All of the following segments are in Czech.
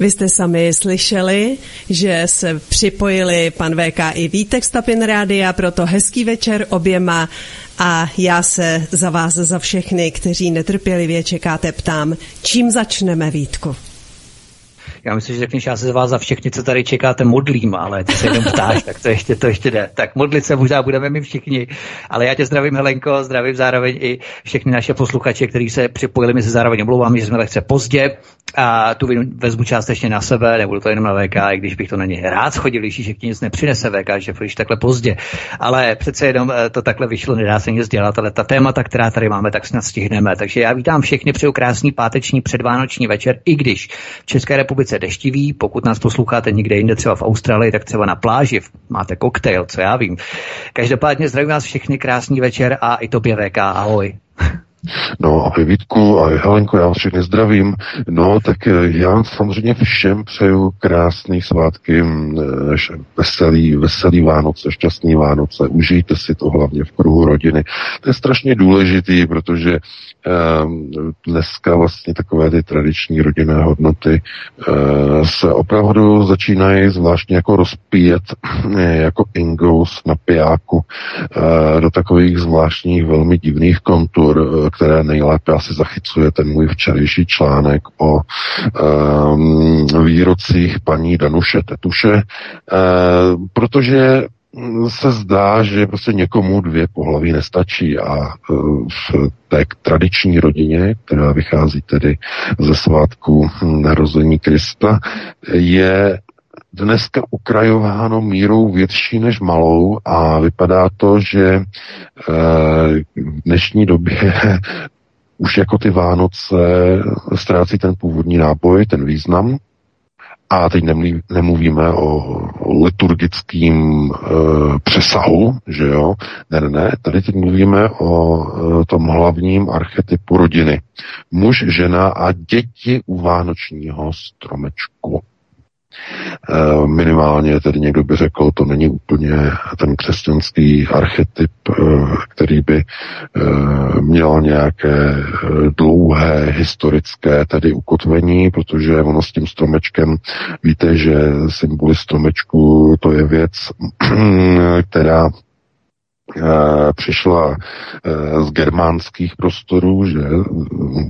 Vy jste sami slyšeli, že se připojili pan VK i Vítek Stapin Rádia, proto hezký večer oběma a já se za vás, za všechny, kteří netrpělivě čekáte, ptám, čím začneme, Vítku? Já myslím, že řekneš, já se za vás za všechny, co tady čekáte, modlím, ale ty se jenom ptáš, tak to ještě, to ještě jde. Tak modlit se možná budeme my všichni, ale já tě zdravím Helenko, zdravím zároveň i všechny naše posluchače, kteří se připojili, mi se zároveň omlouvám, že jsme lehce pozdě a tu vezmu částečně na sebe, nebudu to jenom na VK, i když bych to na ně rád schodil, když ti nic nepřinese VK, že když takhle pozdě. Ale přece jenom eh, to takhle vyšlo, nedá se nic dělat, ale ta témata, která tady máme, tak snad stihneme. Takže já vítám všechny, přeju krásný páteční předvánoční večer, i když v České republice deštivý, pokud nás posloucháte někde jinde, třeba v Austrálii, tak třeba na pláži, máte koktejl, co já vím. Každopádně zdravím vás všechny, krásný večer a i tobě VK, ahoj. No a Vítku a Helenko, já vás všechny zdravím. No, tak eh, já samozřejmě všem přeju krásný svátky, eh, veselý, veselý Vánoce, šťastný Vánoce. Užijte si to hlavně v kruhu rodiny. To je strašně důležitý, protože Ehm, dneska vlastně takové ty tradiční rodinné hodnoty eh, se opravdu začínají zvláštně jako rozpíjet jako ingous na pijáku do takových zvláštních velmi divných kontur, které nejlépe asi zachycuje ten můj včerejší článek o ehm, výrocích paní Danuše Tetuše, protože se zdá, že prostě někomu dvě pohlaví nestačí a e, v té tradiční rodině, která vychází tedy ze svátku narození Krista, je dneska ukrajováno mírou větší než malou a vypadá to, že e, v dnešní době už jako ty Vánoce ztrácí ten původní náboj, ten význam a teď nemluvíme o liturgickým e, přesahu, že jo? Ne, ne, ne. Tady teď mluvíme o e, tom hlavním archetypu rodiny. Muž, žena a děti u vánočního stromečku. Eh, minimálně tedy někdo by řekl, to není úplně ten křesťanský archetyp, eh, který by eh, měl nějaké dlouhé historické tedy ukotvení, protože ono s tím stromečkem, víte, že symboly stromečku to je věc, která přišla eh, z germánských prostorů, že?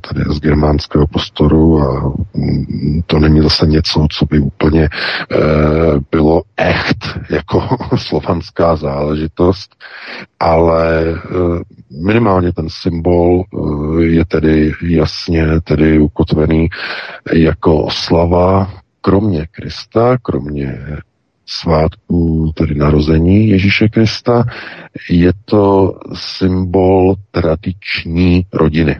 Tady z germánského prostoru a mm, to není zase něco, co by úplně eh, bylo echt jako slovanská záležitost, ale minimálně ten symbol je tedy jasně tedy ukotvený jako oslava kromě Krista, kromě svátku, tedy narození Ježíše Krista, je to symbol tradiční rodiny.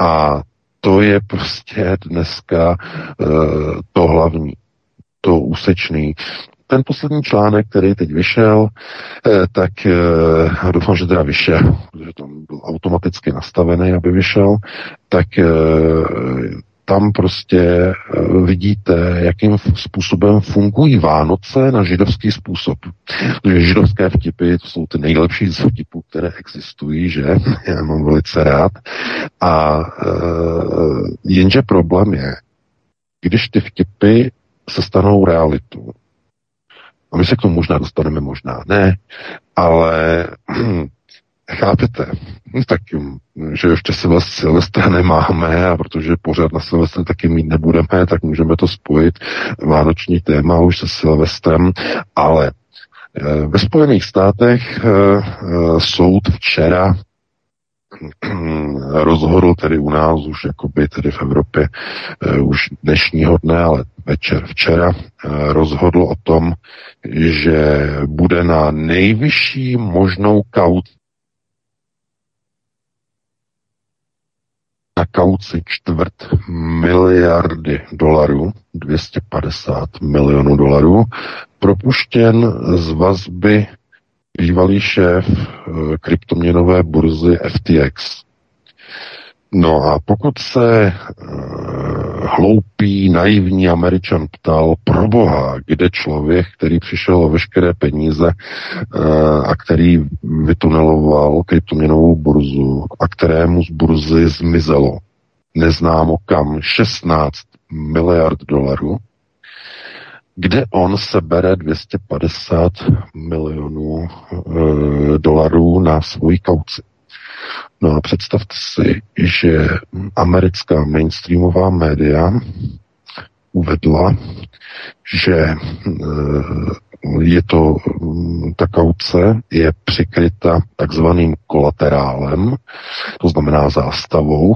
A to je prostě dneska uh, to hlavní, to úsečný. Ten poslední článek, který teď vyšel, eh, tak eh, doufám, že teda vyšel, protože tam byl automaticky nastavený, aby vyšel, tak eh, tam prostě eh, vidíte, jakým způsobem fungují Vánoce na židovský způsob. Protože židovské vtipy to jsou ty nejlepší z vtipů, které existují, že? Já mám velice rád. A e, jenže problém je, když ty vtipy se stanou realitou. A my se k tomu možná dostaneme, možná ne, ale Chápete? No tak, že ještě Silvestra nemáme a protože pořád na Silvestra taky mít nebudeme, tak můžeme to spojit vánoční téma už se Silvestrem, ale eh, ve Spojených státech eh, eh, soud včera rozhodl tedy u nás už jakoby tedy v Evropě už dnešního dne, ale večer včera rozhodl o tom, že bude na nejvyšší možnou kauci na kauci čtvrt miliardy dolarů, 250 milionů dolarů, propuštěn z vazby bývalý šéf eh, kryptoměnové burzy FTX. No a pokud se hloupý, naivní američan ptal, pro boha, kde člověk, který přišel o veškeré peníze uh, a který vytuneloval kryptoměnovou burzu a kterému z burzy zmizelo neznámo kam 16 miliard dolarů, kde on sebere 250 milionů e, dolarů na svoji kauci. No a představte si, že americká mainstreamová média uvedla, že eh, je to, ta kauce je přikryta takzvaným kolaterálem, to znamená zástavou,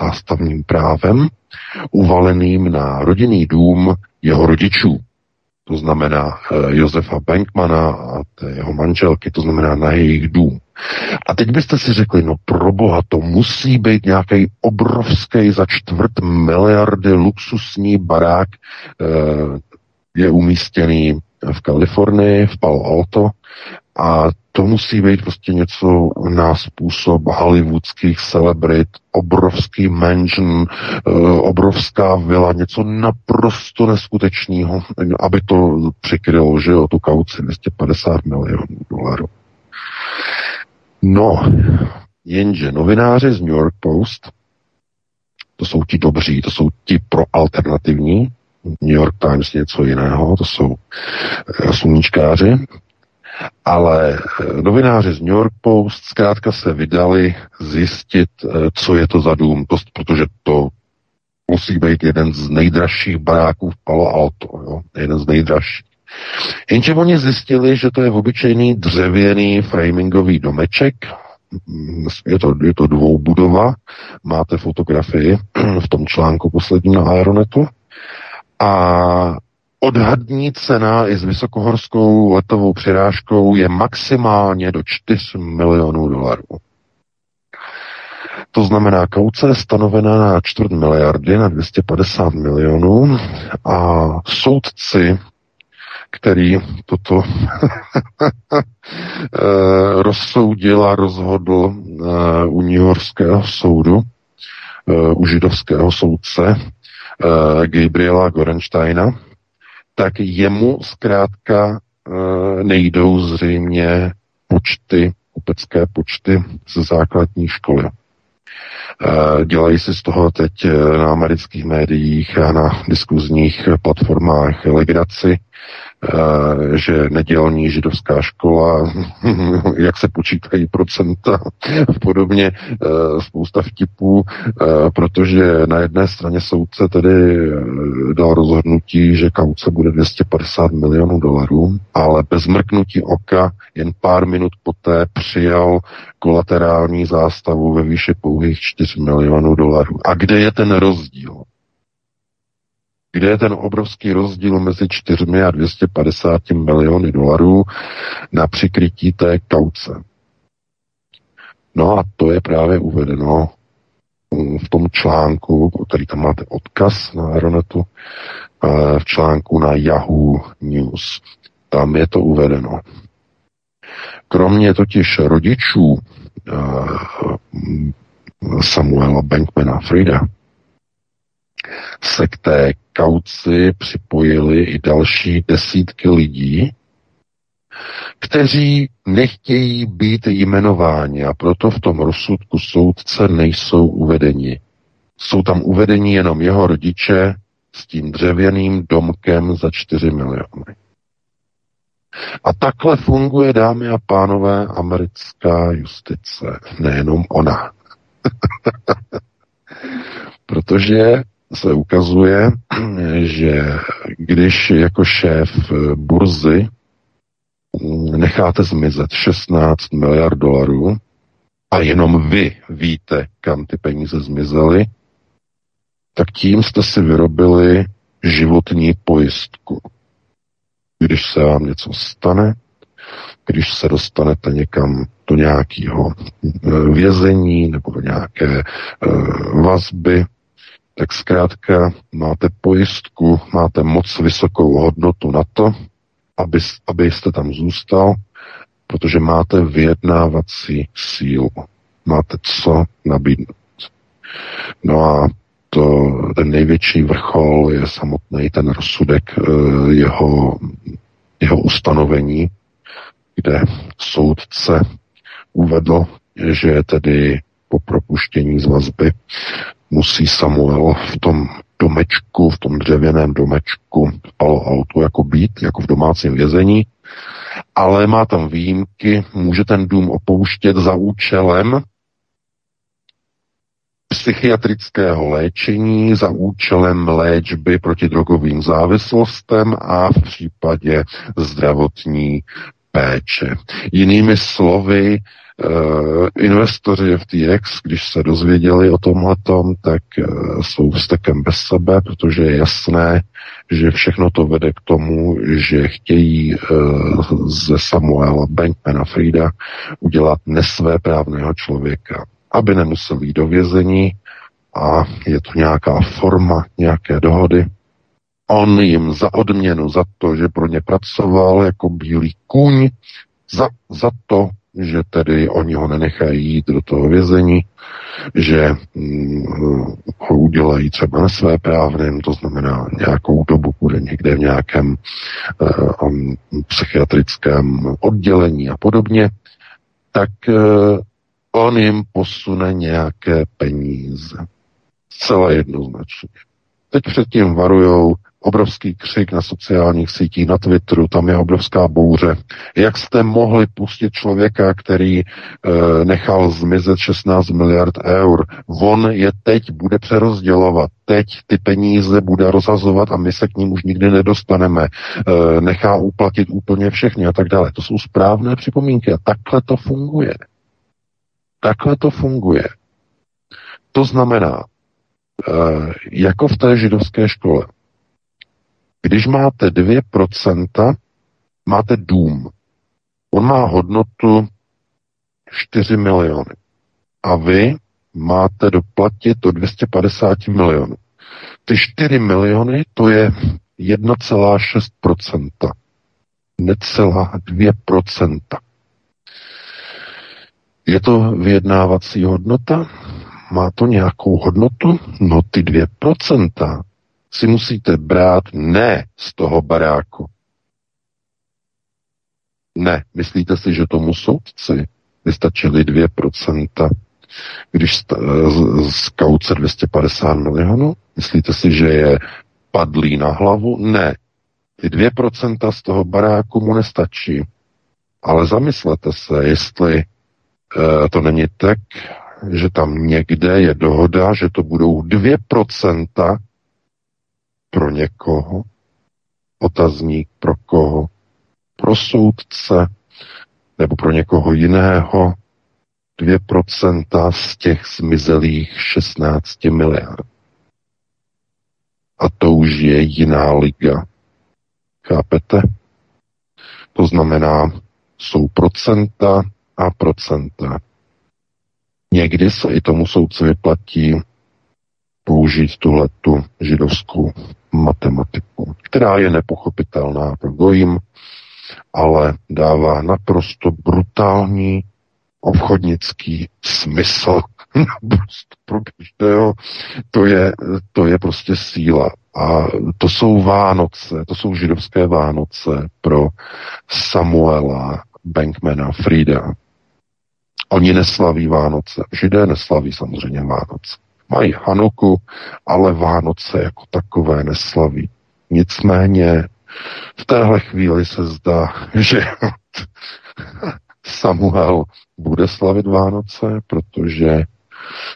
zástavním právem, uvaleným na rodinný dům jeho rodičů to znamená eh, Josefa Bankmana a jeho manželky, to znamená na jejich dům. A teď byste si řekli, no pro boha, to musí být nějaký obrovský za čtvrt miliardy luxusní barák, eh, je umístěný v Kalifornii, v Palo Alto a to musí být prostě něco na způsob hollywoodských celebrit, obrovský mansion, eh, obrovská vila, něco naprosto neskutečného, aby to přikrylo, že jo, tu kauci 250 milionů dolarů. No, jenže novináři z New York Post, to jsou ti dobří, to jsou ti pro alternativní, New York Times něco jiného, to jsou eh, sluníčkáři, ale eh, novináři z New York Post zkrátka se vydali zjistit, eh, co je to za dům, to, protože to musí být jeden z nejdražších baráků v Palo Alto, jo? jeden z nejdražších. Jenže oni zjistili, že to je obyčejný dřevěný framingový domeček, je to, je to dvoubudova, máte fotografii v tom článku posledním na Aeronetu a odhadní cena i s vysokohorskou letovou přirážkou je maximálně do 4 milionů dolarů. To znamená, kauce je stanovena na čtvrt miliardy, na 250 milionů a soudci, který toto eh, rozsoudil a rozhodl eh, u New Yorkského soudu, eh, u židovského soudce Gabriela Gorensteina, tak jemu zkrátka e, nejdou zřejmě počty, kupecké počty ze základní školy. E, dělají si z toho teď e, na amerických médiích a na diskuzních platformách legraci, Eh, že nedělní židovská škola, jak se počítají procenta, podobně eh, spousta vtipů, eh, protože na jedné straně soudce tedy dal rozhodnutí, že kauce bude 250 milionů dolarů, ale bez mrknutí oka jen pár minut poté přijal kolaterální zástavu ve výši pouhých 4 milionů dolarů. A kde je ten rozdíl? Kde je ten obrovský rozdíl mezi 4 a 250 miliony dolarů na přikrytí té kauce. No a to je právě uvedeno v tom článku, který tam máte odkaz na Aeronetu, v článku na Yahoo News. Tam je to uvedeno. Kromě totiž rodičů Samuela Bankmana Frida se k té kauci připojili i další desítky lidí, kteří nechtějí být jmenováni a proto v tom rozsudku soudce nejsou uvedeni. Jsou tam uvedeni jenom jeho rodiče s tím dřevěným domkem za 4 miliony. A takhle funguje, dámy a pánové, americká justice. Nejenom ona. Protože se ukazuje, že když jako šéf burzy necháte zmizet 16 miliard dolarů a jenom vy víte, kam ty peníze zmizely, tak tím jste si vyrobili životní pojistku. Když se vám něco stane, když se dostanete někam do nějakého eh, vězení nebo do nějaké uh, vazby, tak zkrátka máte pojistku, máte moc vysokou hodnotu na to, aby, abyste tam zůstal, protože máte vyjednávací sílu. Máte co nabídnout. No a to, ten největší vrchol je samotný ten rozsudek jeho, jeho ustanovení, kde soudce uvedl, že tedy po propuštění z vazby musí Samuel v tom domečku, v tom dřevěném domečku v Palo Alto jako být, jako v domácím vězení, ale má tam výjimky, může ten dům opouštět za účelem psychiatrického léčení za účelem léčby proti drogovým závislostem a v případě zdravotní péče. Jinými slovy, investoři FTX, když se dozvěděli o tomhletom, tak uh, jsou vstekem bez sebe, protože je jasné, že všechno to vede k tomu, že chtějí uh, ze Samuela Bankmana Frida udělat nesvé právného člověka, aby nemusel jít do vězení a je to nějaká forma nějaké dohody. On jim za odměnu za to, že pro ně pracoval jako bílý kůň, za, za to že tedy oni ho nenechají jít do toho vězení, že hm, ho udělají třeba na své právným, to znamená nějakou dobu bude někde v nějakém uh, psychiatrickém oddělení a podobně, tak uh, on jim posune nějaké peníze. Celé jednoznačně. Teď předtím varujou obrovský křik na sociálních sítích, na Twitteru, tam je obrovská bouře. Jak jste mohli pustit člověka, který e, nechal zmizet 16 miliard eur? On je teď bude přerozdělovat, teď ty peníze bude rozhazovat a my se k ním už nikdy nedostaneme. E, nechá uplatit úplně všechny a tak dále. To jsou správné připomínky a takhle to funguje. Takhle to funguje. To znamená, e, jako v té židovské škole, když máte 2%, máte dům. On má hodnotu 4 miliony. A vy máte doplatit do 250 milionů. Ty 4 miliony to je 1,6%. Necelá 2%. Je to vyjednávací hodnota? Má to nějakou hodnotu? No ty 2% si musíte brát ne z toho baráku. Ne, myslíte si, že tomu soudci vystačily 2%, když z kauce 250 milionů? Myslíte si, že je padlý na hlavu? Ne. Ty 2% z toho baráku mu nestačí. Ale zamyslete se, jestli e, to není tak, že tam někde je dohoda, že to budou 2% pro někoho, otazník pro koho, pro soudce nebo pro někoho jiného 2% z těch zmizelých 16 miliard. A to už je jiná liga. Chápete? To znamená, jsou procenta a procenta. Někdy se i tomu soudci vyplatí použít tuhle tu židovskou matematiku, která je nepochopitelná pro gojím, ale dává naprosto brutální obchodnický smysl naprosto pro každého. To je, to je prostě síla. A to jsou Vánoce, to jsou židovské Vánoce pro Samuela, Bankmana, Frida. Oni neslaví Vánoce. Židé neslaví samozřejmě Vánoce. Mají Hanuku, ale Vánoce jako takové neslaví. Nicméně v téhle chvíli se zdá, že Samuel bude slavit Vánoce, protože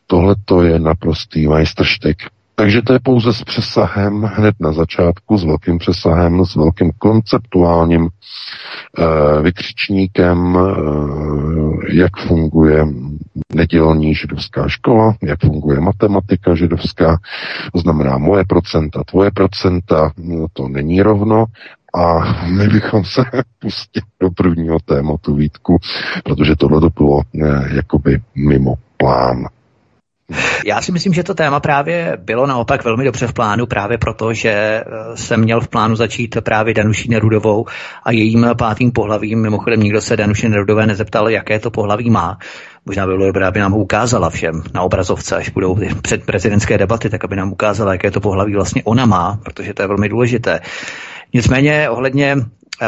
tohle to je naprostý majstrštek. Takže to je pouze s přesahem hned na začátku, s velkým přesahem, s velkým konceptuálním e, vykřičníkem, e, jak funguje nedělní židovská škola, jak funguje matematika židovská, to znamená moje procenta, tvoje procenta, no to není rovno, a my bychom se pustili do prvního tématu Vítku, protože tohle to bylo e, jakoby mimo plán. Já si myslím, že to téma právě bylo naopak velmi dobře v plánu, právě proto, že eh, jsem měl v plánu začít právě Danuší Nerudovou a jejím pátým pohlavím. Mimochodem nikdo se Danuši Nerudové nezeptal, jaké to pohlaví má. Možná by bylo dobré, aby nám ho ukázala všem na obrazovce, až budou před prezidentské debaty, tak aby nám ukázala, jaké to pohlaví vlastně ona má, protože to je velmi důležité. Nicméně ohledně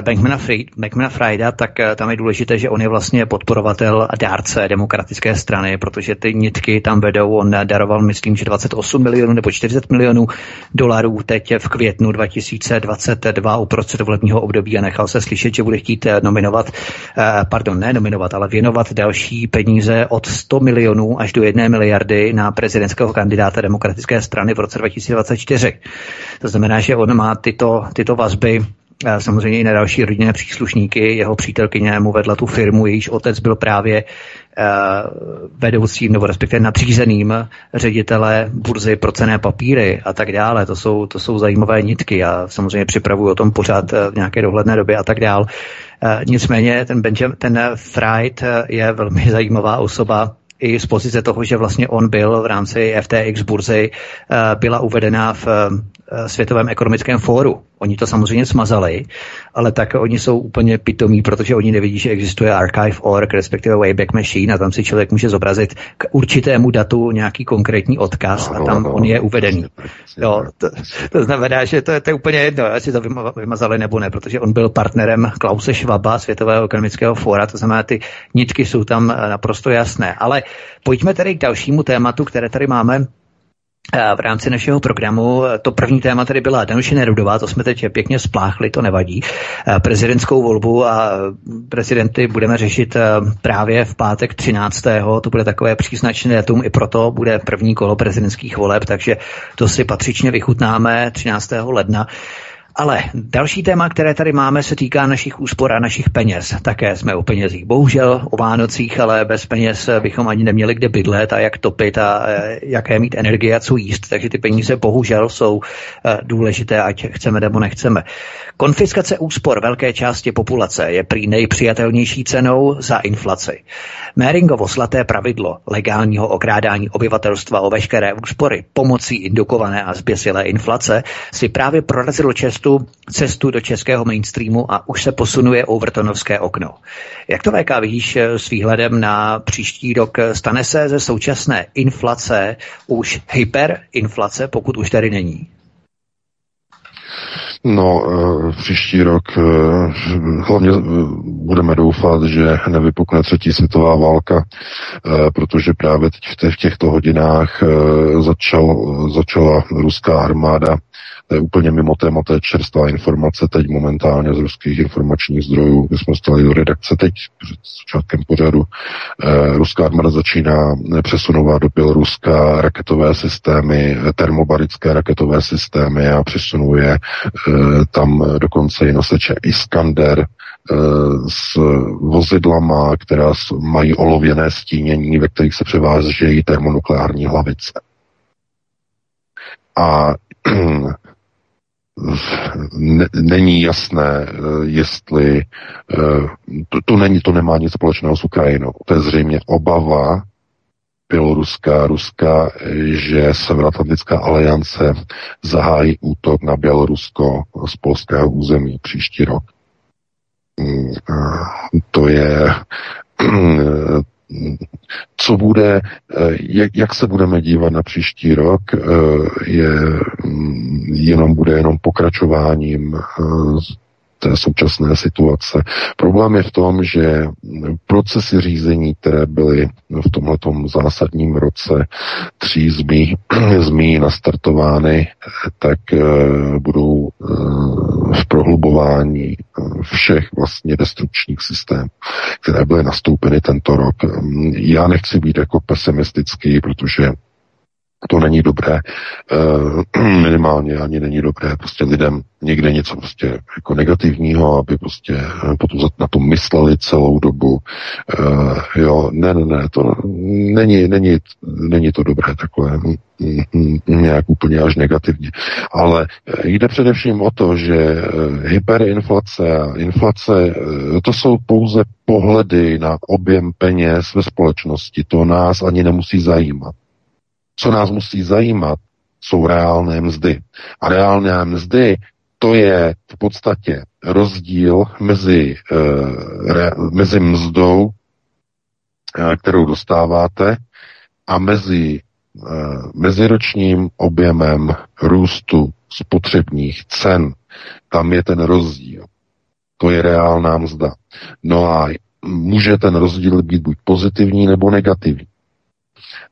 Bankmana, Fried, Bankmana Frieda, tak eh, tam je důležité, že on je vlastně podporovatel a dárce demokratické strany, protože ty nitky tam vedou. On daroval, myslím, že 28 milionů nebo 40 milionů dolarů teď v květnu 2022 uprostřed volebního období a nechal se slyšet, že bude chtít eh, nominovat, pardon, ne nominovat, ale věnovat další peníze od 100 milionů až do 1 miliardy na prezidentského kandidáta demokratické strany v roce 2024. To znamená, že on má tyto, tyto vazby samozřejmě i na další rodinné příslušníky. Jeho přítelkyně mu vedla tu firmu, jejíž otec byl právě eh, vedoucím nebo respektive nadřízeným ředitele burzy pro cené papíry a tak dále. To jsou, to jsou zajímavé nitky. Já samozřejmě připravuji o tom pořád eh, v nějaké dohledné době a tak dále. Nicméně ten, Benjamin, ten eh, je velmi zajímavá osoba, i z pozice toho, že vlastně on byl v rámci FTX burzy, byla uvedena v Světovém ekonomickém fóru. Oni to samozřejmě smazali, ale tak oni jsou úplně pitomí, protože oni nevidí, že existuje archive.org, respektive Wayback Machine a tam si člověk může zobrazit k určitému datu nějaký konkrétní odkaz a tam on je uvedený. Jo, to, to znamená, že to je, to je úplně jedno, jestli to vymazali nebo ne, protože on byl partnerem Klause Schwaba, Světového ekonomického fóra, to znamená, ty nitky jsou tam naprosto jasné. Ale pojďme tedy k dalšímu tématu, které tady máme v rámci našeho programu. To první téma tady byla Danuše Nerudová, to jsme teď pěkně spláchli, to nevadí. Prezidentskou volbu a prezidenty budeme řešit právě v pátek 13. To bude takové příznačné datum, i proto bude první kolo prezidentských voleb, takže to si patřičně vychutnáme 13. ledna. Ale další téma, které tady máme, se týká našich úspor a našich peněz. Také jsme o penězích. Bohužel o Vánocích, ale bez peněz bychom ani neměli kde bydlet a jak topit a e, jaké mít energie a co jíst. Takže ty peníze bohužel jsou e, důležité, ať chceme nebo nechceme. Konfiskace úspor velké části populace je prý nejpřijatelnější cenou za inflaci. Méringovo slaté pravidlo legálního okrádání obyvatelstva o veškeré úspory pomocí indukované a zběsilé inflace si právě prorazilo cestu, cestu do českého mainstreamu a už se posunuje Overtonovské okno. Jak to VK vidíš s výhledem na příští rok? Stane se ze současné inflace už hyperinflace, pokud už tady není? No, eh, příští rok eh, hlavně eh, budeme doufat, že nevypukne třetí světová válka, protože právě teď v těchto hodinách začal, začala ruská armáda to je úplně mimo téma, to je čerstvá informace teď momentálně z ruských informačních zdrojů. My jsme stali do redakce teď před začátkem pořadu. Eh, ruská armáda začíná přesunovat do Běloruska raketové systémy, termobarické raketové systémy a přesunuje eh, tam dokonce i noseče Iskander, eh, s vozidlama, která mají olověné stínění, ve kterých se převážejí termonukleární hlavice. A není jasné, eh, jestli eh, to, to, není, to nemá nic společného s Ukrajinou. To je zřejmě obava Běloruska, Ruska, že Severoatlantická aliance zahájí útok na Bělorusko z polského území příští rok. Mm, to je co bude, eh, jak, jak se budeme dívat na příští rok, eh, je mm, jenom bude jenom pokračováním eh, té současné situace. Problém je v tom, že procesy řízení, které byly v tomhletom zásadním roce tří zmí, zmí nastartovány, tak eh, budou eh, v prohlubování eh, všech vlastně destrukčních systémů, které byly nastoupeny tento rok. Já nechci být jako pesimistický, protože to není dobré, e, minimálně ani není dobré prostě lidem někde něco prostě jako negativního, aby prostě potom na to mysleli celou dobu. E, jo, ne, ne, ne, to není, není, není to dobré takové mm, mm, nějak úplně až negativně. Ale jde především o to, že hyperinflace a inflace, to jsou pouze pohledy na objem peněz ve společnosti. To nás ani nemusí zajímat. Co nás musí zajímat, jsou reálné mzdy. A reálné mzdy to je v podstatě rozdíl mezi, uh, re, mezi mzdou, uh, kterou dostáváte, a mezi uh, meziročním objemem růstu spotřebních cen. Tam je ten rozdíl. To je reálná mzda. No a může ten rozdíl být buď pozitivní nebo negativní.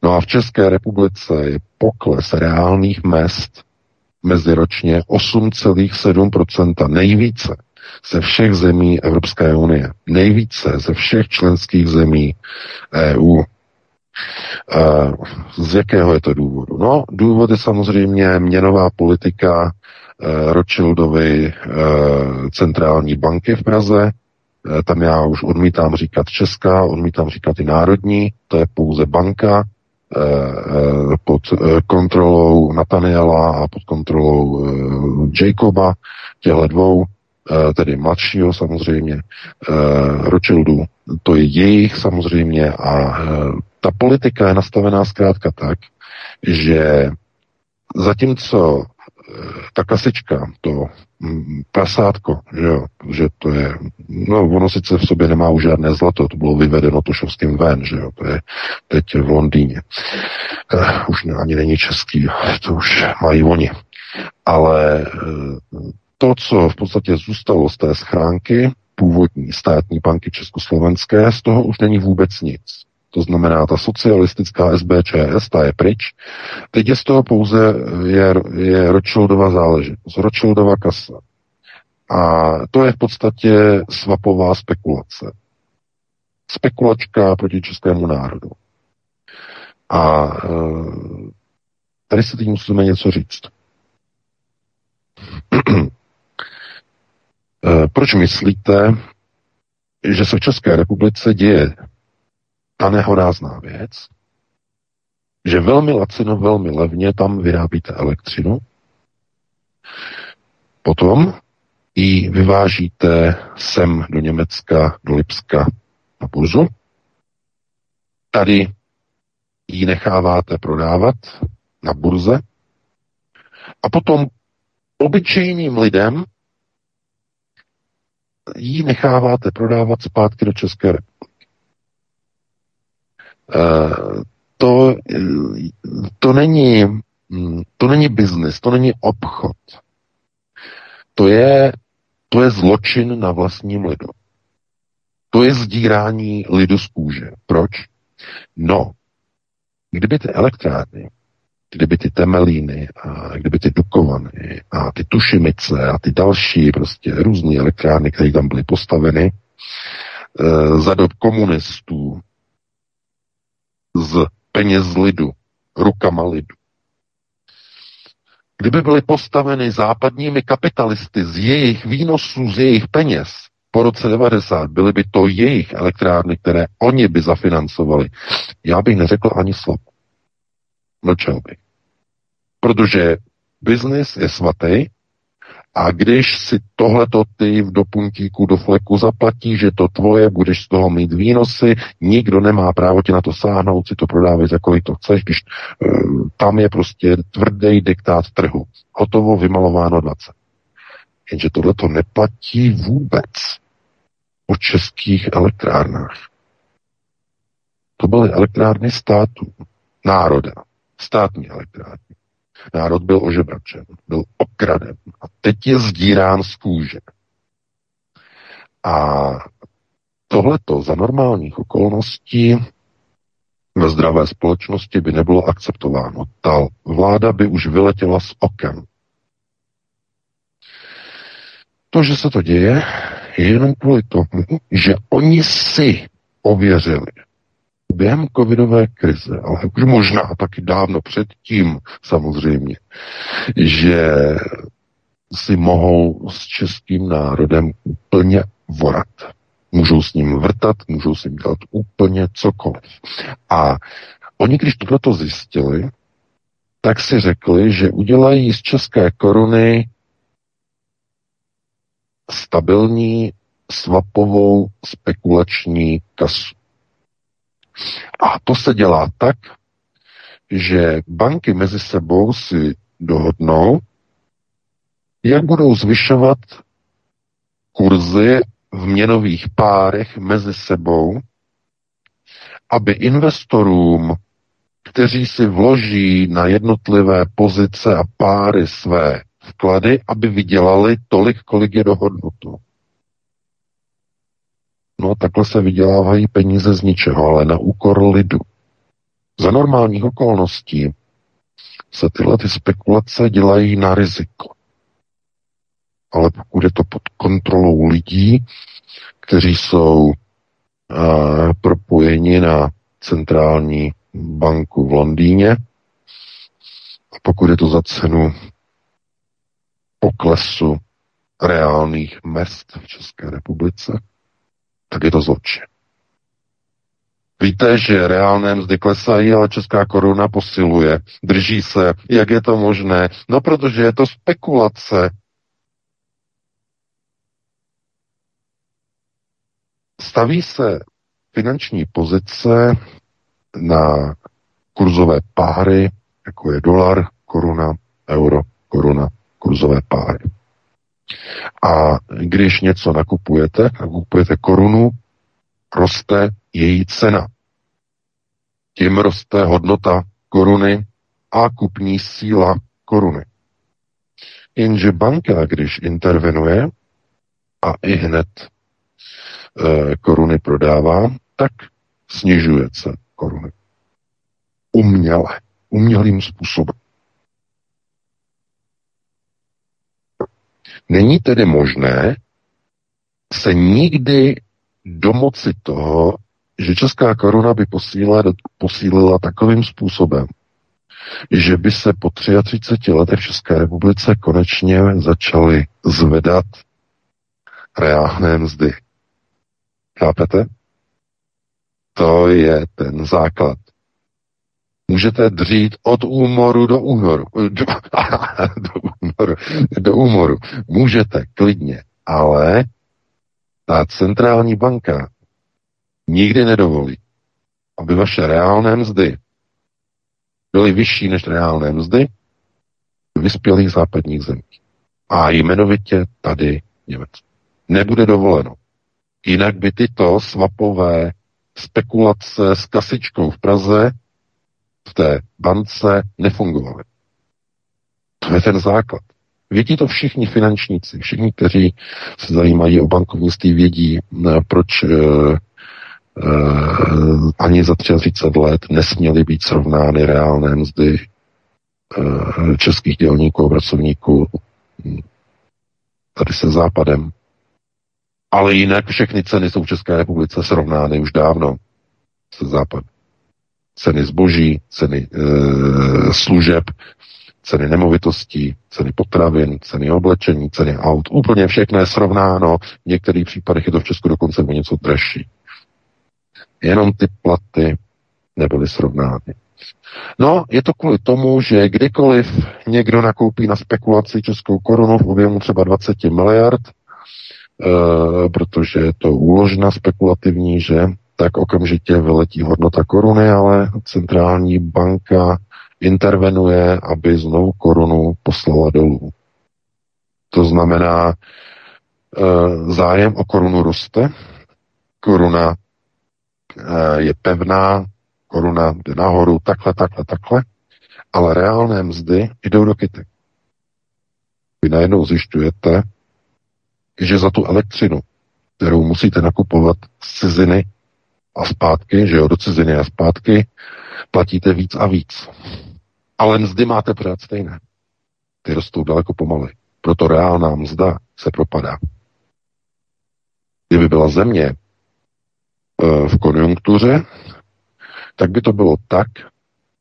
No a v České republice je pokles reálných mest meziročně 8,7%, nejvíce ze všech zemí Evropské unie, nejvíce ze všech členských zemí EU. Z jakého je to důvodu? No, důvod je samozřejmě měnová politika Rothschildovy centrální banky v Praze, tam já už odmítám říkat česká, odmítám říkat i národní, to je pouze banka, Eh, pod eh, kontrolou Nataniela a pod kontrolou eh, Jacoba, těhle dvou, tedy mladšího samozřejmě, Rothschildů. To je jejich samozřejmě a ta politika je nastavená zkrátka tak, že zatímco ta kasička, to mm, prasátko, že jo, že to je, no ono sice v sobě nemá už žádné zlato, to bylo vyvedeno Tošovským ven, že jo, to je teď v Londýně. Uh, už ani není český, to už mají oni. Ale uh, to, co v podstatě zůstalo z té schránky, původní státní banky československé, z toho už není vůbec nic. To znamená, ta socialistická SBČS, ta je pryč. Teď je z toho pouze je, je Rothschildova záležitost, Rothschildova kasa. A to je v podstatě svapová spekulace. Spekulačka proti českému národu. A e, tady se teď musíme něco říct. E, proč myslíte, že se v České republice děje ta nehorázná věc, že velmi lacino, velmi levně tam vyrábíte elektřinu, potom ji vyvážíte sem do Německa, do Lipska na burzu, tady ji necháváte prodávat na burze a potom obyčejným lidem ji necháváte prodávat zpátky do České republiky. Eh, to, to není hm, to není biznis, to není obchod. To je, to je zločin na vlastním lidu. To je zdírání lidu z kůže. Proč? No, kdyby ty elektrárny, kdyby ty temelíny a kdyby ty dukovany a ty tušimice a ty další prostě různé elektrárny, které tam byly postaveny, e, za dob komunistů, z peněz lidu, rukama lidu. Kdyby byly postaveny západními kapitalisty z jejich výnosů, z jejich peněz po roce 90, byly by to jejich elektrárny, které oni by zafinancovali. Já bych neřekl ani slovo. Mlčel bych. Protože biznis je svatý a když si tohleto ty do puntíku, do fleku zaplatí, že to tvoje, budeš z toho mít výnosy, nikdo nemá právo ti na to sáhnout, si to prodávej za kolik to chceš, když uh, tam je prostě tvrdý diktát trhu. Hotovo, vymalováno 20. Jenže tohle to neplatí vůbec o českých elektrárnách. To byly elektrárny státu, národa, státní elektrárny. Národ byl ožebračen, byl okraden a teď je zdírán z kůže. A tohleto za normálních okolností ve zdravé společnosti by nebylo akceptováno. Ta vláda by už vyletěla z oken. To, že se to děje, je jenom kvůli tomu, že oni si ověřili, během covidové krize, ale už možná taky dávno předtím samozřejmě, že si mohou s českým národem úplně vorat. Můžou s ním vrtat, můžou si dělat úplně cokoliv. A oni, když tohleto zjistili, tak si řekli, že udělají z české koruny stabilní svapovou spekulační kasu. A to se dělá tak, že banky mezi sebou si dohodnou, jak budou zvyšovat kurzy v měnových párech mezi sebou, aby investorům, kteří si vloží na jednotlivé pozice a páry své vklady, aby vydělali tolik, kolik je dohodnuto. No, takhle se vydělávají peníze z ničeho, ale na úkor lidu. Za normálních okolností se tyhle ty spekulace dělají na riziko. Ale pokud je to pod kontrolou lidí, kteří jsou uh, propojeni na centrální banku v Londýně, a pokud je to za cenu poklesu reálných mest v České republice, tak je to zločin. Víte, že reálné mzdy klesají, ale česká koruna posiluje, drží se. Jak je to možné? No, protože je to spekulace. Staví se finanční pozice na kurzové páry, jako je dolar, koruna, euro, koruna, kurzové páry. A když něco nakupujete, nakupujete korunu, roste její cena. Tím roste hodnota koruny a kupní síla koruny. Jenže banka, když intervenuje a i hned e, koruny prodává, tak snižuje cenu koruny. Uměle, umělým způsobem. Není tedy možné se nikdy domoci toho, že česká koruna by posílila, posílila takovým způsobem, že by se po 33 letech v České republice konečně začaly zvedat reálné mzdy. Chápete? To je ten základ. Můžete dřít od úmoru do únoru. Do, do, úmoru, do úmoru. Můžete, klidně. Ale ta centrální banka nikdy nedovolí, aby vaše reálné mzdy byly vyšší než reálné mzdy vyspělých západních zemích. A jmenovitě tady Německo. Nebude dovoleno. Jinak by tyto svapové spekulace s kasičkou v Praze v té bance nefungovaly. To je ten základ. Vědí to všichni finančníci, všichni, kteří se zajímají o bankovnictví, vědí, proč uh, uh, ani za 33 let nesměly být srovnány reálné mzdy českých dělníků a pracovníků tady se západem. Ale jinak všechny ceny jsou v České republice srovnány už dávno se západem. Ceny zboží, ceny e, služeb, ceny nemovitostí, ceny potravin, ceny oblečení, ceny aut, úplně všechno je srovnáno. V některých případech je to v Česku dokonce o něco dražší. Jenom ty platy nebyly srovnány. No, je to kvůli tomu, že kdykoliv někdo nakoupí na spekulaci českou korunu v objemu třeba 20 miliard, e, protože je to úložna spekulativní, že tak okamžitě vyletí hodnota koruny, ale centrální banka intervenuje, aby znovu korunu poslala dolů. To znamená, e, zájem o korunu roste, koruna e, je pevná, koruna jde nahoru, takhle, takhle, takhle, ale reálné mzdy jdou do kytek. Vy najednou zjišťujete, že za tu elektřinu, kterou musíte nakupovat z ciziny a zpátky, že jo, do ciziny a zpátky, platíte víc a víc ale mzdy máte pořád stejné. Ty rostou daleko pomaly. Proto reálná mzda se propadá. Kdyby byla země e, v konjunktuře, tak by to bylo tak,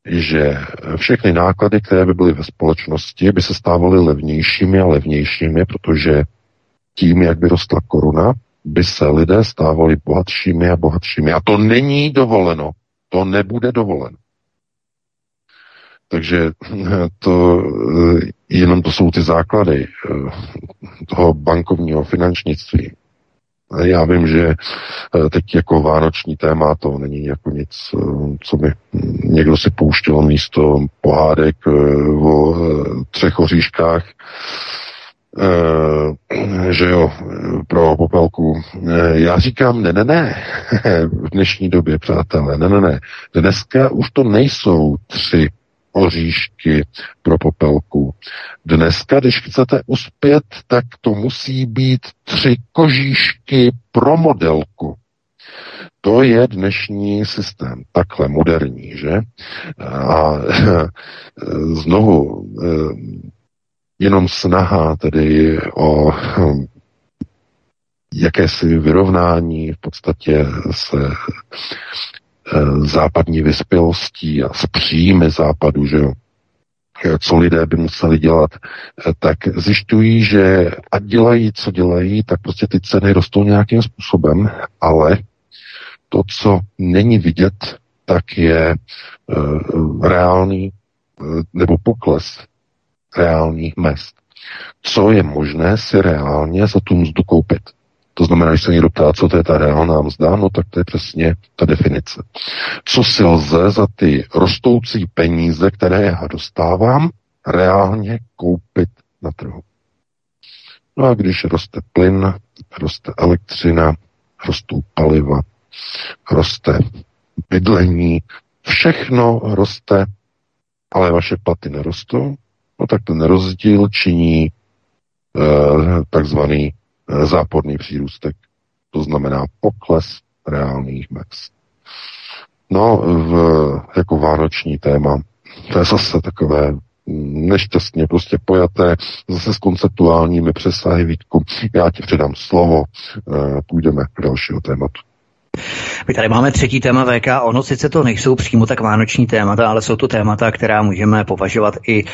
že všechny náklady, které by byly ve společnosti, by se stávaly levnějšími a levnějšími, protože tím, jak by rostla koruna, by se lidé stávali bohatšími a bohatšími. A to není dovoleno. To nebude dovoleno. Takže to jenom to jsou ty základy eh, toho bankovního finančnictví. Já vím, že eh, teď jako vánoční téma to není jako nic, eh, co by někdo si pouštěl místo pohádek eh, o třech oříškách, že jo, pro popelku. Já říkám, ne, ne, ne, v dnešní době, přátelé, ne, ne, ne. Dneska už to nejsou tři oříšky pro popelku. Dneska, když chcete uspět, tak to musí být tři kožíšky pro modelku. To je dnešní systém, takhle moderní, že? A znovu, jenom snaha tedy o jakési vyrovnání v podstatě se Eh, západní vyspělostí a s příjmy západu, že jo, eh, co lidé by museli dělat, eh, tak zjišťují, že ať dělají, co dělají, tak prostě ty ceny rostou nějakým způsobem, ale to, co není vidět, tak je uh, reálný uh, nebo pokles reálných mest. Co je možné si reálně za tu mzdu koupit? To znamená, když se někdo ptá, co to je ta reálná mzda, no tak to je přesně ta definice. Co si lze za ty rostoucí peníze, které já dostávám, reálně koupit na trhu. No a když roste plyn, roste elektřina, rostou paliva, roste bydlení, všechno roste, ale vaše platy nerostou, no tak ten rozdíl činí eh, takzvaný Eh, záporný přírůstek. To znamená pokles reálných mest. No, v, jako vánoční téma, to je zase takové nešťastně prostě pojaté, zase s konceptuálními přesahy, Vítku. Já ti předám slovo, eh, půjdeme k dalšího tématu. My tady máme třetí téma VK. Ono sice to nejsou přímo tak vánoční témata, ale jsou to témata, která můžeme považovat i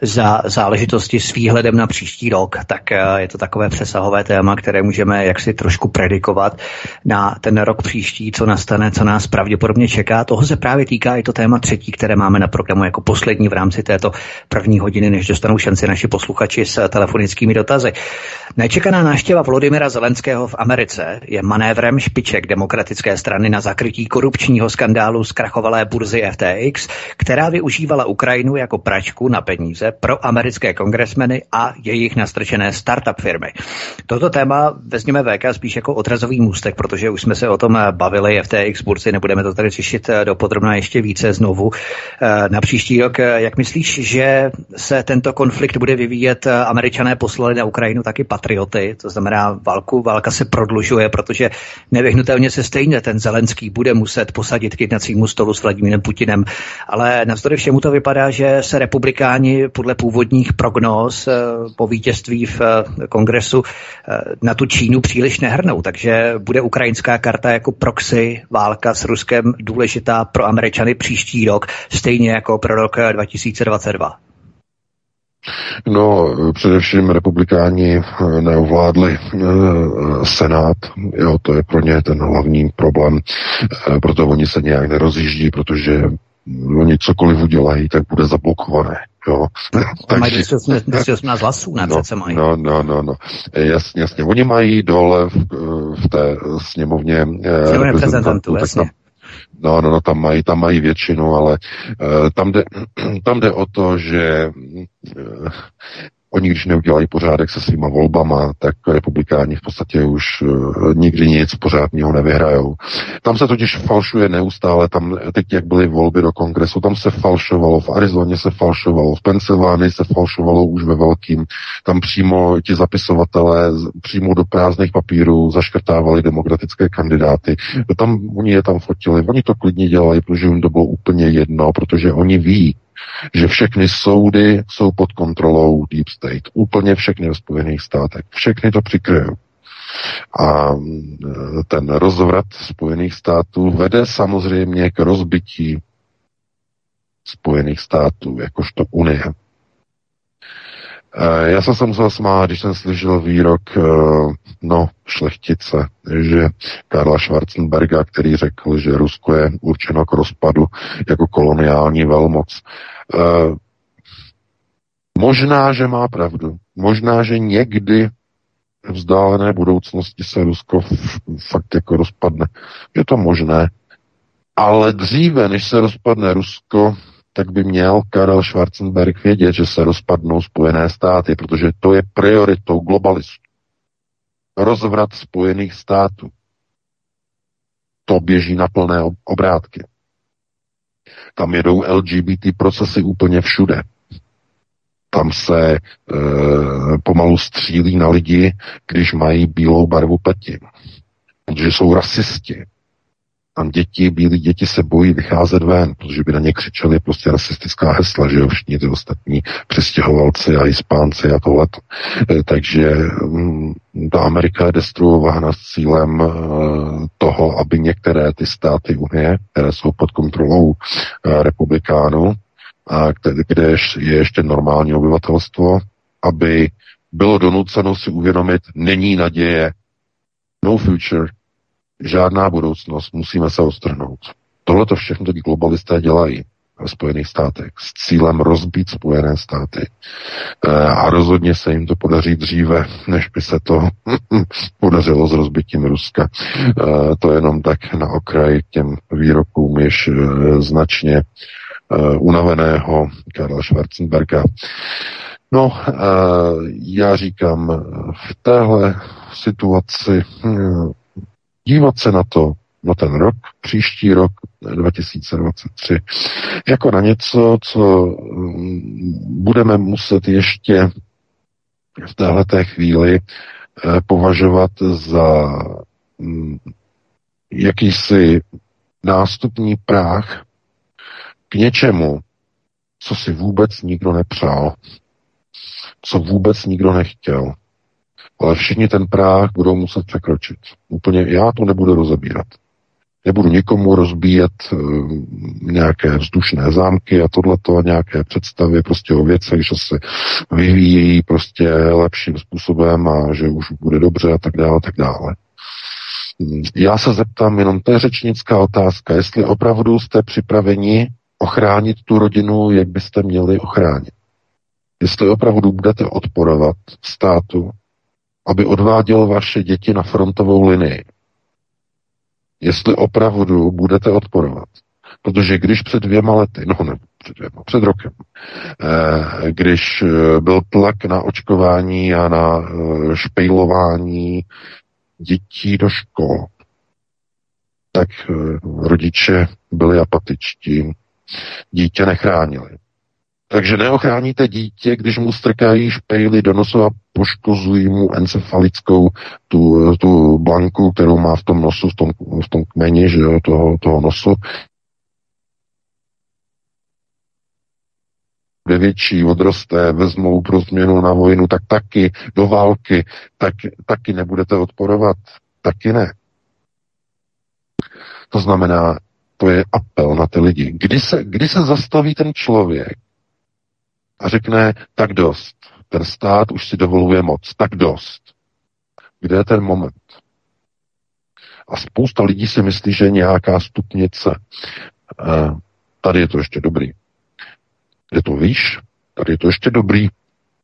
za záležitosti s výhledem na příští rok. Tak eh, je to takové přesahové téma, které můžeme jaksi trošku predikovat na ten rok příští, co nastane, co nás pravděpodobně čeká. Toho se právě týká i to téma třetí, které máme na programu jako poslední v rámci této první hodiny, než dostanou šanci naši posluchači s telefonickými dotazy. Nečekaná návštěva Vladimira Zelenského v Americe je manévrem špiček demokratické strany na zakrytí korupčního skandálu zkrachovalé burzy FTX, která využívala Ukrajinu jako pračku na peníze pro americké kongresmeny a jejich nastrčené startup firmy. Toto téma vezměme VK spíš jako odrazový můstek, protože už jsme se o tom bavili FTX burzy, nebudeme to tady řešit do podrobna ještě více znovu eh, na příští rok. Jak myslíš, že se tento konflikt bude vyvíjet? Američané poslali na Ukrajinu taky patrioty, to znamená válku, válka se prodlužuje, protože nevyhnutelně se stejně ten Zelenský bude muset posadit k jednacímu stolu s Vladimírem Putinem. Ale navzdory všemu to vypadá, že se republikáni podle původních prognóz eh, po vítězství v eh, kongresu eh, na tu Čínu příliš nehrnou. Takže bude ukrajinská karta jako proxy válka s Ruskem důležitá pro Američany příští rok, stejně jako pro rok 2022. No, především republikáni eh, neovládli eh, Senát, jo, to je pro ně ten hlavní problém, eh, proto oni se nějak nerozjíždí, protože oni cokoliv udělají, tak bude zablokované. Jo. Takže, mají 218 hlasů, ne? No, mají. No, no, no, no. Jasně, jasně. Oni mají dole v, v té sněmovně eh, reprezentantů, jasně. No, no, no, tam mají, tam mají většinu, ale uh, tam, jde, tam jde o to, že uh, Oni, když neudělají pořádek se svýma volbama, tak republikáni v podstatě už uh, nikdy nic pořádného nevyhrajou. Tam se totiž falšuje neustále, tam teď, jak byly volby do kongresu, tam se falšovalo, v Arizoně se falšovalo, v Pensylvánii se falšovalo už ve velkým, tam přímo ti zapisovatelé přímo do prázdných papírů zaškrtávali demokratické kandidáty. Tam oni je tam fotili, oni to klidně dělají, protože jim to bylo úplně jedno, protože oni ví, že všechny soudy jsou pod kontrolou Deep State. Úplně všechny ve Spojených státech. Všechny to přikryjou. A ten rozvrat Spojených států vede samozřejmě k rozbití Spojených států, jakožto Unie. Já jsem se musel smát, když jsem slyšel výrok no, šlechtice, že Karla Schwarzenberga, který řekl, že Rusko je určeno k rozpadu jako koloniální velmoc. Možná, že má pravdu. Možná, že někdy vzdálené budoucnosti se Rusko fakt jako rozpadne. Je to možné. Ale dříve, než se rozpadne Rusko, tak by měl Karel Schwarzenberg vědět, že se rozpadnou Spojené státy, protože to je prioritou globalistů. Rozvrat Spojených států. To běží na plné obrátky. Tam jedou LGBT procesy úplně všude. Tam se e, pomalu střílí na lidi, když mají bílou barvu pleti. Protože jsou rasisti. Tam děti, bílí děti se bojí vycházet ven, protože by na ně křičeli prostě rasistická hesla, že jo, všichni ty ostatní přestěhovalci a Hispánci a tohleto. E, takže mm, ta Amerika je destruována s cílem e, toho, aby některé ty státy Unie, které jsou pod kontrolou e, republikánů, a kde je ještě normální obyvatelstvo, aby bylo donuceno si uvědomit, není naděje, no future, žádná budoucnost, musíme se ostrhnout. Tohle to všechno teď globalisté dělají ve Spojených státech s cílem rozbít Spojené státy. E, a rozhodně se jim to podaří dříve, než by se to podařilo s rozbitím Ruska. E, to jenom tak na okraj těm výrokům již e, značně unaveného Karla Schwarzenberga. No, já říkám, v téhle situaci hm, dívat se na to, na ten rok, příští rok 2023, jako na něco, co mm, budeme muset ještě v této chvíli eh, považovat za mm, jakýsi nástupní práh k něčemu, co si vůbec nikdo nepřál, co vůbec nikdo nechtěl ale všichni ten práh budou muset překročit. Úplně já to nebudu rozebírat. Nebudu nikomu rozbíjet e, nějaké vzdušné zámky a tohleto a nějaké představy prostě o věcech, že se vyvíjí prostě lepším způsobem a že už bude dobře a tak dále, a tak dále. Já se zeptám jenom, to je řečnická otázka, jestli opravdu jste připraveni ochránit tu rodinu, jak byste měli ochránit. Jestli opravdu budete odporovat státu, aby odváděl vaše děti na frontovou linii. Jestli opravdu budete odporovat. Protože když před dvěma lety, no ne, před dvěma, před rokem, eh, když eh, byl tlak na očkování a na eh, špejlování dětí do škol, tak rodiče byli apatičtí, dítě nechránili. Takže neochráníte dítě, když mu strkají špejly do nosu a poškozují mu encefalickou tu, tu blanku, kterou má v tom nosu, v tom, v tom kmeni, že jo, toho, toho nosu. kde větší odroste, vezmou pro změnu na vojnu, tak taky do války, tak, taky nebudete odporovat, taky ne. To znamená, to je apel na ty lidi. Kdy se, kdy se zastaví ten člověk, a řekne, tak dost. Ten stát už si dovoluje moc, tak dost. Kde je ten moment? A spousta lidí si myslí, že je nějaká stupnice. E, tady je to ještě dobrý. Kde to víš? Tady je to ještě dobrý.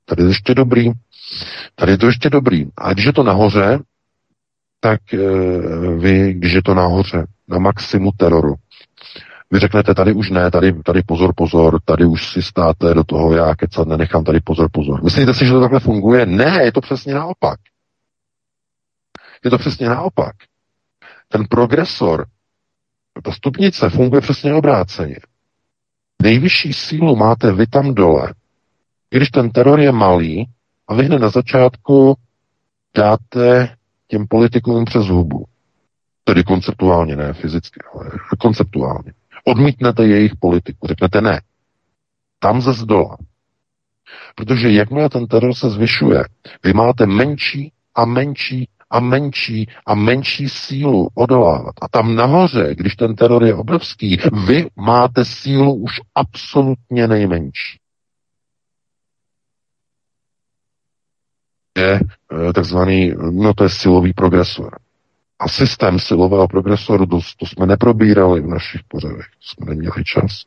Tady je to ještě dobrý. Tady je to ještě dobrý. A když je to nahoře, tak e, vy, když je to nahoře, na maximu teroru, vy řeknete, tady už ne, tady, tady pozor, pozor, tady už si státe do toho, já kecat nenechám, tady pozor, pozor. Myslíte si, že to takhle funguje? Ne, je to přesně naopak. Je to přesně naopak. Ten progresor, ta stupnice funguje přesně obráceně. Nejvyšší sílu máte vy tam dole, když ten teror je malý a vy hned na začátku dáte těm politikům přes hubu. Tedy konceptuálně, ne fyzicky, ale konceptuálně. Odmítnete jejich politiku, řeknete ne. Tam ze zdola. Protože jakmile ten teror se zvyšuje, vy máte menší a menší a menší a menší sílu odolávat. A tam nahoře, když ten teror je obrovský, vy máte sílu už absolutně nejmenší. Je eh, takzvaný, no to je silový progresor a systém silového progresoru, to, to jsme neprobírali v našich pořadech, jsme neměli čas.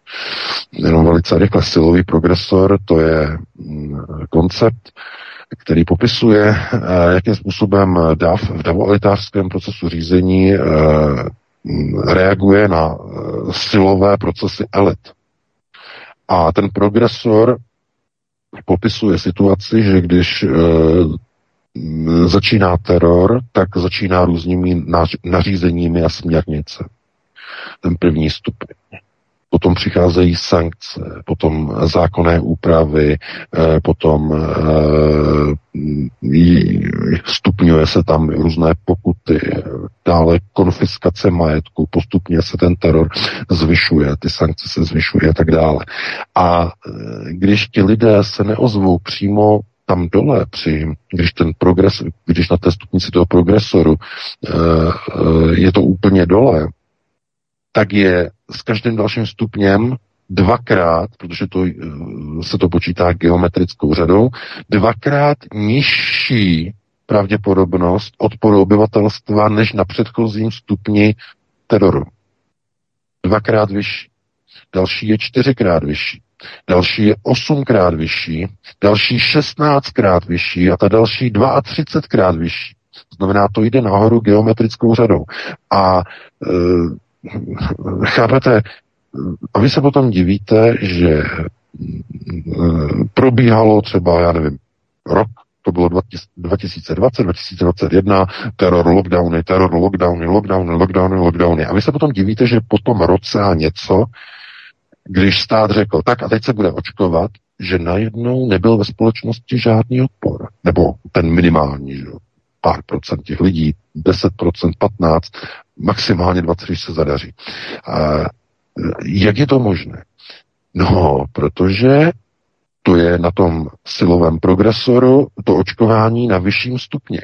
Jenom velice rychle silový progresor, to je mm, koncept, který popisuje, jakým způsobem DAF v davoalitářském procesu řízení reaguje na silové procesy elit. A ten progresor popisuje situaci, že když začíná teror, tak začíná různými nařízeními a směrnice. Ten první stupeň. Potom přicházejí sankce, potom zákonné úpravy, eh, potom eh, stupňuje se tam různé pokuty, dále konfiskace majetku, postupně se ten teror zvyšuje, ty sankce se zvyšují a tak dále. A eh, když ti lidé se neozvou přímo tam dole, při, když ten progres, když na té stupnici toho progresoru je to úplně dole, tak je s každým dalším stupněm dvakrát, protože to, eh, se to počítá geometrickou řadou, dvakrát nižší pravděpodobnost odporu obyvatelstva než na předchozím stupni teroru. Dvakrát vyšší. Další je čtyřikrát vyšší. Další je osmkrát vyšší, další šestnáctkrát vyšší a ta další 32krát vyšší. To znamená, to jde nahoru geometrickou řadou. A e, chápete, a vy se potom divíte, že mm, probíhalo třeba, já nevím, rok, to bylo 2020, 2021, teror, lockdowny, teror, lockdowny, lockdowny, lockdowny, lockdowny. A vy se potom divíte, že po tom roce a něco, když stát řekl, tak a teď se bude očkovat, že najednou nebyl ve společnosti žádný odpor. Nebo ten minimální, že? pár procent těch lidí, 10%, 15, maximálně 20, když se zadaří. A jak je to možné? No, protože to je na tom silovém progresoru to očkování na vyšším stupně.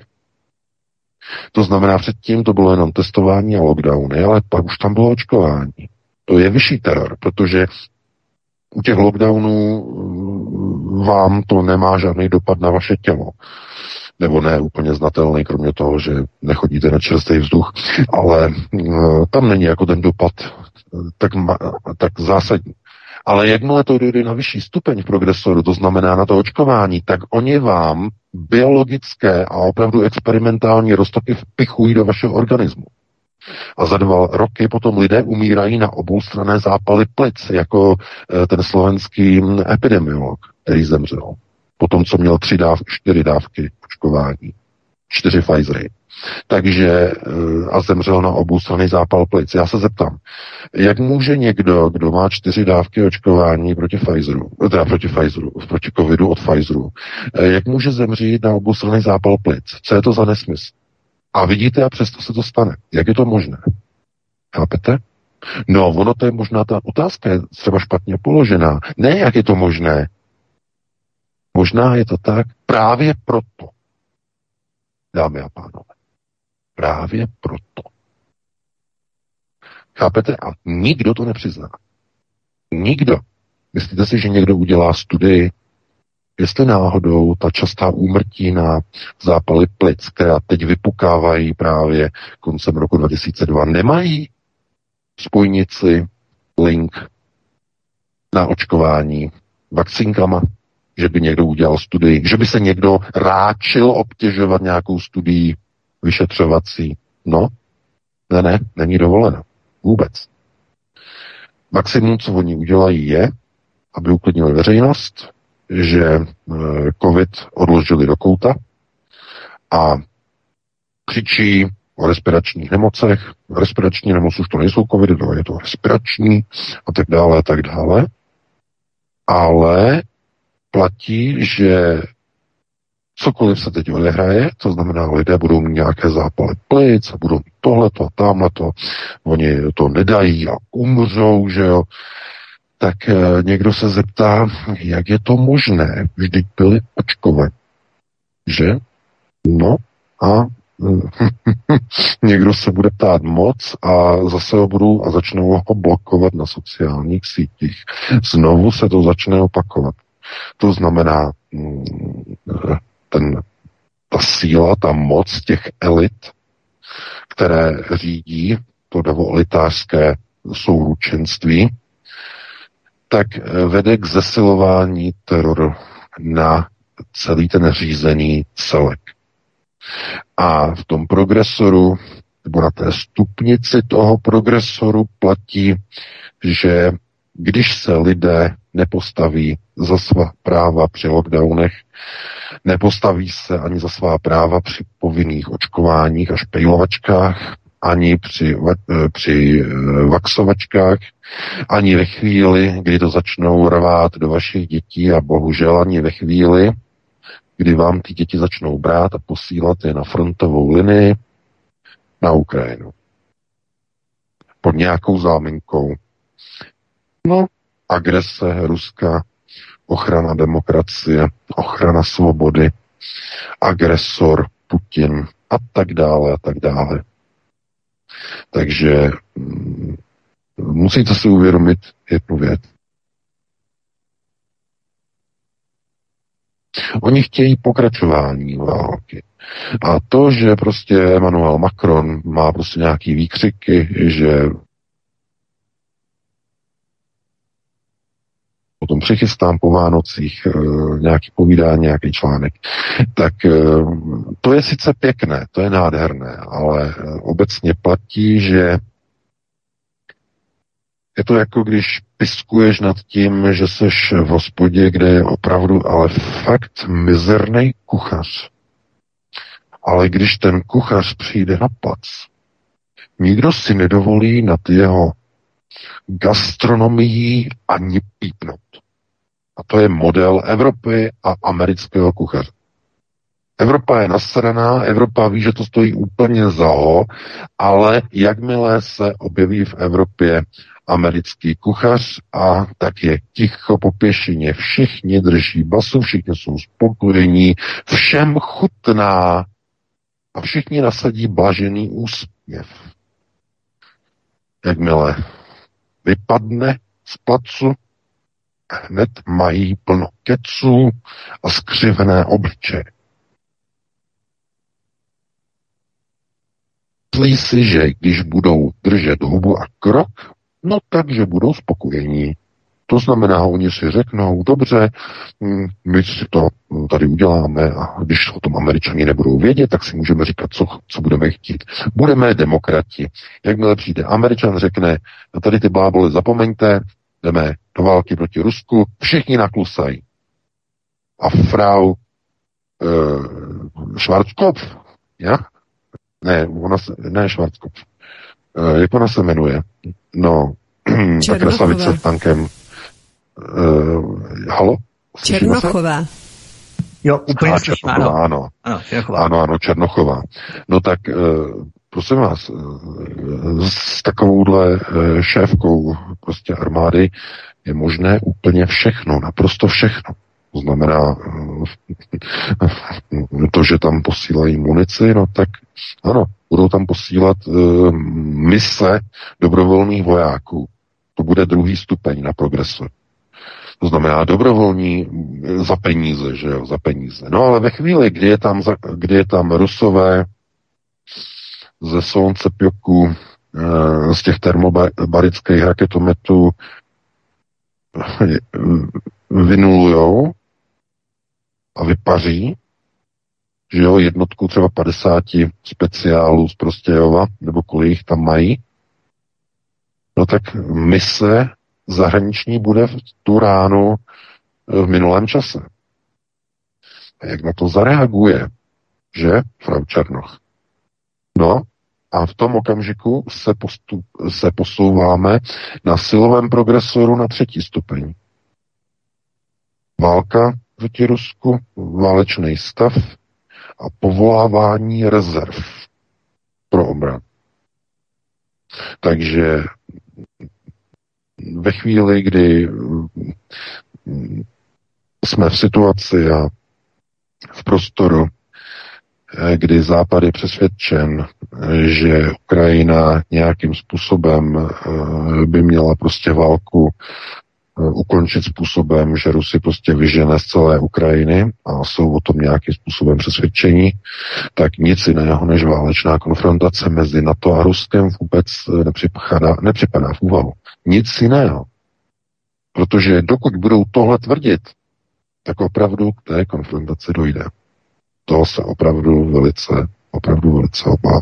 To znamená, předtím to bylo jenom testování a lockdowny, ale pak už tam bylo očkování. To je vyšší teror, protože u těch lockdownů vám to nemá žádný dopad na vaše tělo nebo ne úplně znatelný, kromě toho, že nechodíte na čerstvý vzduch, ale uh, tam není jako ten dopad eh, tak, tak zásadní. Ale jakmile to dojde na vyšší stupeň v progresoru, to znamená na to očkování, tak oni vám biologické a opravdu experimentální roztoky vpichují do vašeho organismu. A za dva roky potom lidé umírají na oboustranné zápaly plic, jako eh, ten slovenský epidemiolog, který zemřel po tom, co měl tři dáv, čtyři dávky očkování, čtyři Pfizery. Takže eh, a zemřel na obou strany zápal plic. Já se zeptám, jak může někdo, kdo má čtyři dávky očkování proti Pfizeru, teda proti Pfizeru, proti covidu od Pfizeru, eh, jak může zemřít na obou strany zápal plic? Co je to za nesmysl? A vidíte, a přesto se to stane. Jak je to možné? Chápete? No, ono to je možná ta otázka je třeba špatně položená. Ne, jak je to možné, Možná je to tak právě proto, dámy a pánové. Právě proto. Chápete? A nikdo to nepřizná. Nikdo. Myslíte si, že někdo udělá studii, jestli náhodou ta častá úmrtí na zápaly plic, která teď vypukávají právě koncem roku 2002, nemají spojnici, link na očkování vakcínkama? že by někdo udělal studii, že by se někdo ráčil obtěžovat nějakou studii vyšetřovací. No, ne, ne, není dovoleno. Vůbec. Maximum, co oni udělají, je, aby uklidnili veřejnost, že e, COVID odložili do kouta a křičí o respiračních nemocech. Respirační nemoc už to nejsou COVID, to je to respirační a tak dále, a tak dále. Ale platí, že cokoliv se teď odehraje, to znamená, lidé budou mít nějaké zápaly plic, budou mít tohleto, tamhleto, oni to nedají a umřou, že jo, tak e, někdo se zeptá, jak je to možné, vždyť byli očkovaní, že? No a někdo se bude ptát moc a zase ho budou a začnou ho blokovat na sociálních sítích. Znovu se to začne opakovat. To znamená, mm, ten, ta síla, ta moc těch elit, které řídí to davoolitářské souručenství, tak vede k zesilování teroru na celý ten řízený celek. A v tom progresoru, nebo na té stupnici toho progresoru platí, že když se lidé nepostaví za svá práva při lockdownech, nepostaví se ani za svá práva při povinných očkováních a špejlovačkách, ani při, eh, při eh, vaxovačkách, ani ve chvíli, kdy to začnou rvát do vašich dětí a bohužel ani ve chvíli, kdy vám ty děti začnou brát a posílat je na frontovou linii na Ukrajinu. Pod nějakou záminkou. No, agrese Ruska, ochrana demokracie, ochrana svobody, agresor Putin a tak dále a tak dále. Takže mm, musíte si uvědomit jednu věc. Oni chtějí pokračování války. A to, že prostě Emmanuel Macron má prostě nějaký výkřiky, že potom přichystám po Vánocích e, nějaký povídání, nějaký článek, tak e, to je sice pěkné, to je nádherné, ale e, obecně platí, že je to jako když piskuješ nad tím, že seš v hospodě, kde je opravdu ale fakt mizerný kuchař. Ale když ten kuchař přijde na plac, nikdo si nedovolí nad jeho gastronomií ani pípnout. A to je model Evropy a amerického kuchaře. Evropa je nasraná, Evropa ví, že to stojí úplně za ho, ale jakmile se objeví v Evropě americký kuchař a tak je ticho po pěšině. Všichni drží basu, všichni jsou spokojení, všem chutná a všichni nasadí blažený úsměv. Jakmile vypadne z placu, hned mají plno keců a skřivené obličeje. Myslí si, že když budou držet hubu a krok, no takže budou spokojení. To znamená, oni si řeknou, dobře, hm, my si to tady uděláme a když o tom američani nebudou vědět, tak si můžeme říkat, co, co budeme chtít. Budeme demokrati. Jakmile přijde američan, řekne, tady ty blábole zapomeňte, jdeme do války proti Rusku, všichni naklusají. A frau uh, Schwarzkopf, ja? Ne, ona se, ne Schwarzkopf. Uh, jak ona se jmenuje? No, ta krasavice tankem. Uh, halo? Černochová. Jo, úplně Černochová, ano. Ano, ano, Černochová. ano, ano, Černochová. No tak, uh, prosím vás, uh, s takovouhle uh, šéfkou prostě armády je možné úplně všechno, naprosto všechno. To znamená, to, že tam posílají munici, no tak ano, budou tam posílat mise dobrovolných vojáků. To bude druhý stupeň na progresu. To znamená dobrovolní za peníze, že jo, za peníze. No ale ve chvíli, kdy je tam, kdy je tam rusové ze Solnce Pjoku, z těch termobarických raketometů vynulujou a vypaří, že jo, jednotku třeba 50 speciálů z Prostějova, nebo kolik jich tam mají, no tak mise zahraniční bude v tu ránu v minulém čase. A jak na to zareaguje, že, Frau Černoch? No, a v tom okamžiku se, postup, se posouváme na silovém progresoru na třetí stupeň. Válka proti Rusku, válečný stav a povolávání rezerv pro obran. Takže ve chvíli, kdy jsme v situaci a v prostoru, kdy Západ je přesvědčen, že Ukrajina nějakým způsobem eh, by měla prostě válku eh, ukončit způsobem, že Rusy prostě vyžene z celé Ukrajiny a jsou o tom nějakým způsobem přesvědčení, tak nic jiného než válečná konfrontace mezi NATO a Ruskem vůbec eh, nepřipadá, nepřipadá v úvahu. Nic jiného. Protože dokud budou tohle tvrdit, tak opravdu k té konfrontaci dojde. To se opravdu velice, opravdu velice obávám.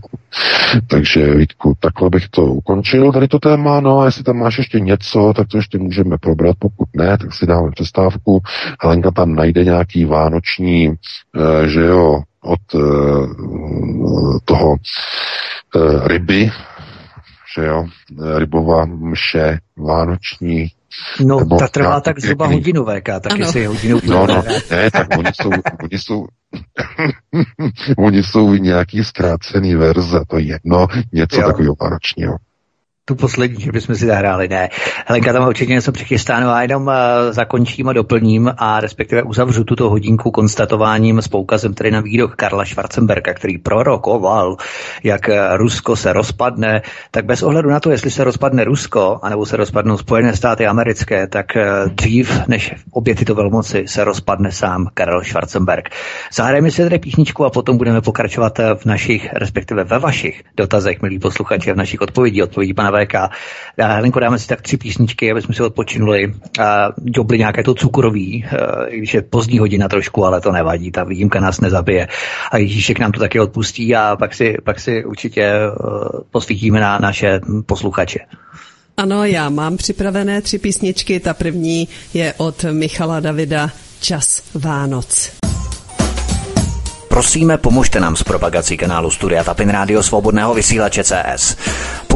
Takže Vítku, takhle bych to ukončil, tady to téma, no a jestli tam máš ještě něco, tak to ještě můžeme probrat, pokud ne, tak si dáme přestávku. Helenka tam najde nějaký vánoční, eh, že jo, od eh, toho eh, ryby, že jo, rybová mše vánoční, No, ta trvá tak zhruba hodinu VK, tak ano. jestli hodinu... No, no, ne, tak oni jsou, oni jsou, oni jsou nějaký zkrácený verze, to je jedno, něco jo. takového vánočního tu poslední, že bychom si zahráli. Ne. Helenka tam určitě něco přichystáno a jenom uh, zakončím a doplním a respektive uzavřu tuto hodinku konstatováním s poukazem tedy na výrok Karla Schwarzenberga, který prorokoval, jak eh, Rusko se rozpadne, tak bez ohledu na to, jestli se rozpadne Rusko, anebo se rozpadnou Spojené státy americké, tak uh, dřív než obě tyto velmoci se rozpadne sám Karel Schwarzenberg. Zahrajeme si tedy písničku a potom budeme pokračovat v našich, respektive ve vašich dotazech, milí posluchači, v našich odpovědí, odpovědí pana VK. Helenko, dáme si tak tři písničky, aby jsme si odpočinuli. A jobli nějaké to cukroví, i když je pozdní hodina trošku, ale to nevadí, ta výjimka nás nezabije. A Ježíšek nám to taky odpustí a pak si, pak si určitě posvítíme na naše posluchače. Ano, já mám připravené tři písničky. Ta první je od Michala Davida Čas Vánoc. Prosíme, pomožte nám s propagací kanálu Studia Tapin Rádio Svobodného vysílače CS.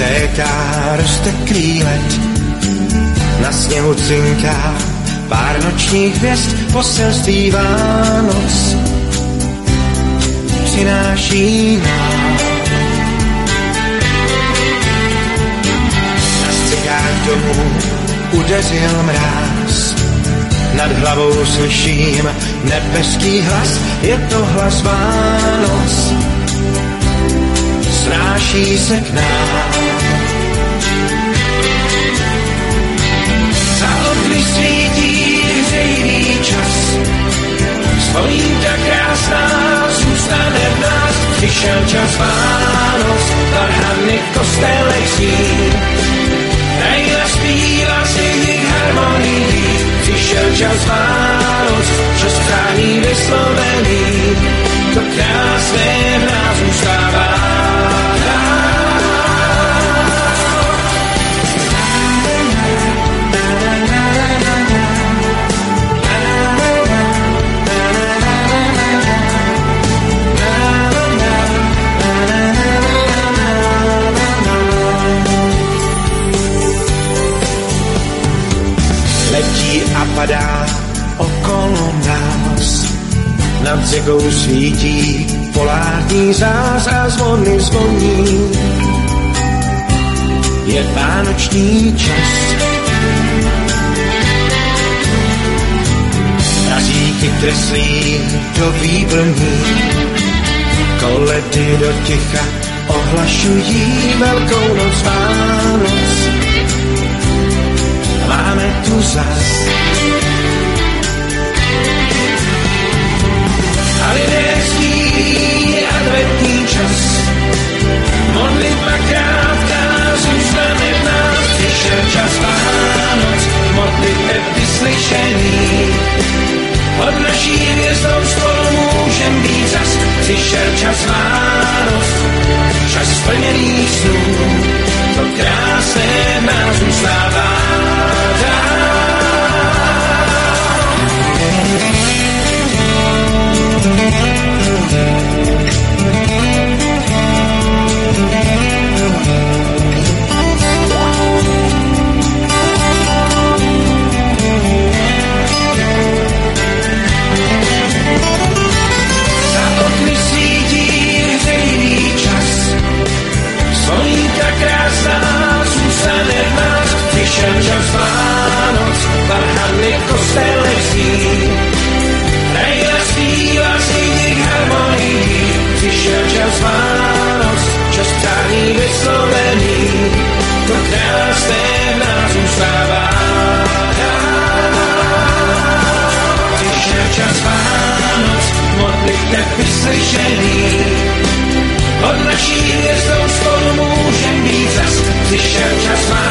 Stéká, roste klílet, na sněhu cinká pár nočních hvězd, poselství Vánoc přináší nám. Na střechách domů udeřil mráz, nad hlavou slyším nebeský hlas, je to hlas Vánoc, snáší se k nám. Vzpomínka krásná zůstane v nás, přišel čas Vánoc, varhany v kostelech zní. Krajina zpívá si jich harmonii, přišel čas Vánoc, čas přání vyslovený, to krásné v nás zůstává. Padá okolo nás. Nad řekou svítí polární zář a zvony zvoní. Je vánoční čas. Razíky kreslí do výbrní, koledy do ticha ohlašují velkou noc Vánoc máme zas. A lidé sdílí adventní čas. Modlitba krátká zůstane v nás, přišel čas Vánoc, modliteb vyslyšený. Pod naší hvězdou spolu můžem být zas, přišel čas Vánoc, čas splněný snů, to krásné nás zůstává. Modlit kostele vzít. Hrají a zpívá si k harmonii, přišel čas Vánoc, čas přání vyslovený, to krásné v nás zůstává. Přišel čas Vánoc, modliteb vyslyšený, od naší hvězdou spolu můžem být zas. Přišel čas Vánoc,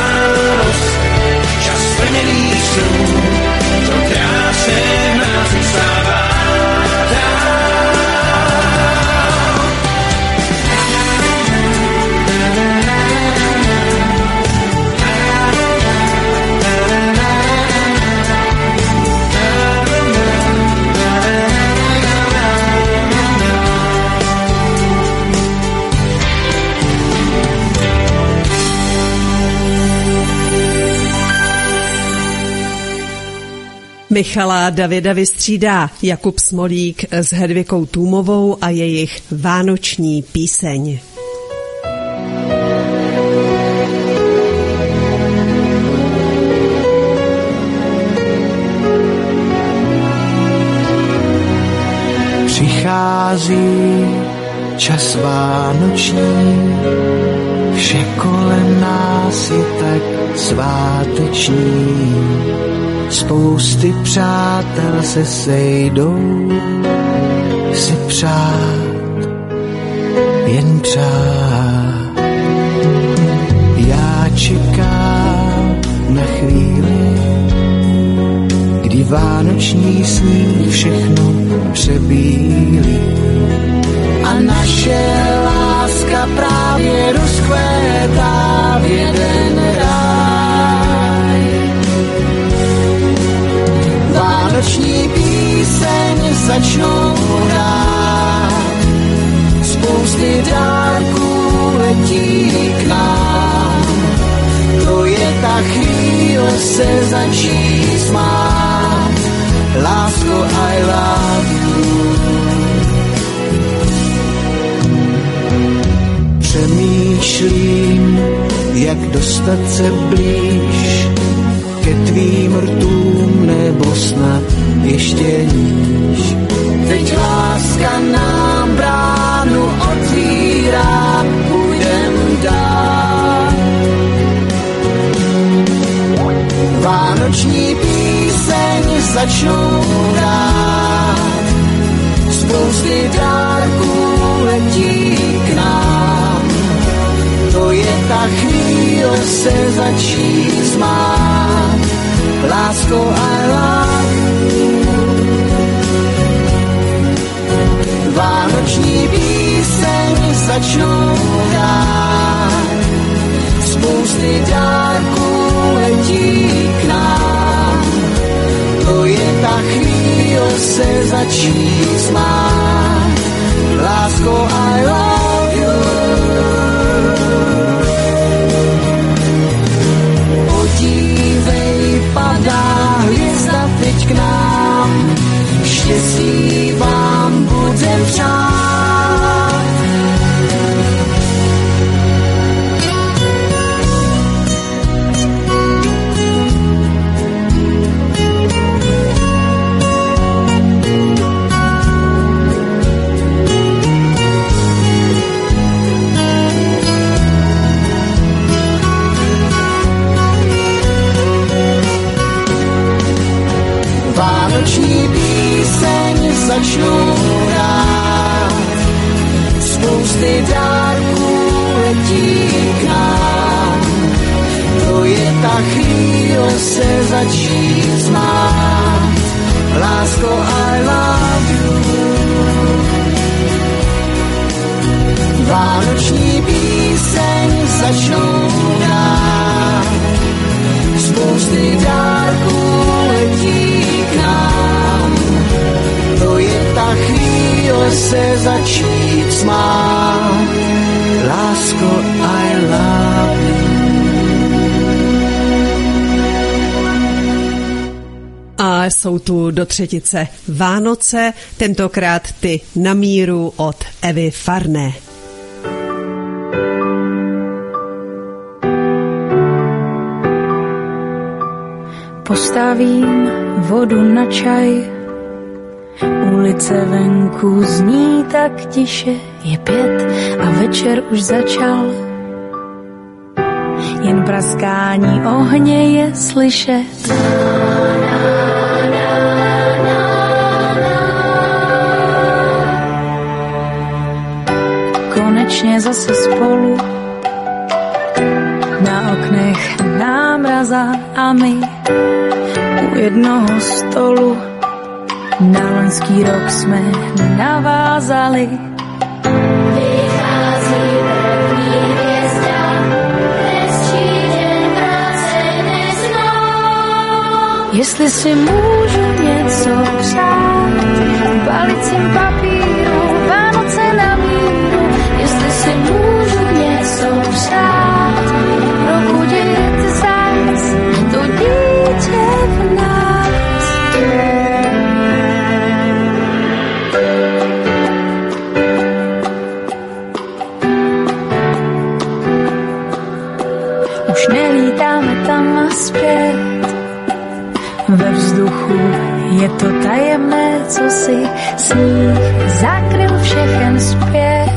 Michala Davida vystřídá Jakub Smolík s Hedvikou Tůmovou a jejich Vánoční píseň. Přichází čas vánoční, vše kolem nás je tak sváteční. Spousty přátel se sejdou si přát, jen přát. Já čekám na chvíli, kdy vánoční sníh všechno přebílí a naše láska právě rozkvétá v jeden ráj. Vánoční píseň začnou hrát, spousty dárků letí k nám. To je ta chvíle se začít smát, lásko I love you. Přemýšlím, jak dostat se blíž ke tvým rtům nebo snad ještě níž. Teď láska nám bránu otvírá, půjdem dál. Vánoční píseň začnou hrát, spousty dárků letí k nám. To je ta chvíle se začít smát, lásko I love. Vánoční píseň začnou hrát, spousty dárků letí k nám. To je ta chvíle se začít smát, lásko I love k nám, štěstí vám spousty dárků letí k. To je ta chvíle se začít smát, lásko I love you. Vánoční píseň začnou hrát, spousty dárků se začít smát, lásko I love you. A jsou tu do třetice Vánoce, tentokrát ty na míru od Evy Farné. Postavím vodu na čaj, ulice venku zní tak tiše, je pět a večer už začal. Jen praskání ohně je slyšet. Konečně zase spolu na oknech námraza a my u jednoho stolu na loňský rok jsme navázali. Vychází první hvězda, hezčí den práce neznám. Jestli si můžu něco přát, balicím papíru, Vánoce na míru. Jestli si můžu něco přát, to tajemné, co si sníh zakryl všechen spěch.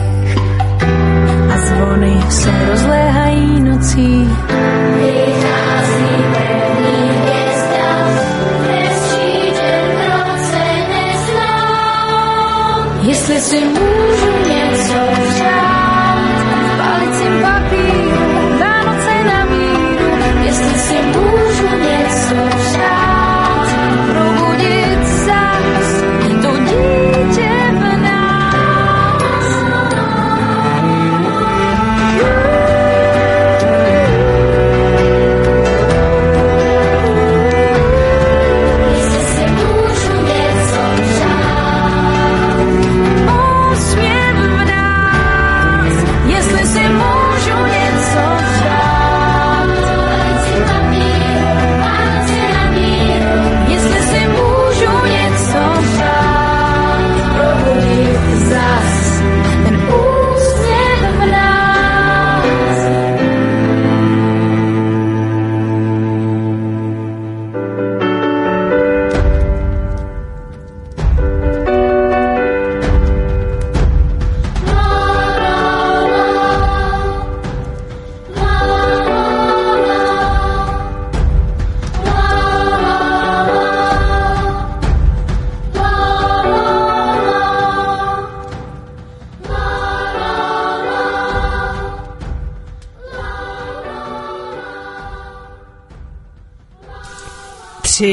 A zvony se rozléhají nocí. Vychází první hvězda. Jestli si můžu něco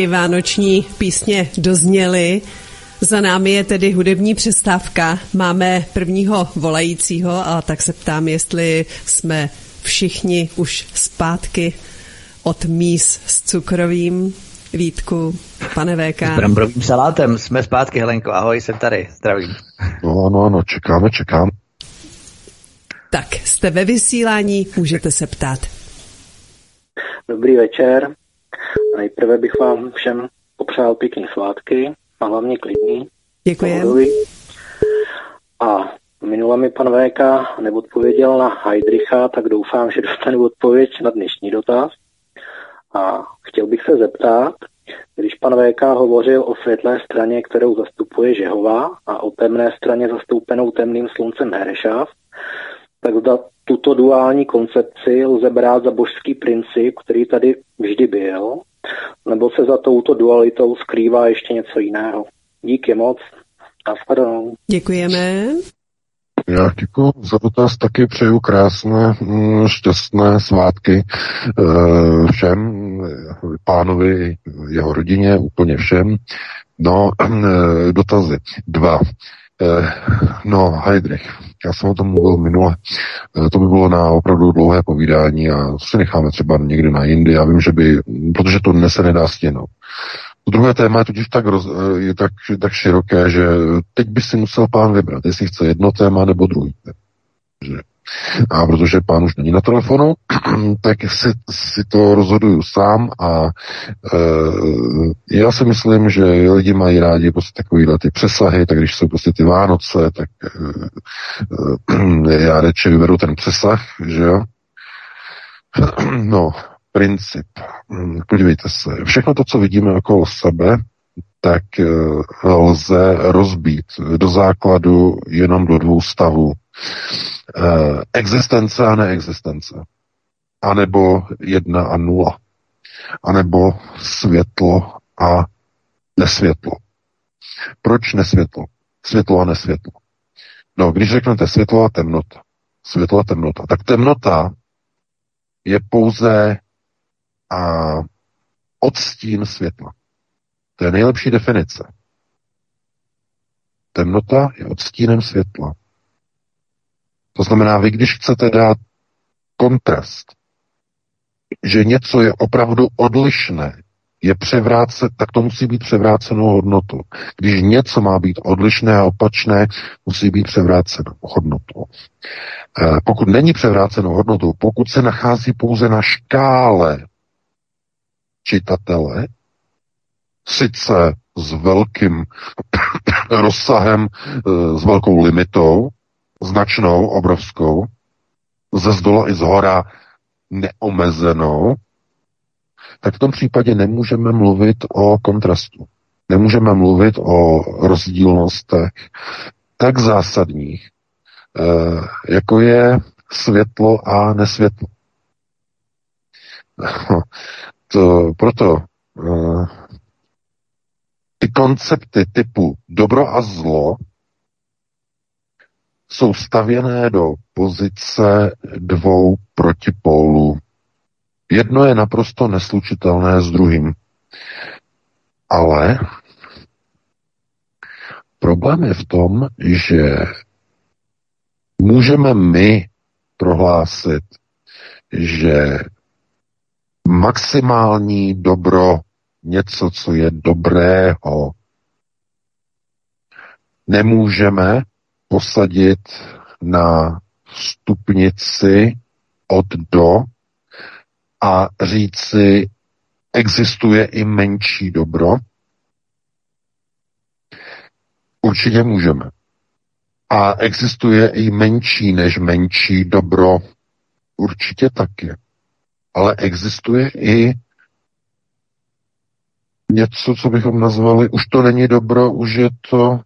vánoční písně dozněly. Za námi je tedy hudební přestávka. Máme prvního volajícího a tak se ptám, jestli jsme všichni už zpátky od míz s cukrovým. Vítku, pane VK. S bramborovým salátem. Jsme zpátky, Helenko. Ahoj, jsem tady. Zdravím. No ano, ano, čekáme, čekáme. Tak, jste ve vysílání, můžete se ptát. Dobrý večer. Nejprve bych vám všem popřál pěkný svátky a hlavně klidný. Pohodový. A minule mi pan VK neodpověděl na Heidricha, tak doufám, že dostanu odpověď na dnešní dotaz. A chtěl bych se zeptat, když pan VK hovořil o světlé straně, kterou zastupuje Žehova a o temné straně zastoupenou temným sluncem Herešav, tak zda tuto duální koncepci lze brát za božský princip, který tady vždy byl, nebo se za touto dualitou skrývá ještě něco jiného. Díky moc. Nashledanou. Děkujeme. Já děkuji za dotaz, taky přeju krásné, mm, šťastné svátky eh, všem, eh, pánovi, jeho rodině, úplně všem. No, eh, dotazy. Dva. Eh, No, Heidrich, já jsem o tom mluvil minule. Eh, To by bylo na opravdu dlouhé povídání a to si necháme třeba někdy na jindy. Já vím, že by, protože to dnes se nedá stěnout. To druhé téma je totiž tak, roz, eh, je tak, tak široké, že teď by si musel pán vybrat, jestli chce jedno téma nebo druhý téma. Že- A protože pán už není na telefonu, tak si, si to rozhoduju sám a e, já si myslím, že lidi mají rádi prostě takovýhle ty přesahy, tak když jsou prostě ty Vánoce, tak e, e, já radši vyberu ten přesah, že jo. No, princip. Hm, Podívejte se, všechno to, co vidíme okolo sebe, tak eh, lze rozbít do základu jenom do dvou stavů. Eh, existence a neexistence. A nebo jedna a nula. A nebo světlo a nesvětlo. Proč nesvětlo? Světlo a nesvětlo. No, když řeknete světlo a temnota, světlo a temnota, tak temnota je pouze a, odstín světla. To je nejlepší definice. Temnota je odstínem světla. To znamená, vy když chcete dát kontrast, že něco je opravdu odlišné, je převrácet, tak to musí být převrácenou hodnotu. Když něco má být odlišné a opačné, musí být převrácenou hodnotou. Eh, pokud není převrácenou hodnotou, pokud se nachází pouze na škále čitatele, sice s velkým rozsahem, eh, s velkou limitou, značnou, obrovskou, ze zdola i z hora neomezenou, tak v tom případě nemůžeme mluvit o kontrastu. Nemůžeme mluvit o rozdílnostech tak zásadních, eh, jako je světlo a nesvětlo. To, proto eh, ty koncepty typu dobro a zlo jsou stavěné do pozice dvou protipólů. Jedno je naprosto neslučitelné s druhým. Ale problém je v tom, že můžeme my prohlásit, že maximální dobro, něco, co je dobrého, nemůžeme posadit na stupnici od do a říci, existuje i menší dobro? Určitě můžeme. A existuje i menší než menší dobro? Určitě taky. Ale existuje i něco, co bychom nazvali, už to není dobro, už je to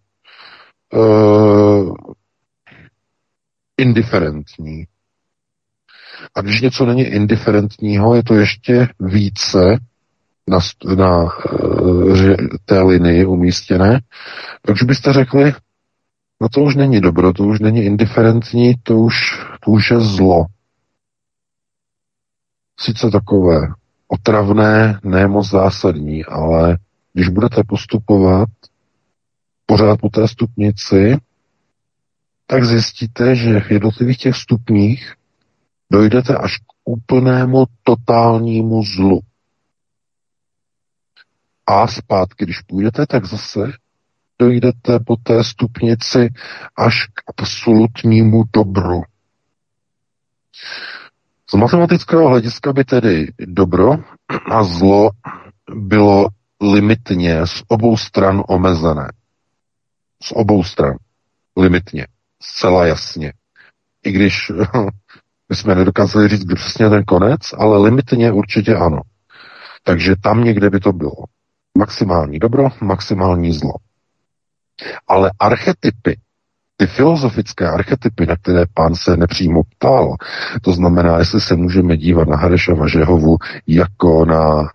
uh, indiferentní. A když něco není indiferentního, je to ještě více na, na uh, té linii umístěné. Proč byste řekli, no to už není dobro, to už není indiferentní, to už, to už je zlo. Sice takové otravné, ne moc zásadní, ale když budete postupovat pořád po té stupnici, tak zjistíte, že v jednotlivých těch stupních dojdete až k úplnému totálnímu zlu. A zpátky, když půjdete, tak zase dojdete po té stupnici až k absolutnímu dobru. Z matematického hlediska by tedy dobro a zlo bylo limitně z obou stran omezené. Z obou stran. Limitně. Zcela jasně. I když my jsme nedokázali říct přesně ten konec, ale limitně určitě ano. Takže tam někde by to bylo. Maximální dobro, maximální zlo. Ale archetypy, ty filozofické archetypy, na které pán se nepřímo ptal, to znamená, jestli se můžeme dívat na Harešova Žehovu jako na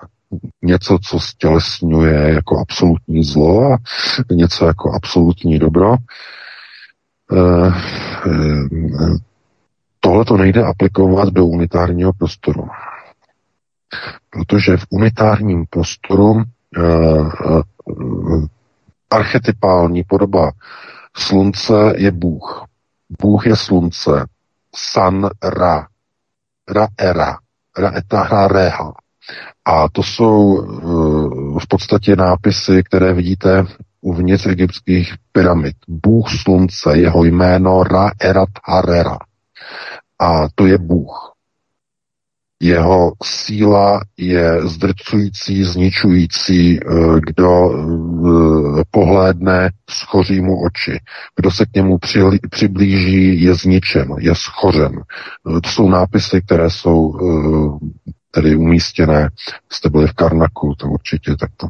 něco, co stělesňuje jako absolutní zlo a něco jako absolutní dobro, eh, eh, tohle to nejde aplikovat do unitárního prostoru. Protože v unitárním prostoru uh, archetypální podoba slunce je Bůh. Bůh je slunce. San Ra. Ra era. Ra eta hra reha. A to jsou uh, v podstatě nápisy, které vidíte uvnitř egyptských pyramid. Bůh slunce, jeho jméno Ra Erat Harera. A to je Bůh. Jeho síla je zdrcující, zničující, eh, kdo eh, pohlédne, schoří mu oči. Kdo se k němu přiblíží, je zničen, je schořen. Eh, to jsou nápisy, které jsou tedy umístěné, jste byli v Karnaku, to určitě, tak tam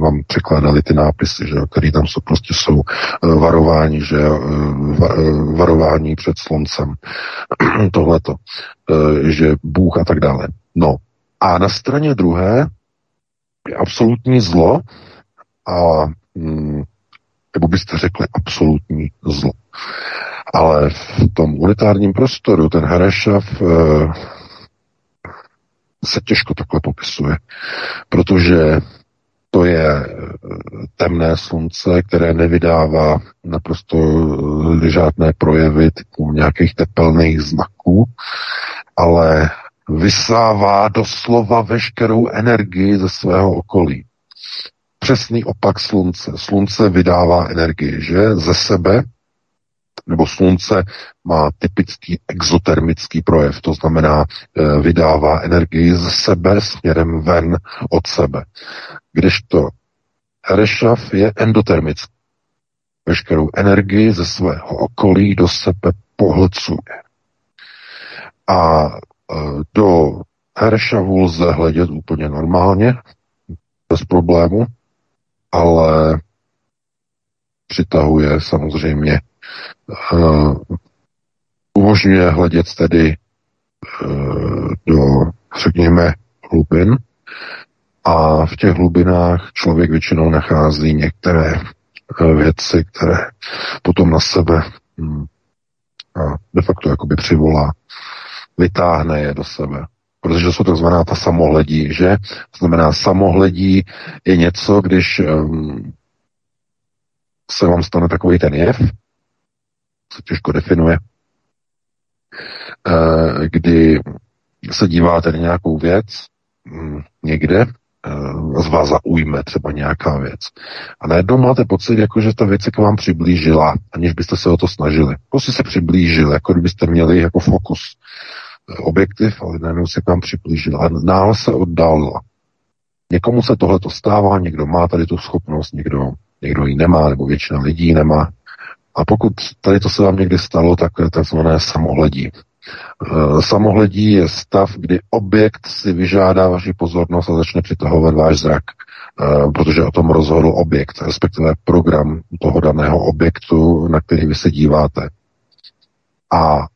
vám překládali ty nápisy, že, které tam jsou, prostě jsou varování, že varování před sluncem, tohleto, že Bůh a tak dále. No, a na straně druhé je absolutní zlo a hm, nebo byste řekli absolutní zlo. Ale v tom unitárním prostoru ten Harešav e, se těžko takhle popisuje, protože to je eh, temné slunce, které nevydává naprosto eh, žádné projevy typu nějakých tepelných znaků, ale vysává doslova veškerou energii ze svého okolí přesný opak slunce. Slunce vydává energii, že? Ze sebe, nebo slunce má typický exotermický projev, to znamená, e, vydává energii ze sebe směrem ven od sebe. Kdežto Herešav je endotermický. Veškerou energii ze svého okolí do sebe pohlcuje. A e, do Herešavu lze hledět úplně normálně, bez problému, ale přitahuje samozřejmě, umožňuje hledět tedy uh, do, řekněme, hlubin a v těch hlubinách člověk většinou nachází některé uh, věci, které potom na sebe a de facto jakoby přivolá, vytáhne je do sebe protože jsou takzvaná ta samohledí, že? Znamená, samohledí je něco, když um, se vám stane takový ten jev, se těžko definuje, uh, kdy se díváte na nějakou věc um, někde, uh, z vás zaujme třeba nějaká věc. A najednou máte pocit, jako že ta věc se k vám přiblížila, aniž byste se o to snažili. Prostě se přiblížil, jako kdybyste měli jako fokus objektiv, ale najednou se k vám přiblížila a náhle se oddálila. Někomu se tohle to stává, někdo má tady tu schopnost, někdo, někdo ji nemá, nebo většina lidí nemá. A pokud tady to se vám někdy stalo, tak je takzvané samohledí. E, samohledí je stav, kdy objekt si vyžádá vaši pozornost a začne přitahovat váš zrak, e, protože o tom rozhodl objekt, respektive program toho daného objektu, na který vy se díváte. A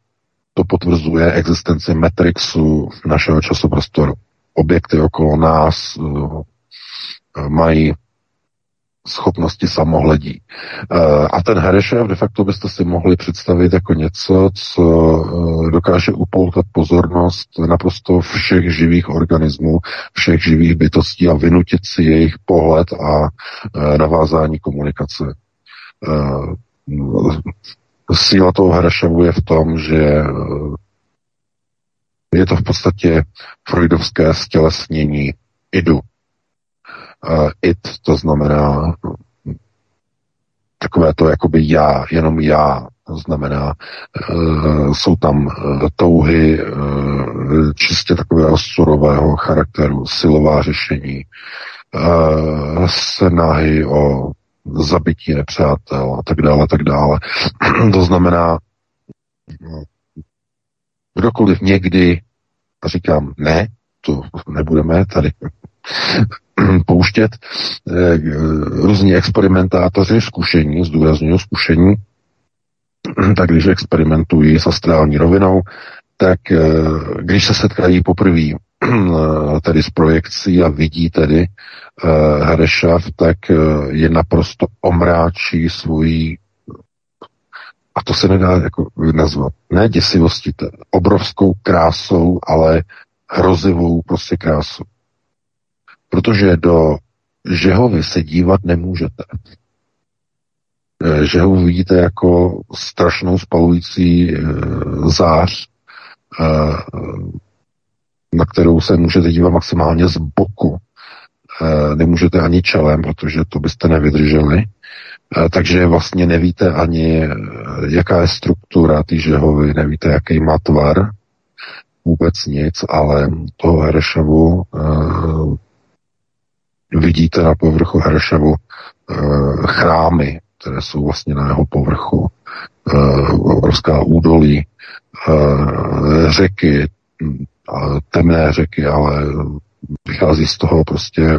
to potvrzuje existenci Matrixu našeho časoprostoru. Objekty okolo nás uh, mají schopnosti samohledí. Uh, a ten Herešev de facto byste si mohli představit jako něco, co uh, dokáže upoutat pozornost naprosto všech živých organismů, všech živých bytostí a vynutit si jejich pohled a uh, navázání komunikace síla toho Hrašavu je v tom, že eh, je to v podstatě freudovské stělesnění idu. Uh, id, to znamená takové to jakoby já, jenom já, to znamená, uh, jsou tam uh, touhy uh, čistě takového surového charakteru, silová řešení, uh, snahy o zabití nepřátel a tak dále, tak dále. to znamená, kdokoliv někdy, říkám ne, to nebudeme tady pouštět, eh, různí experimentátoři, zkušení, zdůraznuju zkušení, tak když experimentují s astrální rovinou, tak eh, když se setkají poprvé tedy s projekcí a vidí tedy Herešav, tak uh, je naprosto omráčí svojí a to se nedá jako nazvat, ne děsivostí, obrovskou krásou, ale hrozivou prostě krásou. Protože do Žehovy se dívat nemůžete. Žehovu vidíte jako strašnou spalující zář, na kterou se můžete dívat maximálně z boku. Nemůžete ani čelem, protože to byste nevydrželi. Takže vlastně nevíte ani, jaká je struktura té žehovy, nevíte, jaký má tvar, vůbec nic, ale toho Heršavu e, vidíte na povrchu Heršavu chrámy, které jsou vlastně na jeho povrchu, obrovská údolí, řeky, temné řeky, ale vychází z toho prostě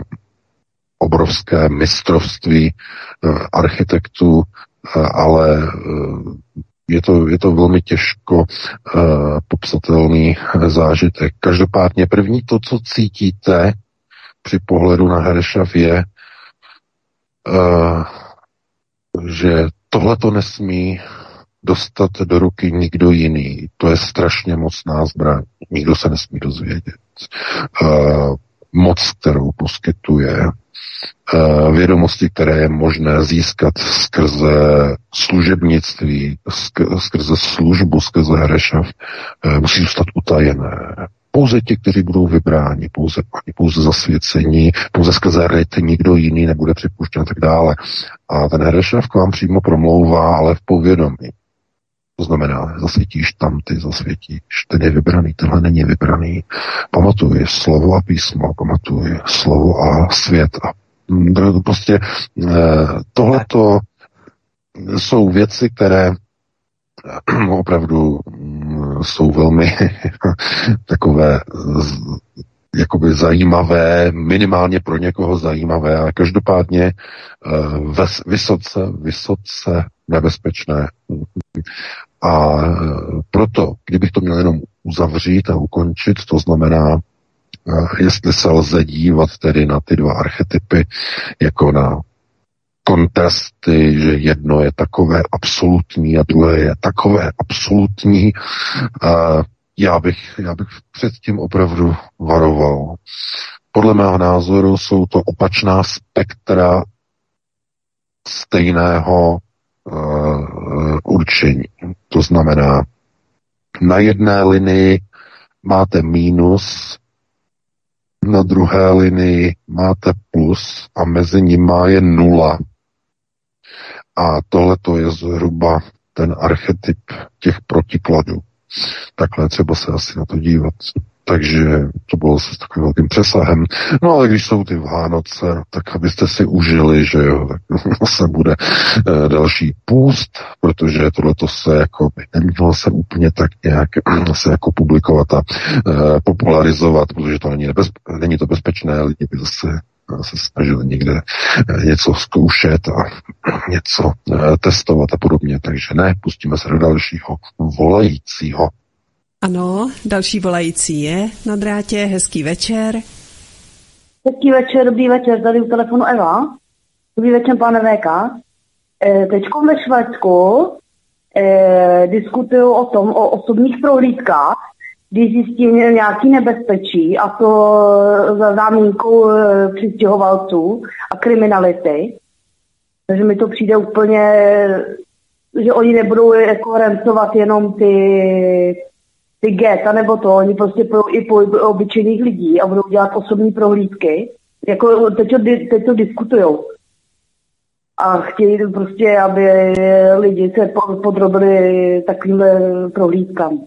obrovské mistrovství eh, architektů, eh, ale je to, je to velmi těžko uh, popsatelný zážitek. Každopádně první to, co cítíte při pohledu na Heršav je, uh, že tohle to nesmí dostat do ruky nikdo jiný. To je strašně mocná zbraň. Nikdo se nesmí dozvědět. Uh, moc, kterou poskytuje Eh, vědomosti, které je možné získat skrze služebnictví, skrze službu, skrze Herešav, eh, musí zůstat utajené. Pouze ti, kteří budou vybráni, pouze oni, pouze zasvěcení, pouze skrze rejty, nikdo jiný nebude připuštěn a tak dále. A ten Herešav k vám přímo promlouvá, ale v povědomí. To znamená, zasvětíš tam, ty zasvětíš, ten je vybraný, tenhle není vybraný. Pamatuj slovo a písmo, pamatuj slovo a svět a Prostě eh, tohleto jsou věci, které opravdu mm, jsou velmi takové jakoby zajímavé, minimálně pro někoho zajímavé, ale každopádně eh, vysoce, vysoce nebezpečné. A proto, kdybych to měl jenom uzavřít a ukončit, to znamená jestli se lze dívat tedy na ty dva archetypy jako na kontrasty, že jedno je takové absolutní a druhé je takové absolutní. Já bych, já bych předtím opravdu varoval. Podle mého názoru jsou to opačná spektra stejného uh, určení. To znamená, na jedné linii máte mínus na druhé linii máte plus a mezi nimi je nula. A tohle to je zhruba ten archetyp těch protikladů. Takhle třeba se asi na to dívat. Takže to bylo s takovým velkým přesahem. No ale když jsou ty Vánoce, tak abyste si užili, že jo, tak se bude e, další půst, protože tohle to se jako by nemělo se úplně tak nějak se jako publikovat a e, popularizovat, protože to není, nebezpe, není to bezpečné, lidi by zase se snažili někde něco zkoušet a něco testovat a podobně. Takže ne, pustíme se do dalšího volajícího. Ano, další volající je na drátě. Hezký večer. Hezký večer, dobrý večer, tady u telefonu Eva. Dobrý večer, pane VK. E, Teď ve Švédsku e, diskutují o tom, o osobních prohlídkách, když zjistí nějaký nebezpečí, a to za zámínkou e, přistěhovalců a kriminality. Takže mi to přijde úplně, že oni nebudou jako rencovat jenom ty ty geta nebo to, oni prostě pojou i po obyčejných lidí a budou dělat osobní prohlídky. Jako teď to, teď to diskutujou. A chtějí prostě, aby lidi se podrobili takovýmhle prohlídkám.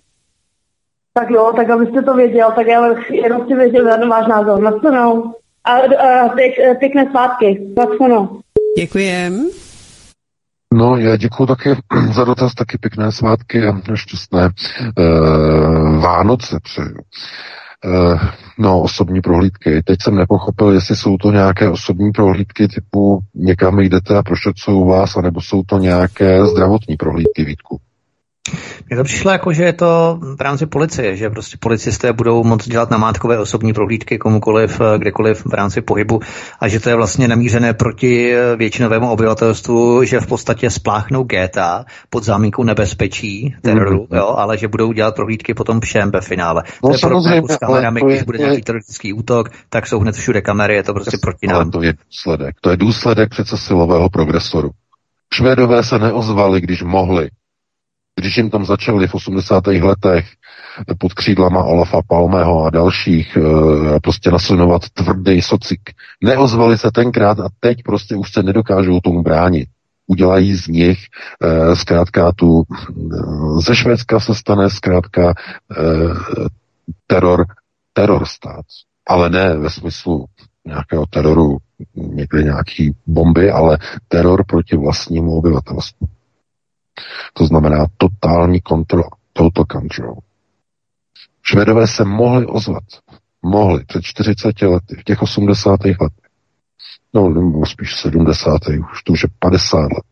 Tak jo, tak abyste to věděl, tak já jenom chci vědět váš názor. Nashledanou. A, a pěk, pěkné svátky. Nashledanou. Děkujem. No, já děkuji taky za dotaz, taky pěkné svátky a šťastné uh, Vánoce přeju. Uh, no, osobní prohlídky. Teď jsem nepochopil, jestli jsou to nějaké osobní prohlídky typu někam jdete a prošetřují vás, anebo jsou to nějaké zdravotní prohlídky, Vítku. Mně to přišlo jako, že je to v rámci policie, že prostě policisté budou moct dělat namátkové osobní prohlídky komukoliv, eh, kdekoliv v rámci pohybu a že to je vlastně namířené proti eh, většinovému obyvatelstvu, že v podstatě spláchnou géta pod zámínkou nebezpečí teroru, mm-hmm. jo, ale že budou dělat prohlídky potom všem ve finále. No, to je podobné jako s kamerami, když bude nějaký teroristický útok, tak jsou hned všude kamery, je to prostě proti nám. to je důsledek. To je důsledek přece silového progresoru. Švédové se neozvali, když mohli. Když jim tam začali v 80. letech pod křídlama Olafa Palmeho a dalších eh, prostě naslinovat tvrdý socik, neozvali se tenkrát a teď prostě už se nedokážou tomu bránit. Udělají z nich eh, zkrátka tu, eh, ze Švédska se stane zkrátka teror, teror stát. Ale ne ve smyslu nějakého teroru, někde nějaký bomby, ale teror proti vlastnímu obyvatelstvu. To znamená totální kontrola, total control. Švédové se mohli ozvat. Mohli před 40 lety, v těch 80. letech. No, nebo spíš 70. už to už je 50 let.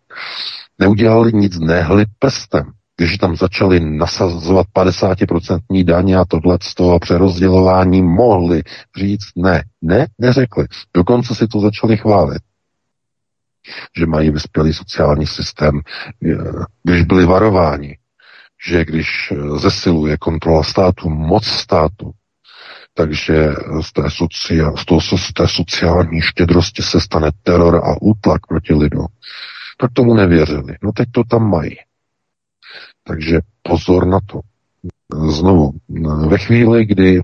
Neudělali nic, nehli prstem. Když tam začali nasazovat 50% daně a tohle z toho přerozdělování, mohli říct ne. Ne, neřekli. Dokonce si to začali chválit že mají vyspělý sociální systém. Když byli varováni, že když zesiluje kontrola státu, moc státu, takže z té, socia- z, toho, z té sociální štědrosti se stane teror a útlak proti lidu. Tak tomu nevěřili. No teď to tam mají. Takže pozor na to. Znovu, ve chvíli, kdy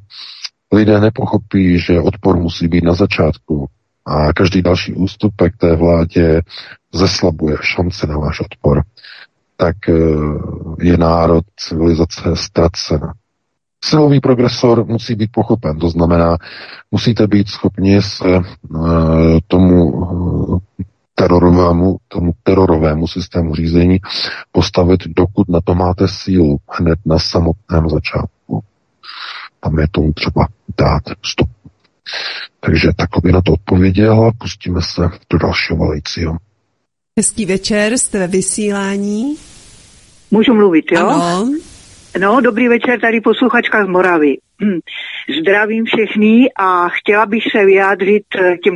lidé nepochopí, že odpor musí být na začátku a každý další ústupek té vládě zeslabuje šance na váš odpor, tak eh, je národ, civilizace ztracena. Silový progresor musí být pochopen, to znamená, musíte být schopni se uh, tomu uh, terorovému, tomu terorovému systému řízení postavit, dokud na to máte sílu hned na samotném začátku. Tam je tomu třeba dát stop. Takže takhle by na to odpověděl a pustíme se do dalšího volajícího. Hezký večer, jste ve vysílání. Můžu mluvit, jo? Ano. No, dobrý večer, tady posluchačka z Moravy. Hm. Zdravím všechny a chtěla bych se vyjádřit k těm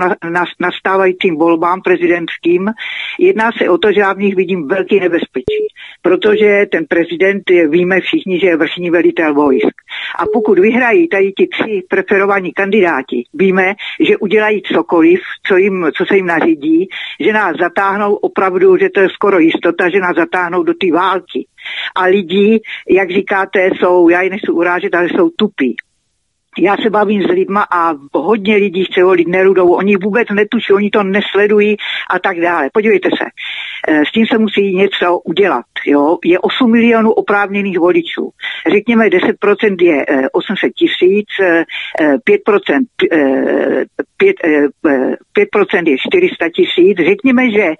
nastávajícím volbám prezidentským. Jedná se o to, že já v nich vidím velký nebezpečí, protože ten prezident, je, víme všichni, že je vrchní velitel vojsk. A pokud vyhrají tady ti tři preferovaní kandidáti, víme, že udělají cokoliv, co, jim, co se jim nařídí, že nás zatáhnou opravdu, že to je skoro jistota, že nás zatáhnou do té války. A lidi, jak říkáte, jsou, já je nechci urážet, ale jsou tupí já se bavím s lidma a hodně lidí chce volit Nerudou, oni vůbec netuší, oni to nesledují a tak dále. Podívejte se, s tím se musí něco udělat. Jo? Je 8 milionů oprávněných voličů. Řekněme, 10% je 800 eh, tisíc, 5%, eh, 5, 5% je 400 tisíc. Řekněme, že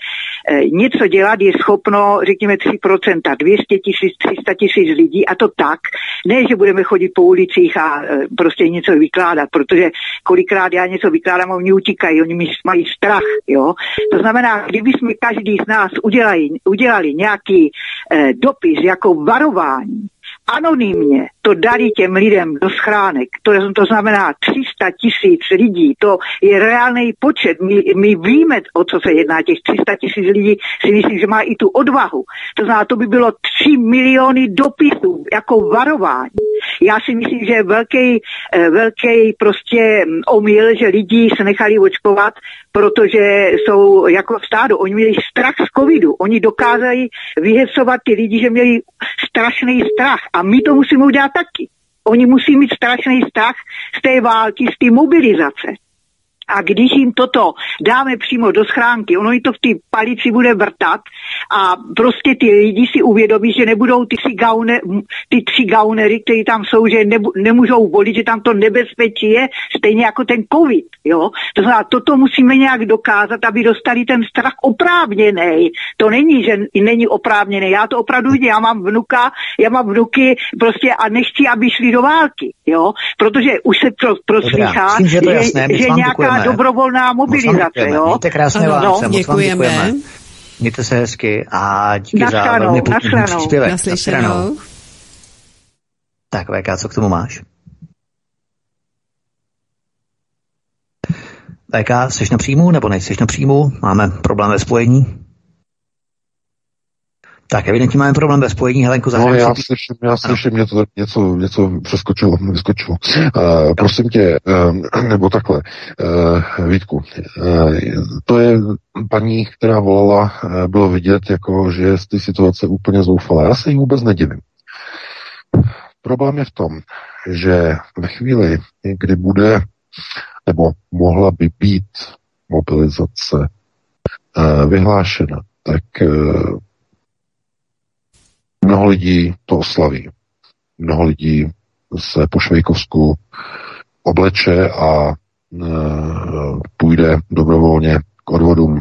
něco dělat je schopno, řekněme, 3%, 200 tisíc, 300 tisíc lidí a to tak, ne, že budeme chodit po ulicích a prostě něco vykládat, protože kolikrát já něco vykládám oni utíkají, oni mají strach, jo. To znamená, kdyby jsme každý z nás udělali, udělali nějaký eh, dopis jako varování, anonymně to dali těm lidem do schránek, to, to znamená 300 tisíc lidí, to je reálný počet, my, my víme, o co se jedná, těch 300 tisíc lidí si myslím, že má i tu odvahu. To znamená, to by bylo 3 miliony dopisů jako varování. Já si myslím, že je velký, eh, velký prostě mm, omyl, že lidi se nechali očkovat, protože jsou jako stádo. Oni měli strach z covidu. Oni dokázali vyhecovat ty lidi, že měli strašný strach. A my to musíme udělat taky. Oni musí mít strašný strach z té války, z té mobilizace. A když jim toto dáme přímo do schránky, ono jim to v té palici bude vrtat a prostě ty lidi si uvědomí, že nebudou ty tři, gaune, ty tři gaunery, kteří tam jsou, že nebu, nemůžou volit, že tam to nebezpečí je stejně jako ten covid. Jo? To znamená, toto musíme nějak dokázat, aby dostali ten strach oprávněný. To není, že není oprávněný. Já to opravdu vidím. Já mám vnuka, já mám vnuky prostě a nechci, aby šli do války. Jo? Protože už se to proslýchá, že, že, že nějaká děkujeme. dobrovolná mobilizace. Jo? Mějte krásně ano, Vánoce, no, děkujeme. děkujeme. Mějte se hezky a díky za velmi půjčný příspěvek. Naslyšenou. Tak VK, co k tomu máš? VK, jsi na příjmu nebo nejsi na příjmu? Máme problém ve spojení? Tak evidentně máme problém ve spojení. Helenko, No, já slyším, já slyším, něco, něco, něco přeskočilo, vyskočilo. Uh, prosím tě, uh, nebo takhle, uh, Vítku, uh, to je paní, která volala, uh, bylo vidět, jako, že je z té situace úplně zoufalá. Já se jí vůbec nedivím. Problém je v tom, že ve chvíli, kdy bude, nebo mohla by být mobilizace uh, vyhlášena, tak uh, Mnoho lidí to oslaví. Mnoho lidí se po Švejkovsku obleče a e, půjde dobrovolně k odvodům,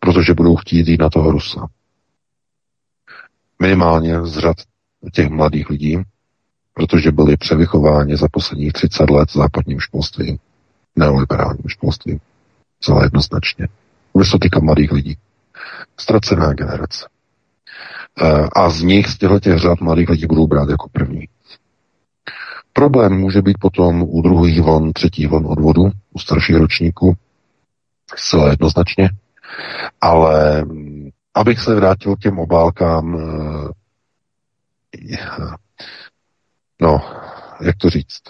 protože budou chtít jít na toho Rusa. Minimálně z řad těch mladých lidí, protože byli převychováni za posledních 30 let západním školstvím, neoliberálním školstvím. Celé jednoznačně. Bude se týkat mladých lidí. Ztracená generace. Eh, a z nich, z těchto těch řad mladých lidí budou brát jako první. Problém může být potom u druhých vln, třetích vln odvodu, u starších ročníků, zcela jednoznačně. Ale mm, abych se vrátil k těm obálkám, eh, no, jak to říct,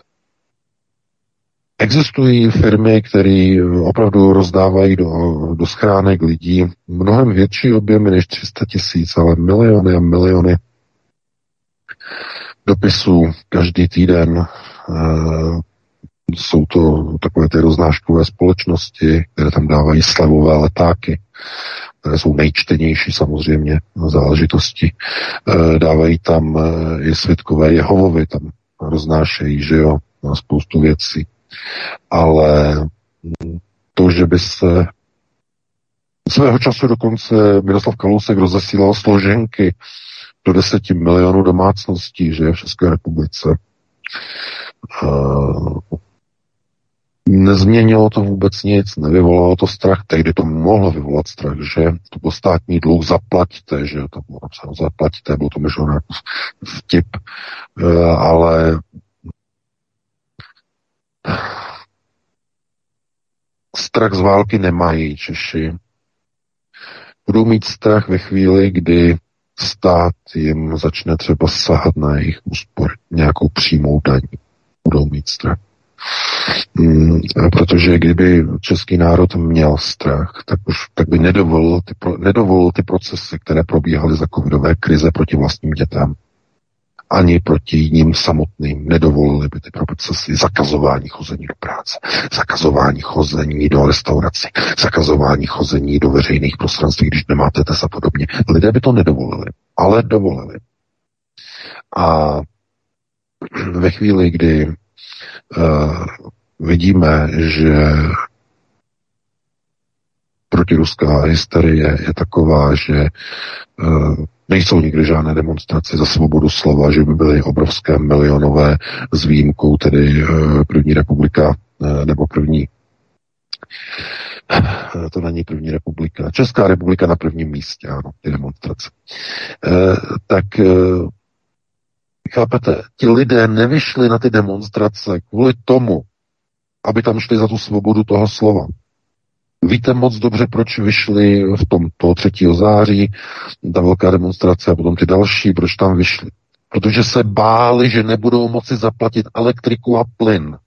Existují firmy, které opravdu rozdávají do, do schránek lidí mnohem větší objemy než 300 tisíc, ale miliony a miliony dopisů každý týden. E, jsou to takové ty roznáškové společnosti, které tam dávají slevové letáky, které jsou nejčtenější samozřejmě záležitosti. E, dávají tam e, i světkové Jehovovi, tam roznášejí, že jo, spoustu věcí ale to, že by se svého času dokonce Miroslav Kalousek rozesílal složenky do deseti milionů domácností, že v České republice. Nezměnilo to vůbec nic, nevyvolalo to strach, tehdy to mohlo vyvolat strach, že to byl státní dluh, zaplaťte, že to bylo napsáno zaplaťte, bylo to možná jako vtip, ale Strach z války nemají Češi. Budou mít strach ve chvíli, kdy stát jim začne třeba sahat na jejich úspor, nějakou přímou daní. Budou mít strach. Hmm, protože kdyby český národ měl strach, tak už tak by nedovolil ty, nedovolil ty procesy, které probíhaly za covidové krize proti vlastním dětem ani proti ním samotným nedovolili by ty procesy zakazování chození do práce, zakazování chození do restaurací, zakazování chození do veřejných prostranství, když nemáte test a podobně. Lidé by to nedovolili, ale dovolili. A ve chvíli, kdy uh, vidíme, že protiruská hysterie je taková, že uh, Nejsou nikdy žádné demonstrace za svobodu slova, že by byly obrovské milionové s výjimkou tedy eh, první republika eh, nebo první eh, to není první republika. Česká republika na prvním místě, ano, ty demonstrace. tak chápete, ti lidé nevyšli na ty demonstrace kvůli tomu, aby tam šli za tu svobodu toho slova. Víte moc dobře, proč vyšli v tom toho 3. září, ta velká demonstrace a potom ty další, proč tam vyšli. Protože se báli, že nebudou moci zaplatit elektriku a plyn.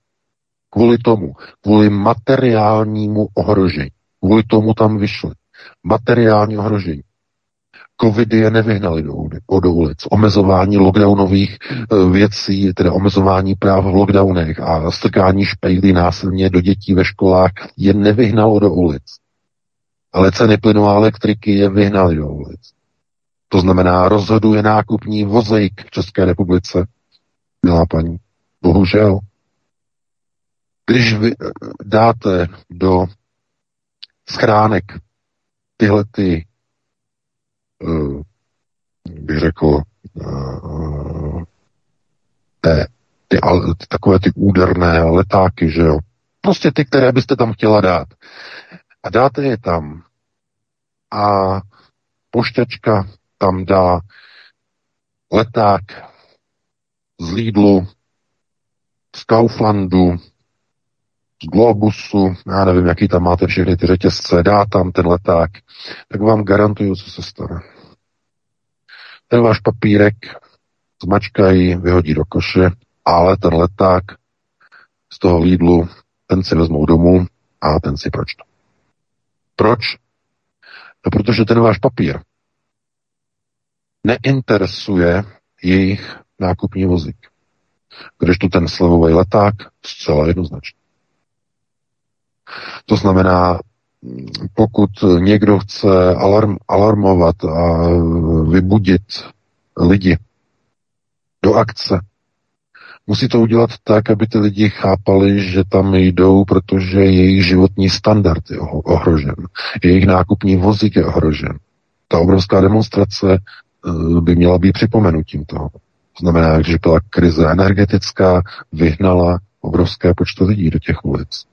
Kvůli tomu, kvůli materiálnímu ohrožení. Kvůli tomu tam vyšli. Materiální ohrožení. Covidy je nevyhnali do, do ulic. Omezování lockdownových e, věcí, tedy omezování práv v lockdownech a strkání špejlí násilně do dětí ve školách je nevyhnalo do ulic. Ale ceny plynu a elektriky je vyhnali do ulic. To znamená, rozhoduje nákupní vozejk v České republice, milá paní. Bohužel. Když vy e, dáte do schránek tyhle ty Eh, bych řekl, eh, té, ty, ty, takové ty úderné letáky, že jo. Prostě ty, které byste tam chtěla dát. A dáte je tam. A pošťačka tam dá leták z Lidlu, z Kauflandu, Globusu, já nevím, jaký tam máte všechny ty řetězce, dá tam ten leták, tak vám garantuju, co se stane. Ten váš papírek zmačkají, vyhodí do koše, ale ten leták z toho Lidlu, ten si vezmou domů a ten si proč to. Proč? No, protože ten váš papír neinteresuje jejich nákupní vozík. Když tu ten slevový leták zcela jednoznačně. To znamená, pokud někdo chce alarm, alarmovat a vybudit lidi do akce, musí to udělat tak, aby ty lidi chápali, že tam jdou, protože jejich životní standard je ohrožen. Jejich nákupní vozík je ohrožen. Ta obrovská demonstrace eh, by měla být připomenutím toho. To znamená, že byla krize energetická, vyhnala obrovské počty lidí do těch ulic.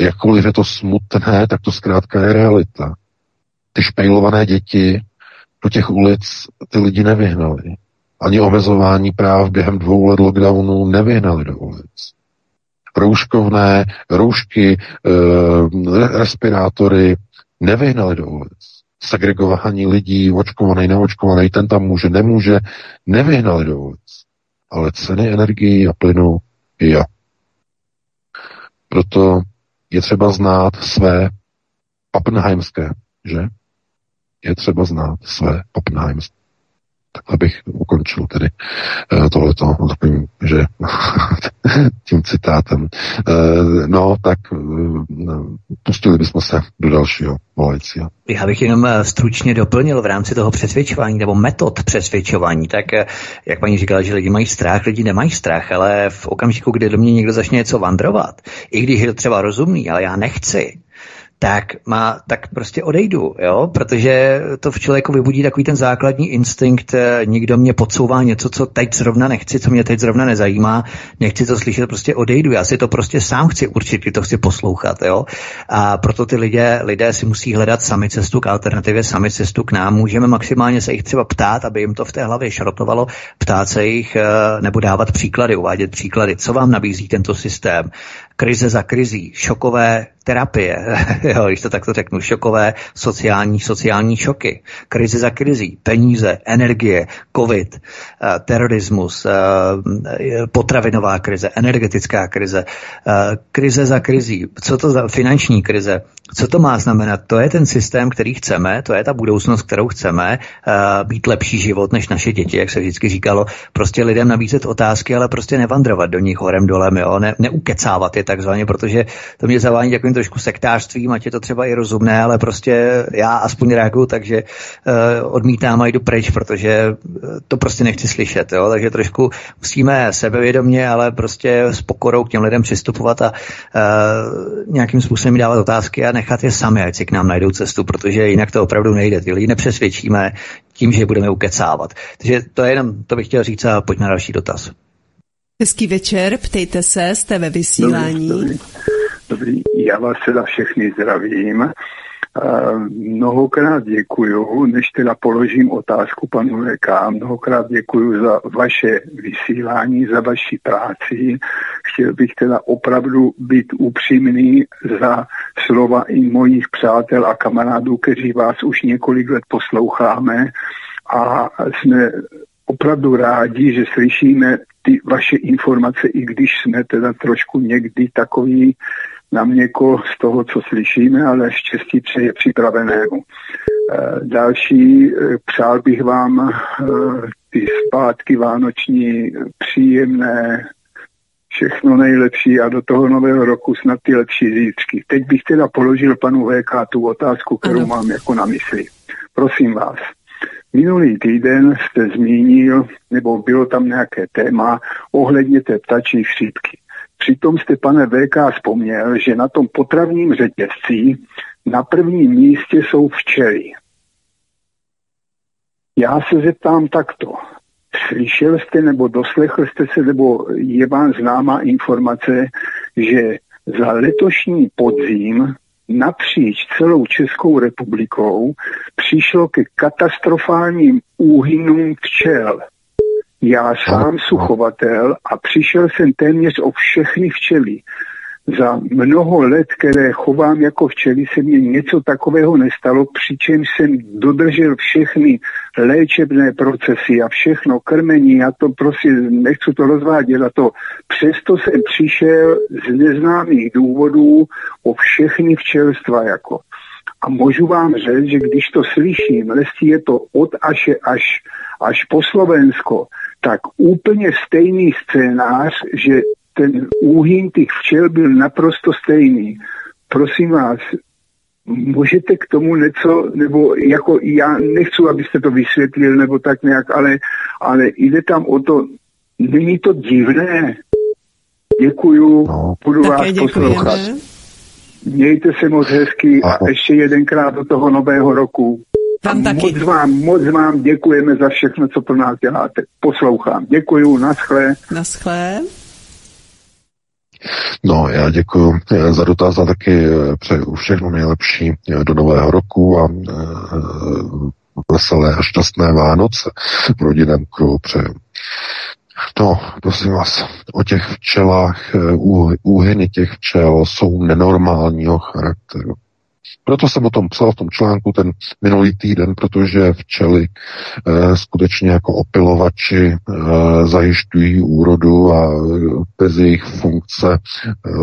Jakkoliv je to smutné, tak to zkrátka je realita. Ty špejlované děti do těch ulic ty lidi nevyhnali. Ani omezování práv během dvou let lockdownu nevyhnali do ulic. Rouškovné, roušky, e, respirátory nevyhnali do ulic. Segregování lidí, očkovaný, neočkovaný, ten tam může, nemůže, nevyhnali do ulic. Ale ceny energii a plynu, jo. Proto je třeba znát své pappenheimské, že? Je třeba znát své pappenheimské. Takhle bych ukončil tedy uh, tohleto, takovým, že tím citátem. Uh, no, tak uh, pustili bychom se do dalšího volajícího. Já bych jenom stručně doplnil v rámci toho přesvědčování nebo metod přesvědčování. Tak jak paní říkala, že lidi mají strach, lidi nemají strach, ale v okamžiku, kdy do mě někdo začne něco vandrovat, i když je to třeba rozumný, ale já nechci, tak, má, tak prostě odejdu, jo? protože to v člověku vybudí takový ten základní instinkt, eh, někdo mě podsouvá něco, co teď zrovna nechci, co mě teď zrovna nezajímá, nechci to slyšet, prostě odejdu, já si to prostě sám chci určit, to chci poslouchat, jo? a proto ty lidé, lidé si musí hledat sami cestu k alternativě, sami cestu k nám, můžeme maximálně se jich třeba ptát, aby jim to v té hlavě šrotovalo, ptát se jich eh, nebo dávat příklady, uvádět příklady, co vám nabízí tento systém, krize za krizí, šokové terapie, jo, když to takto řeknu, šokové sociální, sociální šoky, krize za krizí, peníze, energie, covid, eh, terorismus, eh, potravinová krize, energetická krize, eh, krize za krizí, co to za finanční krize, co to má znamenat? To je ten systém, který chceme, to je ta budoucnost, kterou chceme, být lepší život než naše děti, jak se vždycky říkalo, prostě lidem nabízet otázky, ale prostě nevandrovat do nich horem dolem, jo? Ne, neukecávat je takzvaně, protože to mě zavání takovým trošku sektářstvím, ať je to třeba i rozumné, ale prostě já aspoň reaguju, takže uh, odmítám a jdu pryč, protože to prostě nechci slyšet, jo? takže trošku musíme sebevědomě, ale prostě s pokorou k těm lidem přistupovat a uh, nějakým způsobem dávat otázky a nechat je sami, ať si k nám najdou cestu, protože jinak to opravdu nejde. Ty lidi nepřesvědčíme tím, že budeme ukecávat. Takže to je jenom, to bych chtěl říct a pojďme na další dotaz. Hezký večer, ptejte se, jste ve vysílání. Dobrý, dobrý. já vás teda všechny zdravím. Mnohokrát děkuju, než teda položím otázku panu VK, mnohokrát děkuju za vaše vysílání, za vaši práci. Chtěl bych teda opravdu být upřímný za slova i mojich přátel a kamarádů, kteří vás už několik let posloucháme a jsme opravdu rádi, že slyšíme ty vaše informace, i když jsme teda trošku někdy takový na měko z toho, co slyšíme, ale štěstí přeje připravenému. Eh, další, eh, přál bych vám eh, ty zpátky vánoční příjemné, všechno nejlepší a do toho nového roku snad ty lepší zítřky. Teď bych teda položil panu VK tu otázku, kterou ano. mám jako na mysli. Prosím vás. Minulý týden jste zmínil, nebo bylo tam nějaké téma ohledně té ptačí chřipky. Přitom jste, pane VK, vzpomněl, že na tom potravním řetězci na prvním místě jsou včely. Já se zeptám takto. Slyšel jste nebo doslechl jste se, nebo je vám známá informace, že za letošní podzim napříč celou Českou republikou přišlo ke katastrofálním úhynům včel. Já sám suchovatel a přišel jsem téměř o všechny včely. Za mnoho let, které chovám jako včely, se mně něco takového nestalo, přičemž jsem dodržel všechny léčebné procesy a všechno krmení, já to prostě nechci to rozvádět a to. Přesto jsem přišel z neznámých důvodů o všechny včelstva jako. A můžu vám říct, že když to slyším, lestí je to od až až, až po Slovensko, tak úplně stejný scénář, že ten úhyn těch včel byl naprosto stejný. Prosím vás, můžete k tomu něco, nebo jako já nechci, abyste to vysvětlil, nebo tak nějak, ale, ale jde tam o to, není to divné. Děkuju, no. budu Také vás děkujeme. poslouchat. Mějte se moc hezky a ještě jedenkrát do toho nového roku. Vám a taky. Moc vám, moc vám děkujeme za všechno, co pro nás děláte. Poslouchám. Děkuju, naschle. Naschle. No, já děkuji eh, za dotaz a taky eh, přeju všechno nejlepší eh, do nového roku a veselé a šťastné Vánoce v rodinném kruhu přeju. No, prosím vás, o těch včelách, úhyny těch včel jsou nenormálního charakteru. Proto jsem o tom psal v tom článku ten minulý týden, protože včely e, skutečně jako opilovači e, zajišťují úrodu a eh, bez jejich funkce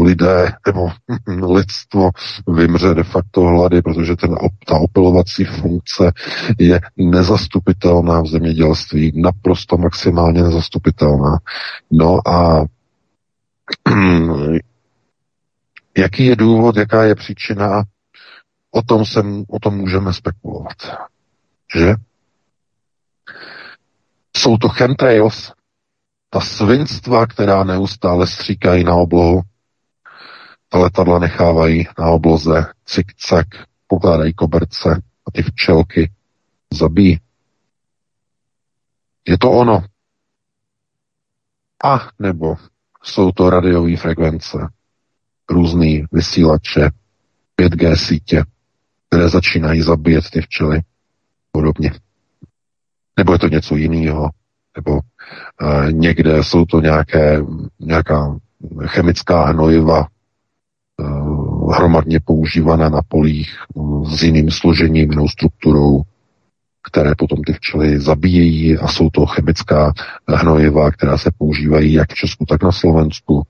lidé nebo lidstvo vymře de facto hlady, protože ten, ta opilovací funkce je nezastupitelná v zemědělství, naprosto maximálně nezastupitelná. No a jaký je důvod, jaká je příčina, o tom, sem, o tom můžeme spekulovat. Že? Jsou to chemtrails, ta svinstva, která neustále stříkají na oblohu, ta letadla nechávají na obloze, cik-cak, pokládají koberce a ty včelky zabíjí. Je to ono. A nebo jsou to radiové frekvence, různý vysílače, 5G sítě, které začínají zabíjet ty včely podobně. Nebo je to něco jiného, nebo e, někde jsou to nějaké, nějaká chemická hnojiva e, hromadně používaná na polích m, s jiným složením, jinou strukturou, které potom ty včely zabíjejí a jsou to chemická hnojiva, která se používají jak v Česku, tak na Slovensku.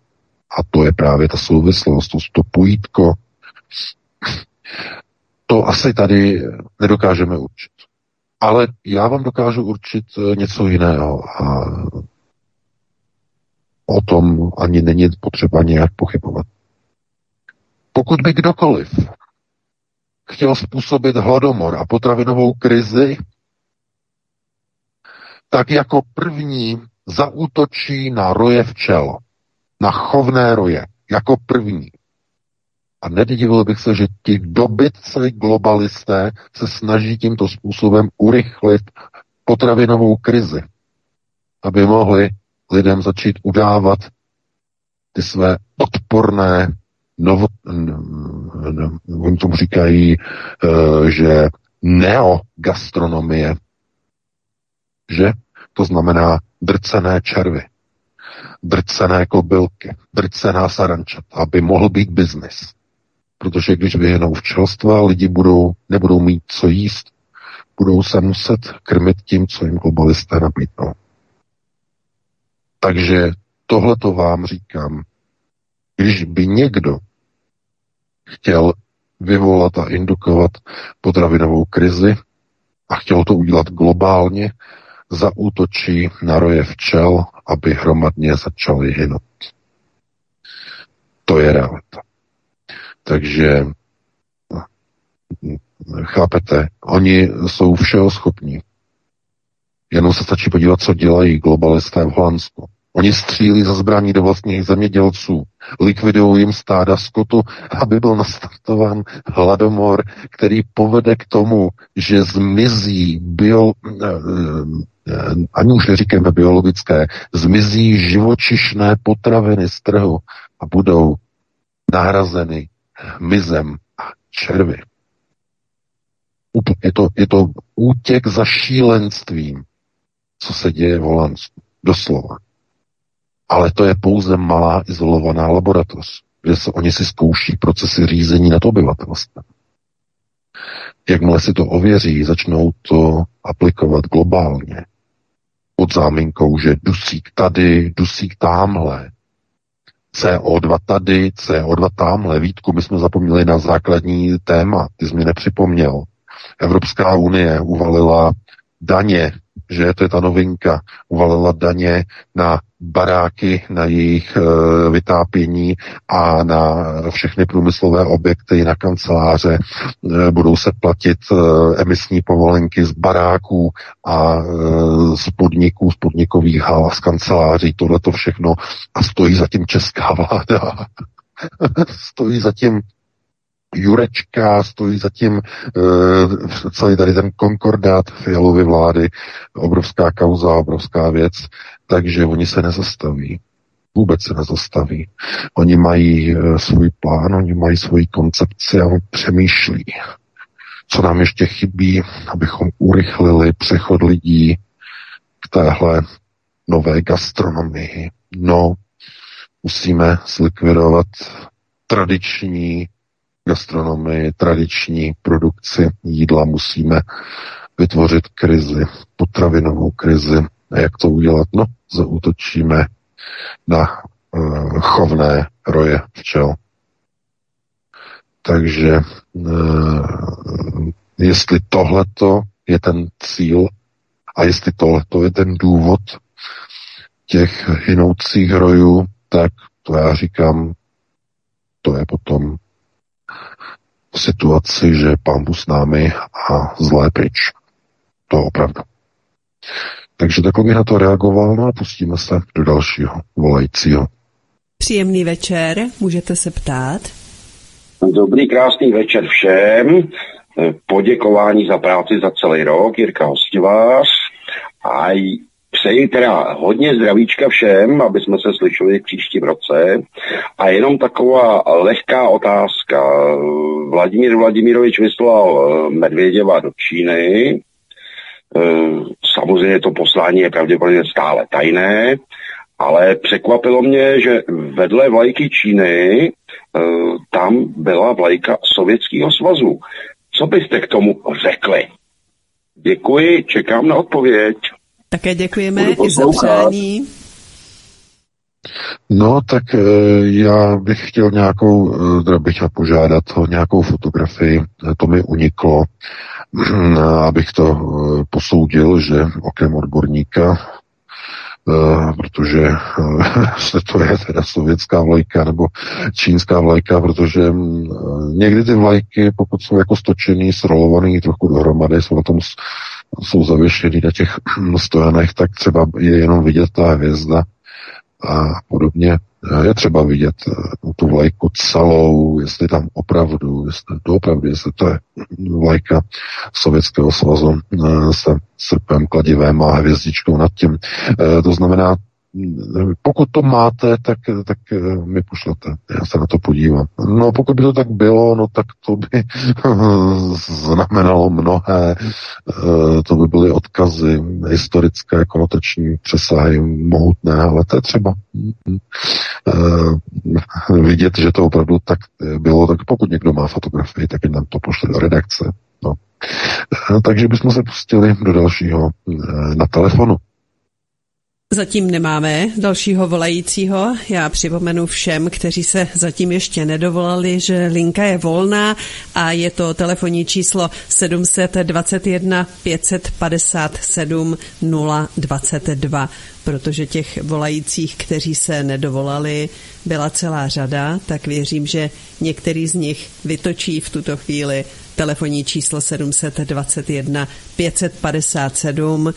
A to je právě ta souvislost, to, to pojítko. To asi tady nedokážeme určit. Ale já vám dokážu určit eh, něco jiného a o tom ani není potřeba nějak pochybovat. Pokud by kdokoliv chtěl způsobit hladomor a potravinovou krizi, tak jako první zaútočí na roje včel, na chovné roje, jako první. A nedivil bych se, že ti dobytci globalisté se snaží tímto způsobem urychlit potravinovou krizi, aby mohli lidem začít udávat ty své odporné novo, oni tomu říkají, uh, že neogastronomie, že? To znamená drcené červy, drcené kobylky, drcená sarančata, aby mohl být biznis. Protože když vyhnou včelstva, lidi budou, nebudou mít co jíst, budou se muset krmit tím, co jim globalisté nabídnou. Takže tohle to vám říkám. Když by někdo chtěl vyvolat a indukovat potravinovou krizi a chtěl to udělat globálně, zaútočí na roje včel, aby hromadně začaly hynout. To je realita. Takže chápete, oni jsou všeho schopní. Jenom se stačí podívat, co dělají globalisté v Holandsku. Oni střílí za zbraní do vlastních zemědělců, likvidují jim stáda skotu, aby byl nastartován hladomor, který povede k tomu, že zmizí bio, ani už neříkáme biologické, zmizí živočišné potraviny z trhu a budou nahrazeny hmyzem a červy. Je to, je to útěk za šílenstvím, co se děje v Holandsku. Doslova. Ale to je pouze malá izolovaná laboratoř, kde se oni si zkouší procesy řízení nad obyvatelstvem. Jakmile si to ověří, začnou to aplikovat globálně. Pod záminkou, že dusík tady, dusík tamhle, CO2 tady, CO2 tamhle. Vítku, my jsme zapomněli na základní téma, ty jsi mi nepřipomněl. Evropská unie uvalila daně, že to je ta novinka, uvalila daně na baráky, na jejich e, vytápění a na všechny průmyslové objekty, na kanceláře. E, budou se platit e, emisní povolenky z baráků a e, z podniků, z podnikových hal a z kanceláří. Tohle to všechno a stojí zatím česká vláda. stojí zatím Jurečka, stojí zatím uh, celý tady ten konkordát Fialovy vlády, obrovská kauza, obrovská věc, takže oni se nezastaví. Vůbec se nezastaví. Oni mají uh, svůj plán, oni mají svoji koncepci a přemýšlí, co nám ještě chybí, abychom urychlili přechod lidí k téhle nové gastronomii. No, musíme zlikvidovat tradiční gastronomii, tradiční produkci jídla, musíme vytvořit krizi, potravinovou krizi. A jak to udělat? No, zautočíme na uh, chovné roje včel. Takže uh, jestli tohleto je ten cíl a jestli tohleto je ten důvod těch hynoucích rojů, tak to já říkám, to je potom v situaci, že pán s námi a zlé pryč. To opravdu. Takže takhle bych na to reagoval, no a pustíme se do dalšího volajícího. Příjemný večer, můžete se ptát. Dobrý, krásný večer všem. Poděkování za práci za celý rok, Jirka Hostivář. A přeji teda hodně zdravíčka všem, aby jsme se slyšeli v příštím roce. A jenom taková lehká otázka. Vladimír Vladimirovič vyslal eh, Medvěděva do Číny. Eh, samozřejmě to poslání je pravděpodobně stále tajné, ale překvapilo mě, že vedle vlajky Číny eh, tam byla vlajka Sovětského svazu. Co byste k tomu řekli? Děkuji, čekám na odpověď. Také děkujeme i za přání. No, tak e, já bych chtěl nějakou, e, bych chtěl požádat o nějakou fotografii, to mi uniklo, abych to posoudil, že okem odborníka, protože se to je teda sovětská vlajka nebo čínská vlajka, protože někdy ty vlajky, pokud jsou jako stočený, srolovaný trochu dohromady, jsou na tom jsou zavěšený na těch stojanech, tak třeba je jenom vidět ta hvězda a podobně. Je třeba vidět eh, tu vlajku celou, jestli tam opravdu, jestli to opravdu, jestli to je vlajka Sovětského svazu eh, se srpem, kladivém a hvězdičkou nad tím. To znamená, pokud to máte, tak, tak eh, mi pošlete. Já se na to podívám. No pokud by to tak bylo, no tak to by znamenalo mnohé. Eh, to by byly odkazy, historické, konotační přesahy, mohutné, ale to je třeba eh, vidět, že to opravdu tak bylo, tak pokud někdo má fotografii, tak nám to pošle do redakce. No. Takže bychom se pustili do dalšího na telefonu. Zatím nemáme dalšího volajícího. Já připomenu všem, kteří se zatím ještě nedovolali, že linka je volná a je to telefonní číslo 721 557 022 protože těch volajících, kteří se nedovolali, byla celá řada, tak věřím, že některý z nich vytočí v tuto chvíli telefonní číslo 721 557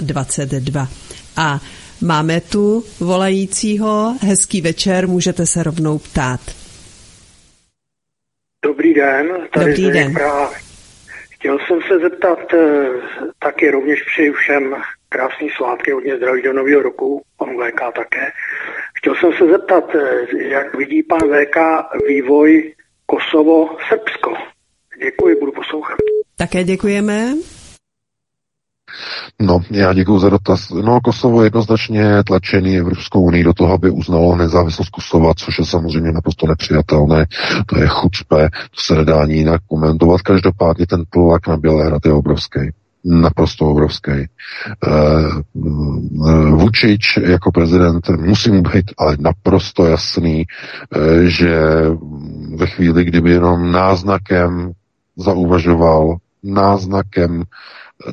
022. A máme tu volajícího. Hezký večer, můžete se rovnou ptát. Dobrý den, tady Dobrý den. Praha. Chtěl jsem se zeptat, eh, taky rovněž přeji všem krásný svátky, hodně zdraví do nového roku, pan VK také. Chtěl jsem se zeptat, eh, jak vidí pan VK vývoj Kosovo-Srbsko. Děkuji, budu poslouchat. Také děkujeme. No, já děkuji za dotaz. No, Kosovo jednoznačně tlačený Evropskou unii do toho, aby uznalo nezávislost Kosova, což je samozřejmě naprosto nepřijatelné. To je chucpe, to se nedá ani jinak komentovat. Každopádně ten tlak na Bělehrad je obrovský naprosto obrovský. Uh, Vučič jako prezident musí mu být ale naprosto jasný, uh, že ve chvíli, kdyby jenom náznakem zauvažoval, náznakem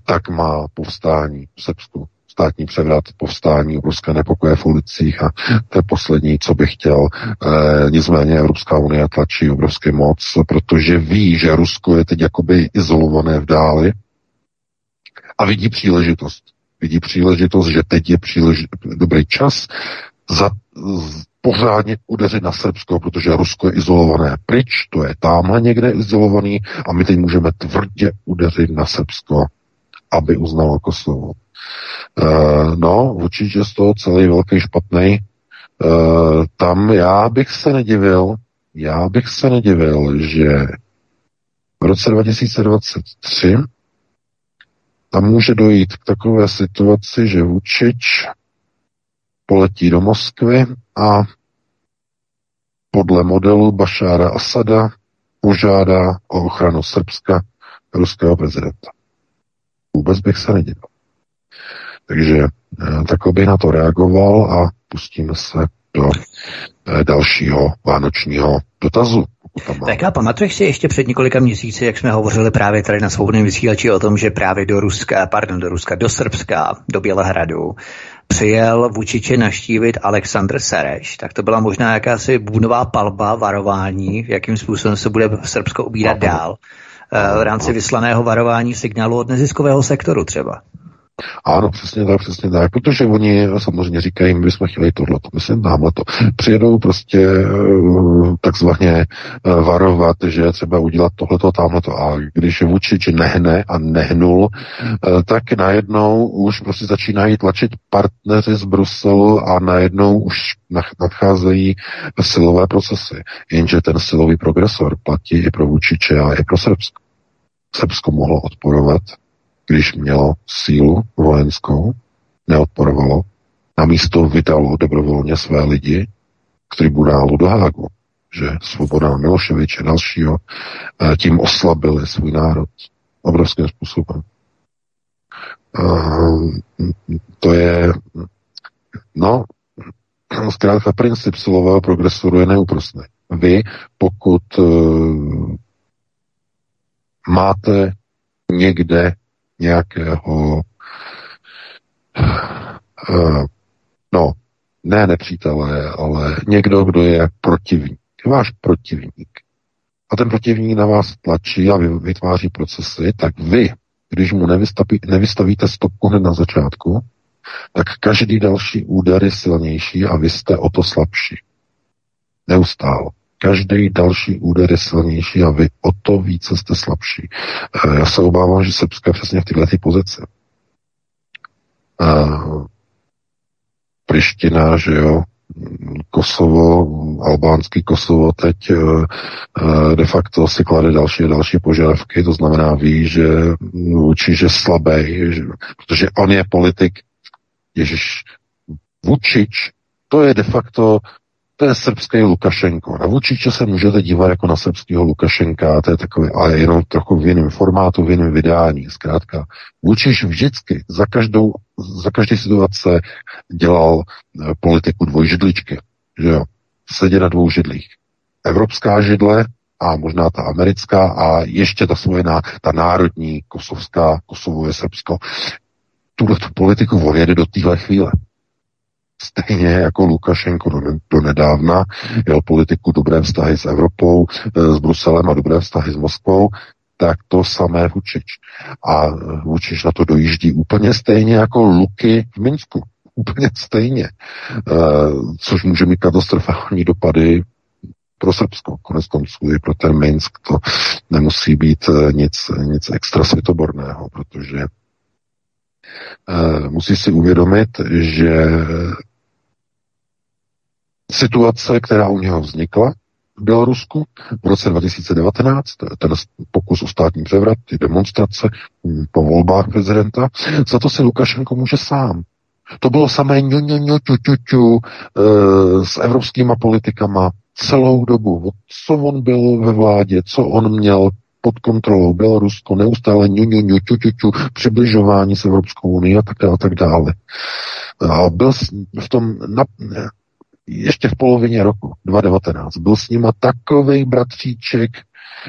tak má povstání v Srbsku státní převrat, povstání, obrovské nepokoje v ulicích a to je poslední, co bych chtěl. E, nicméně Evropská unie tlačí obrovský moc, protože ví, že Rusko je teď jakoby izolované v dáli a vidí příležitost. Vidí příležitost, že teď je přílež... dobrý čas za, pořádně udeřit na Srbsko, protože Rusko je izolované pryč, to je tamhle někde izolovaný a my teď můžeme tvrdě udeřit na Srbsko, aby uznalo Kosovo. Uh, no, určitě z toho celý velký špatný. Uh, tam já bych se nedivil, já bych se nedivil, že v roce 2023 tam může dojít k takové situaci, že Vučič poletí do Moskvy a podle modelu Bašára Asada požádá o ochranu Srbska ruského prezidenta. Vůbec bych se nedivil. Takže eh, tak bych na to reagoval a pustíme se do eh, dalšího vánočního dotazu. Tak a pamatuješ si ještě před několika měsíci, jak jsme hovořili právě tady na svobodném vysílači o tom, že právě do Ruska, pardon, do Ruska, do Srbska, do Bělehradu přijel Vučiče naštívit Aleksandr Sereš, tak to byla možná jakási bůnová palba, varování, jakým způsobem se bude Srbsko ubírat dál v rámci vyslaného varování signálu od neziskového sektoru třeba. Ano, přesně tak, přesně tak, protože oni samozřejmě říkají, my bychom chtěli tohle, myslím, tamhle to. Přijedou prostě eh, takzvaně eh, varovat, že třeba udělat tohleto, tamhleto. A když Vučič nehne a nehnul, eh, tak najednou už prostě začínají tlačit partneři z Bruselu a najednou už nadcházejí silové procesy. Jenže ten silový progresor platí i pro Vučiče a i pro Srbsko. Srbsko mohlo odporovat když mělo sílu vojenskou, neodporovalo, na místo vydalo dobrovolně své lidi k tribunálu do Hágu, že svoboda Miloševiče dalšího eh, tím oslabili svůj národ obrovským způsobem. Eh, to je, no, zkrátka princip silového progresoru je neúprostný. Vy, pokud uh, máte někde nějakého uh, no, ne nepřítele, ale někdo, kdo je protivník. Váš protivník. A ten protivník na vás tlačí a vytváří procesy, tak vy, když mu nevystaví, nevystavíte stopku hned na začátku, tak každý další úder je silnější a vy jste o to slabší. Neustále. Každý další úder je silnější a vy o to více jste slabší. Eh, já se obávám, že Srbska přesně v této pozici. Eh, Priština, že jo, Kosovo, albánský Kosovo teď eh, de facto si klade další a další požadavky, to znamená ví, že Vučič je slabý, že, protože on je politik, Ježíš, Vučič, to je de facto to je srbský Lukašenko. Na Vučiče se můžete dívat jako na srbského Lukašenka, to je takový, ale jenom trochu v jiném formátu, v jiném vydání. Zkrátka, Vučič vždycky za každou, za každý situace dělal eh, politiku dvojžidličky, že jo, sedě na dvou židlích. Evropská židle a možná ta americká a ještě ta svoje, ta národní kosovská, Kosovo je Srbsko. Tuhle tu politiku odjede do téhle chvíle stejně jako Lukašenko do, do nedávna jel politiku dobré vztahy s Evropou, e, s Bruselem a dobré vztahy s Moskvou, tak to samé Vučič. A Vučič na to dojíždí úplně stejně jako Luky v Minsku. Úplně stejně. E, což může mít katastrofální dopady pro Srbsko. Konec konců i pro ten Minsk to nemusí být e, nic, nic extra světoborného, protože musí si uvědomit, že situace, která u něho vznikla v Bělorusku v roce 2019, ten pokus o státní převrat, ty demonstrace po volbách prezidenta, za to si Lukašenko může sám. To bylo samé ňu, ňu, ňu, ťu, ťu, ťu, e, s evropskými politikama celou dobu. Co on byl ve vládě, co on měl pod kontrolou Bělorusko, neustále ňu, ňu, ňu, ťu, ťu, ťu, přibližování s Evropskou unii a tak dále, a tak dále. A byl v tom na, ještě v polovině roku 2019. Byl s nima takový bratříček,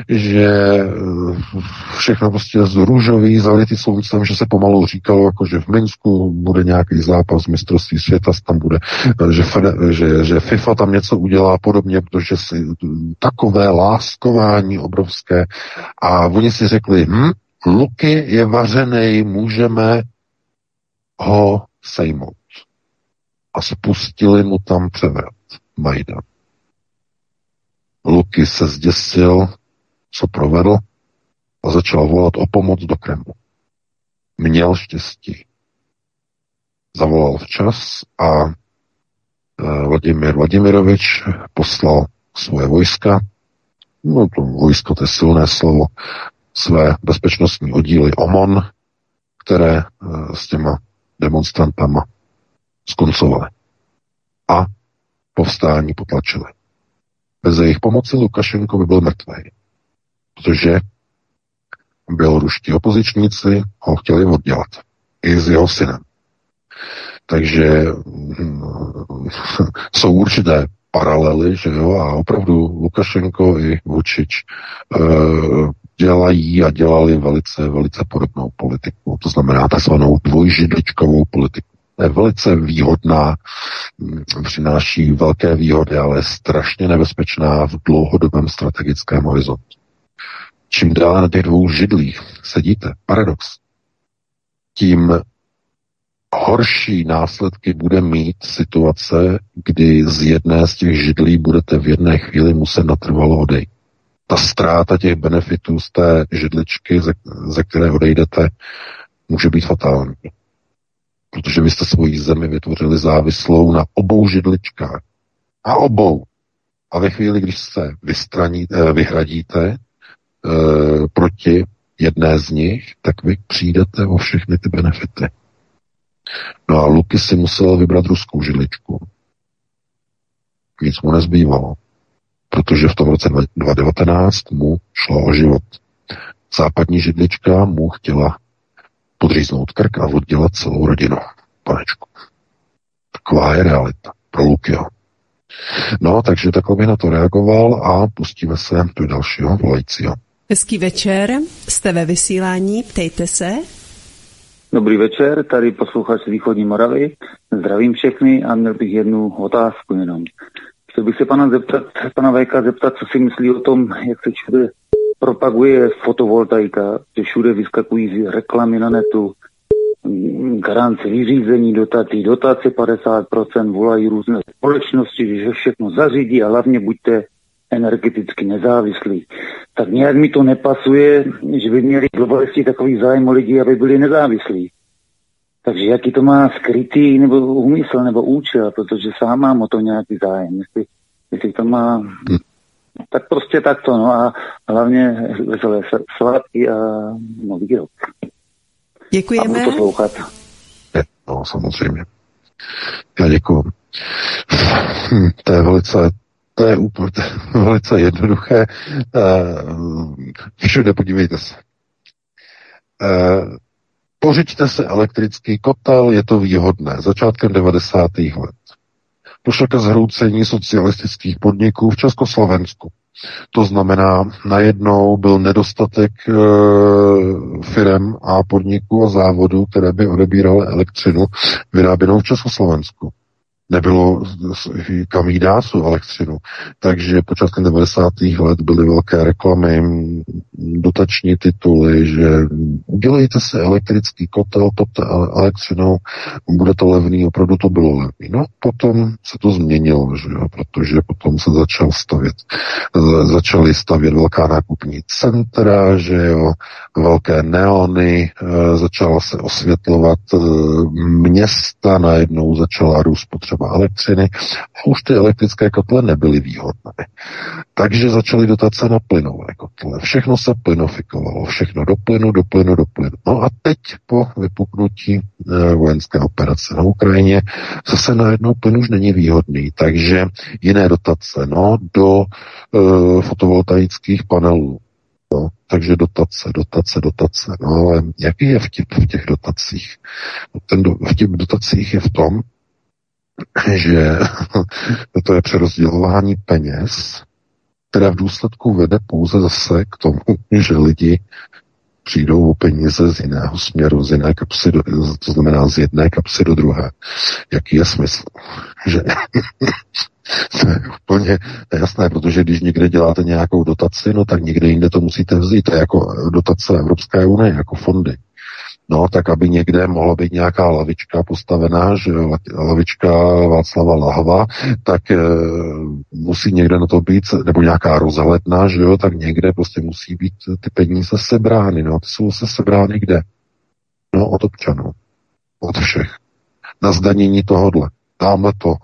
že eh, všechno prostě z růžový, zalitý sluncem, že se pomalu říkalo, jako, že v Minsku bude nějaký zápas mistrovství světa, tam bude, že, že, že FIFA tam něco udělá podobně, protože si takové láskování obrovské a oni si řekli, hm, Luky je vařený, můžeme ho sejmout a spustili mu tam převrat. Majdan. Luky se zděsil, co provedl a začal volat o pomoc do Kremlu. Měl štěstí. Zavolal včas a e, Vladimir Vladimirovič poslal svoje vojska, no to vojsko, to je silné slovo, své bezpečnostní oddíly OMON, které e, s těma demonstrantama skoncovaly. A povstání potlačili. Bez jejich pomoci Lukašenko by byl mrtvý. Protože běloruští opozičníci ho chtěli oddělat. I s jeho synem. Takže hm, jsou určité paralely, že jo, a opravdu Lukašenko i Vučič e, dělají a dělali velice, velice podobnou politiku. To znamená takzvanou dvojžidličkovou politiku. Je velice výhodná, hm, přináší velké výhody, ale je strašně nebezpečná v dlouhodobém strategickém horizontu. Čím dále na těch dvou židlích sedíte, paradox, tím horší následky bude mít situace, kdy z jedné z těch židlí budete v jedné chvíli muset natrvalo odejít. Ta ztráta těch benefitů z té židličky, ze, ze které odejdete, může být fatální. Protože vy jste svoji zemi vytvořili závislou na obou židličkách. A obou. A ve chvíli, když se vystraní, eh, vyhradíte proti jedné z nich, tak vy přijdete o všechny ty benefity. No a Luky si musel vybrat ruskou židličku. Nic mu nezbývalo, protože v tom roce 2019 mu šlo o život. Západní židlička mu chtěla podříznout krk a oddělat celou rodinu. Panečku. Taková je realita pro Lukyho. No, takže takhle na to reagoval a pustíme se do dalšího volajícího. Hezký večer, jste ve vysílání, ptejte se. Dobrý večer, tady posluchač z východní Moravy. Zdravím všechny a měl bych jednu otázku jenom. Chtěl bych se pana zeptat, pana Vejka zeptat, co si myslí o tom, jak se všude propaguje fotovoltaika, že všude vyskakují reklamy na netu, garance vyřízení dotací, dotace 50%, volají různé společnosti, že všechno zařídí a hlavně buďte energeticky nezávislí. Tak nějak mi to nepasuje, že by měli globalisti takový zájem o lidi, aby byli nezávislí. Takže jaký to má skrytý nebo úmysl nebo účel, protože sám mám o to nějaký zájem. Jestli, jestli to má... Tak prostě takto, no a hlavně veselé svátky a nový rok. Děkujeme. A budu poslouchat. No, samozřejmě. Já děkuji. Hm, to je velice to je úplně velice jednoduché. Uh, všude podívejte se. Uh, pořiďte se elektrický kotel, je to výhodné. Začátkem 90. let. Došlo ke zhroucení socialistických podniků v Československu. To znamená, najednou byl nedostatek e, firem a podniků a závodů, které by odebíraly elektřinu vyráběnou v Československu nebylo kam jí dát tu elektřinu. Takže počátkem 90. let byly velké reklamy, dotační tituly, že udělejte si elektrický kotel, topte elektřinou, bude to levný, opravdu to bylo levný. No potom se to změnilo, že jo, protože potom se začal stavět, začaly stavět velká nákupní centra, že jo, velké neony, e, začala se osvětlovat e, města, najednou začala růst potřeba třeba elektřiny a už ty elektrické kotle nebyly výhodné. Takže začaly dotace na plynové kotle. Všechno se plynofikovalo, všechno do plynu, do plynu, do plynu. No a teď po vypuknutí e, vojenské operace na Ukrajině zase najednou plyn už není výhodný, takže jiné dotace, no, do e, fotovoltaických panelů, No, takže dotace, dotace, dotace. No ale jaký je vtip v těch dotacích? Ten do, vtip v dotacích je v tom, že to je přerozdělování peněz, které v důsledku vede pouze zase k tomu, že lidi přijdou o peníze z jiného směru, z jiné kapsy, do, to znamená z jedné kapsy do druhé. Jaký je smysl? Že to je úplně jasné, protože když někde děláte nějakou dotaci, no tak někde jinde to musíte vzít. To je jako dotace Evropské unie, jako fondy. No, tak aby někde mohla být nějaká lavička postavená, že lavička Václava Lahva, tak e, musí někde na to být, nebo nějaká rozhledna, že jo, tak někde prostě musí být ty peníze sebrány, no, ty jsou se sebrány kde? No, od občanů. Od všech. Na zdanění tohodle. Dáme to,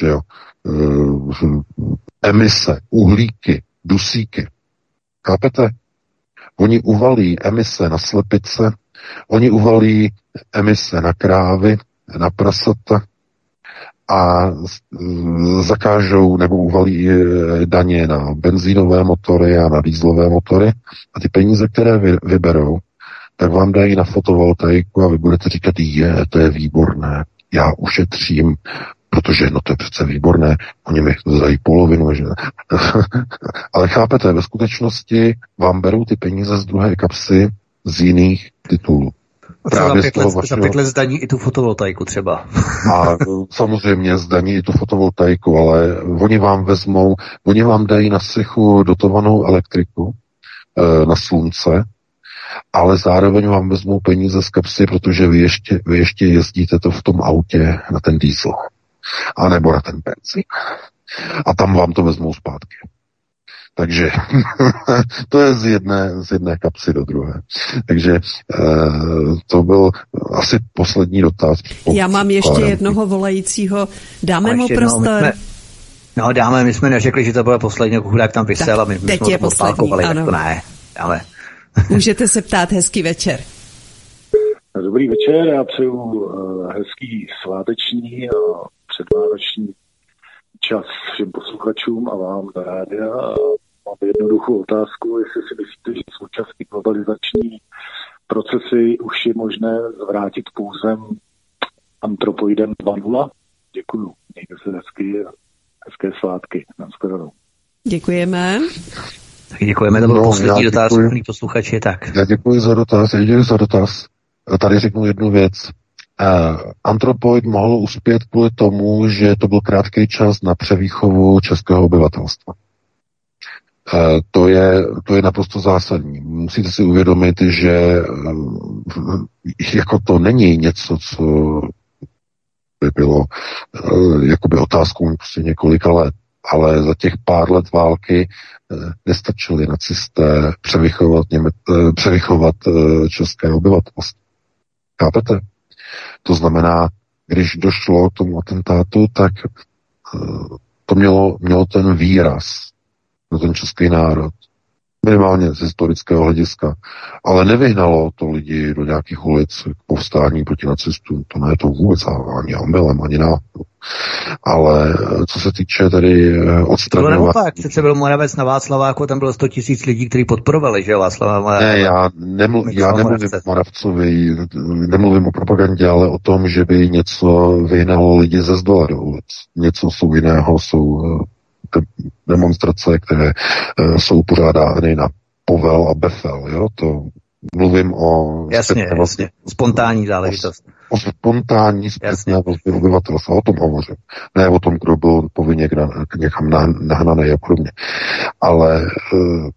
že jo, e, emise, uhlíky, dusíky. Chápete? Oni uvalí emise na slepice, oni uvalí emise na krávy, na prasata a zakážou nebo uvalí daně na benzínové motory a na dýzlové motory. A ty peníze, které vy, vyberou, tak vám dají na fotovoltaiku a vy budete říkat, je, to je výborné, já ušetřím. Protože no to je přece výborné, oni mi dají polovinu, že Ale chápete, ve skutečnosti vám berou ty peníze z druhé kapsy z jiných titulů. Právě za pět, let, vašeho... za pět let zdaní i tu fotovoltaiku třeba. A samozřejmě zdaní i tu fotovoltaiku, ale oni vám vezmou, oni vám dají na sychu dotovanou elektriku e, na slunce, ale zároveň vám vezmou peníze z kapsy, protože vy ještě, vy ještě jezdíte to v tom autě na ten diesel anebo na ten benzín. A tam vám to vezmou zpátky. Takže to je z jedné, z jedné kapsy do druhé. Takže e, to byl asi poslední dotaz. Já mám ještě párem. jednoho volajícího. Dáme mu prostor. jsme, no dáme, my jsme neřekli, že to bylo poslední, jak tam vysel a my, teď jsme je poslední, ano. to ne, dáme. Můžete se ptát, hezký večer. Dobrý večer, já přeju uh, hezký sváteční a předvánoční čas všem posluchačům a vám za rádia. Mám jednoduchou otázku, jestli si myslíte, že současný globalizační procesy už je možné zvrátit pouzem antropoidem 2.0. Děkuju. Mějte se hezky a hezké svátky. Naschledanou. Děkujeme. Tak děkujeme, to byl no, poslední dotaz, posluchači, tak. Já děkuji za dotaz, já děkuji za dotaz. Tady řeknu jednu věc. Uh, antropoid mohl uspět kvůli tomu, že to byl krátký čas na převýchovu českého obyvatelstva. Uh, to, je, to je naprosto zásadní. Musíte si uvědomit, že uh, jako to není něco, co by bylo uh, jakoby otázkou prostě několika let, ale za těch pár let války nestačili nacisté převychovat, něme, převychovat české obyvatelstvo. Chápete? To znamená, když došlo k tomu atentátu, tak eh, to mělo, mělo ten výraz na ten český národ minimálně z historického hlediska. Ale nevyhnalo to lidi do nějakých ulic k povstání proti nacistům. To ne to vůbec ani omylem, ani náhodou. Ale co se týče tedy odstraňování... To bylo naopak, přece byl Moravec na Václaváku, tam bylo 100 tisíc lidí, kteří podporovali, že Václava Moravec. Ne, já, nemlu, já nemluvím o Moravcovi, nemluvím o propagandě, ale o tom, že by něco vyhnalo lidi ze zdola do ulic. Něco jsou jiného, jsou demonstrace, které uh, jsou pořádány na Povel a Befel. Jo? To mluvím o... Jasně, vlastně, spontánní záležitost. O, o spontánní zpětné vazby obyvatelstva, o tom hovořím. Ne o tom, kdo byl povinně někam nahnaný a podobně. Ale uh,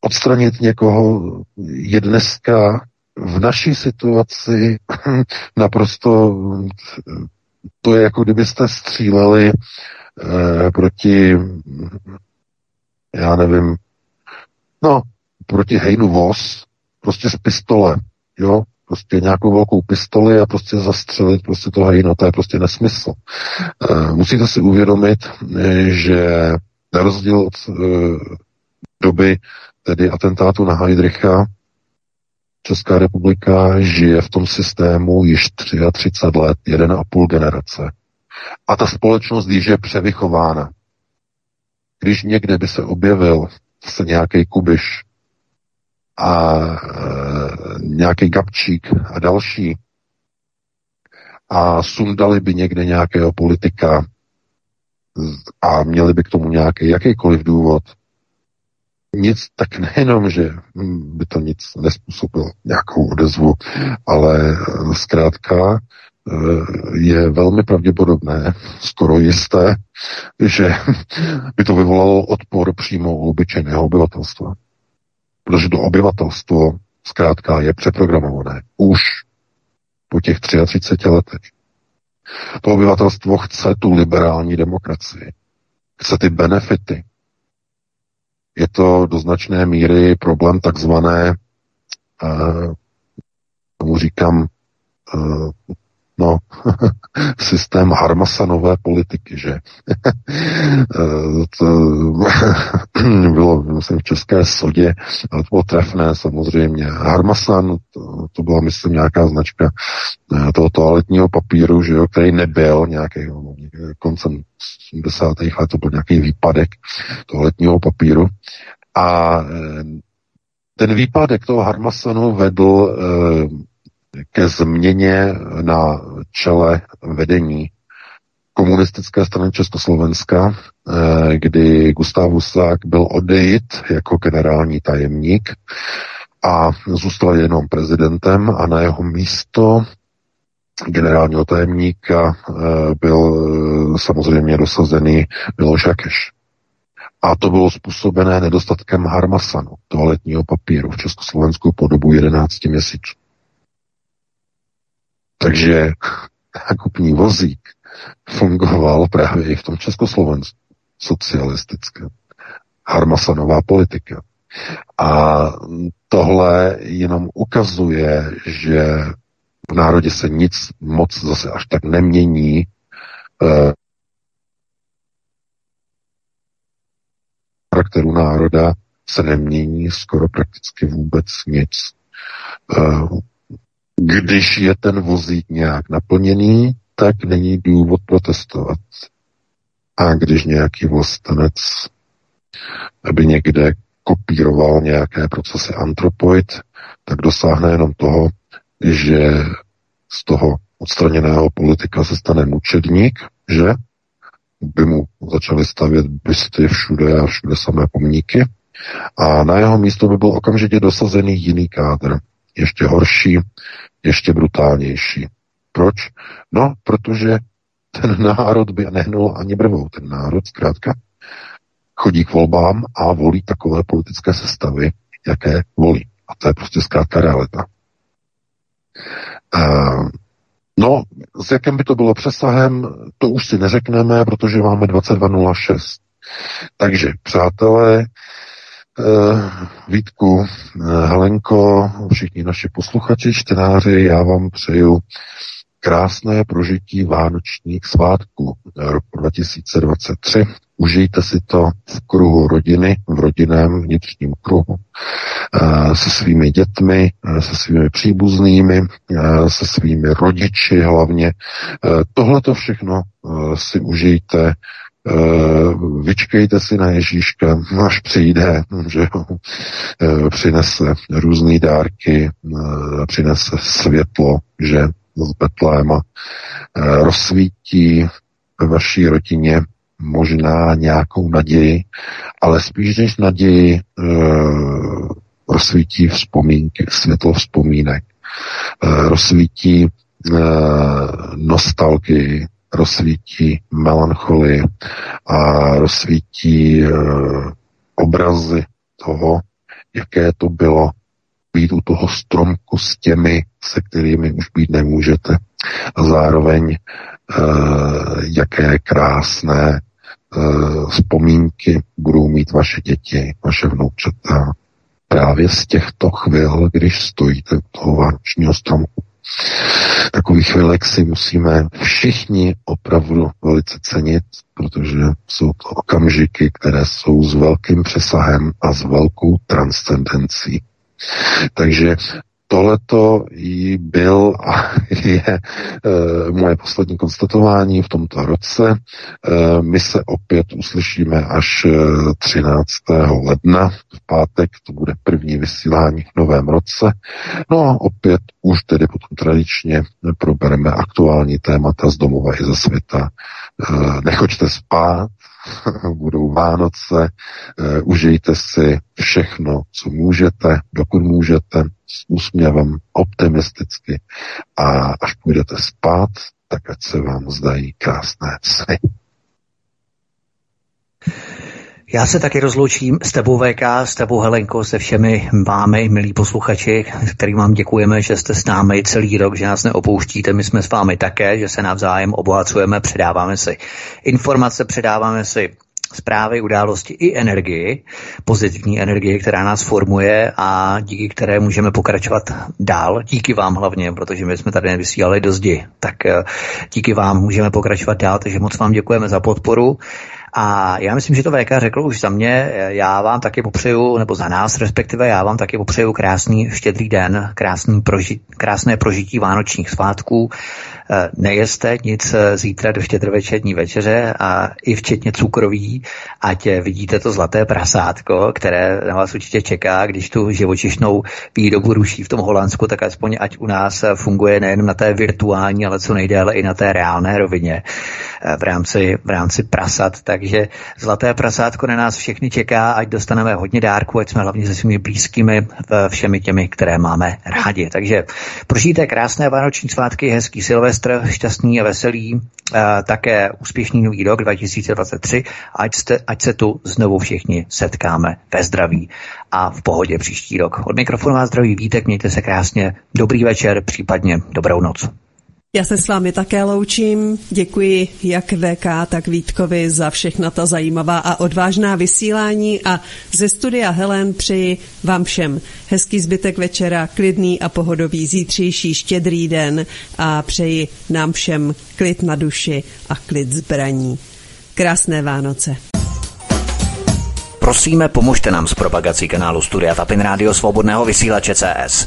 odstranit někoho je dneska v naší situaci naprosto to je jako kdybyste stříleli Eh, proti, já nevím, no, proti Hejnu Vos, prostě z pistole, jo, prostě nějakou velkou pistoli a prostě zastřelit prostě toho Hejna, to je prostě nesmysl. E, musíte si uvědomit, že na rozdíl od e, doby tedy atentátu na Heidricha, Česká republika žije v tom systému již 33 let, 1,5 generace. A ta společnost již je převychována. Když někde by se objevil se nějaký kubiš a e, nějaký gabčík a další a sundali by někde nějakého politika a měli by k tomu nějaký jakýkoliv důvod, nic, tak nejenom, že by to nic nespůsobilo, nějakou odezvu, ale zkrátka Eh, je velmi pravděpodobné, skoro jisté, že by to vyvolalo odpor přímo u obyčejného obyvatelstva. Protože to obyvatelstvo zkrátka je přeprogramované. Už po těch 33 letech. To obyvatelstvo chce tu liberální demokracii. Chce ty benefity. Je to do značné míry problém takzvané, uh, tomu říkám, uh, no, systém Harmasanové politiky, že? to bylo, myslím, v České sodě, ale to bylo trefné samozřejmě. Harmasan, to, to byla, myslím, nějaká značka eh, toho toaletního papíru, že jo, který nebyl nějaký no, koncem 70. let, to byl nějaký výpadek toaletního papíru. A eh, ten výpadek toho Harmasanu vedl eh, ke změně na čele vedení komunistické strany Československa, eh, kdy Gustav Husák byl odejít jako generální tajemník a zůstal jenom prezidentem a na jeho místo generálního tajemníka eh, byl eh, samozřejmě dosazený Miloš Jakeš. A to bylo způsobené nedostatkem harmasanu, toaletního papíru v Československu po dobu 11 měsíců. Takže nákupní vozík fungoval právě i v tom Československu socialistické. Harmasanová politika. A tohle jenom ukazuje, že v národě se nic moc zase až tak nemění. Eh, charakteru národa se nemění skoro prakticky vůbec nic. Když je ten vozík nějak naplněný, tak není důvod protestovat. A když nějaký vlastenec aby někde kopíroval nějaké procesy antropoid, tak dosáhne jenom toho, že z toho odstraněného politika se stane mučedník, že? By mu začali stavět bysty všude a všude samé pomníky. A na jeho místo by byl okamžitě dosazený jiný kádr, ještě horší, ještě brutálnější. Proč? No, protože ten národ by nehnul ani brvou. Ten národ zkrátka chodí k volbám a volí takové politické sestavy, jaké volí. A to je prostě zkrátka realita. Uh, no, s jakým by to bylo přesahem, to už si neřekneme, protože máme 22.06. Takže, přátelé, Vítku, uh, Helenko, všichni naši posluchači, čtenáři, já vám přeju krásné prožití vánočních svátků roku 2023. Užijte si to v kruhu rodiny, v rodinném vnitřním kruhu, uh, se svými dětmi, se svými příbuznými, se svými rodiči hlavně. Tohle to všechno si užijte vyčkejte si na Ježíška, až přijde, že jo, uh, přinese různé dárky, uh, přinese světlo, že z Betléma, rozsvítí ve vaší rodině možná nějakou naději, ale spíš než naději rozsvítí vzpomínky, světlo vzpomínek, rozsvítí nostalgii, rozsvítí melancholii a rozsvítí e, obrazy toho, jaké to bylo být u toho stromku s těmi, se kterými už být nemůžete. A zároveň e, jaké krásné e, vzpomínky budou mít vaše děti, vaše vnoučata právě z těchto chvil, když stojíte u toho vánočního stromku. Takových chvilek si musíme všichni opravdu velice cenit, protože jsou to okamžiky, které jsou s velkým přesahem a s velkou transcendencí. Takže tohleto jí byl a je e, moje poslední konstatování v tomto roce. E, my se opět uslyšíme až 13. ledna, v pátek, to bude první vysílání v novém roce. No a opět už tedy potom tradičně probereme aktuální témata z domova i ze světa. Nechoďte spát, budou Vánoce, uh, užijte si všechno, co můžete, dokud můžete, s úsměvem, optimisticky a až půjdete spát, tak ať se vám zdají krásné sny. Já se taky rozloučím s tebou VK, s tebou Helenko, se všemi vámi, milí posluchači, kterým vám děkujeme, že jste s námi celý rok, že nás neopouštíte, my jsme s vámi také, že se navzájem obohacujeme, předáváme si informace, předáváme si zprávy, události i energii, pozitivní energie, která nás formuje a díky které můžeme pokračovat dál. Díky vám hlavně, protože my jsme tady nevysílali do zdi. Tak eh, díky vám můžeme pokračovat dál, takže moc vám děkujeme za podporu. A já myslím, že to VK řekl už za mě. Já vám taky popřeju, nebo za nás respektive, já vám taky popřeju krásný štědrý den, krásný proži, krásné prožití vánočních svátků. Eh, nejeste nic eh, zítra do štědrovečerní večeře a i včetně cukroví, ať eh, vidíte to zlaté prasátko, které na vás určitě čeká, když tu živočišnou výrobu ruší v tom Holandsku, tak aspoň ať u nás funguje nejen na té virtuální, ale co nejdéle i na té reálné rovině v rámci, v rámci prasat. Takže zlaté prasátko na nás všechny čeká, ať dostaneme hodně dárků, ať jsme hlavně se svými blízkými, všemi těmi, které máme rádi. Takže prožijte krásné vánoční svátky, hezký silvestr, Silvestr šťastný a veselý, a také úspěšný nový rok 2023, ať, jste, ať se tu znovu všichni setkáme ve zdraví a v pohodě příští rok. Od mikrofonu vás zdraví Vítek, mějte se krásně, dobrý večer, případně dobrou noc. Já se s vámi také loučím. Děkuji jak VK, tak Vítkovi za všechna ta zajímavá a odvážná vysílání a ze studia Helen přeji vám všem hezký zbytek večera, klidný a pohodový zítřejší štědrý den a přeji nám všem klid na duši a klid zbraní. Krásné Vánoce. Prosíme, pomožte nám s propagací kanálu Studia Tapin Rádio Svobodného vysílače CS.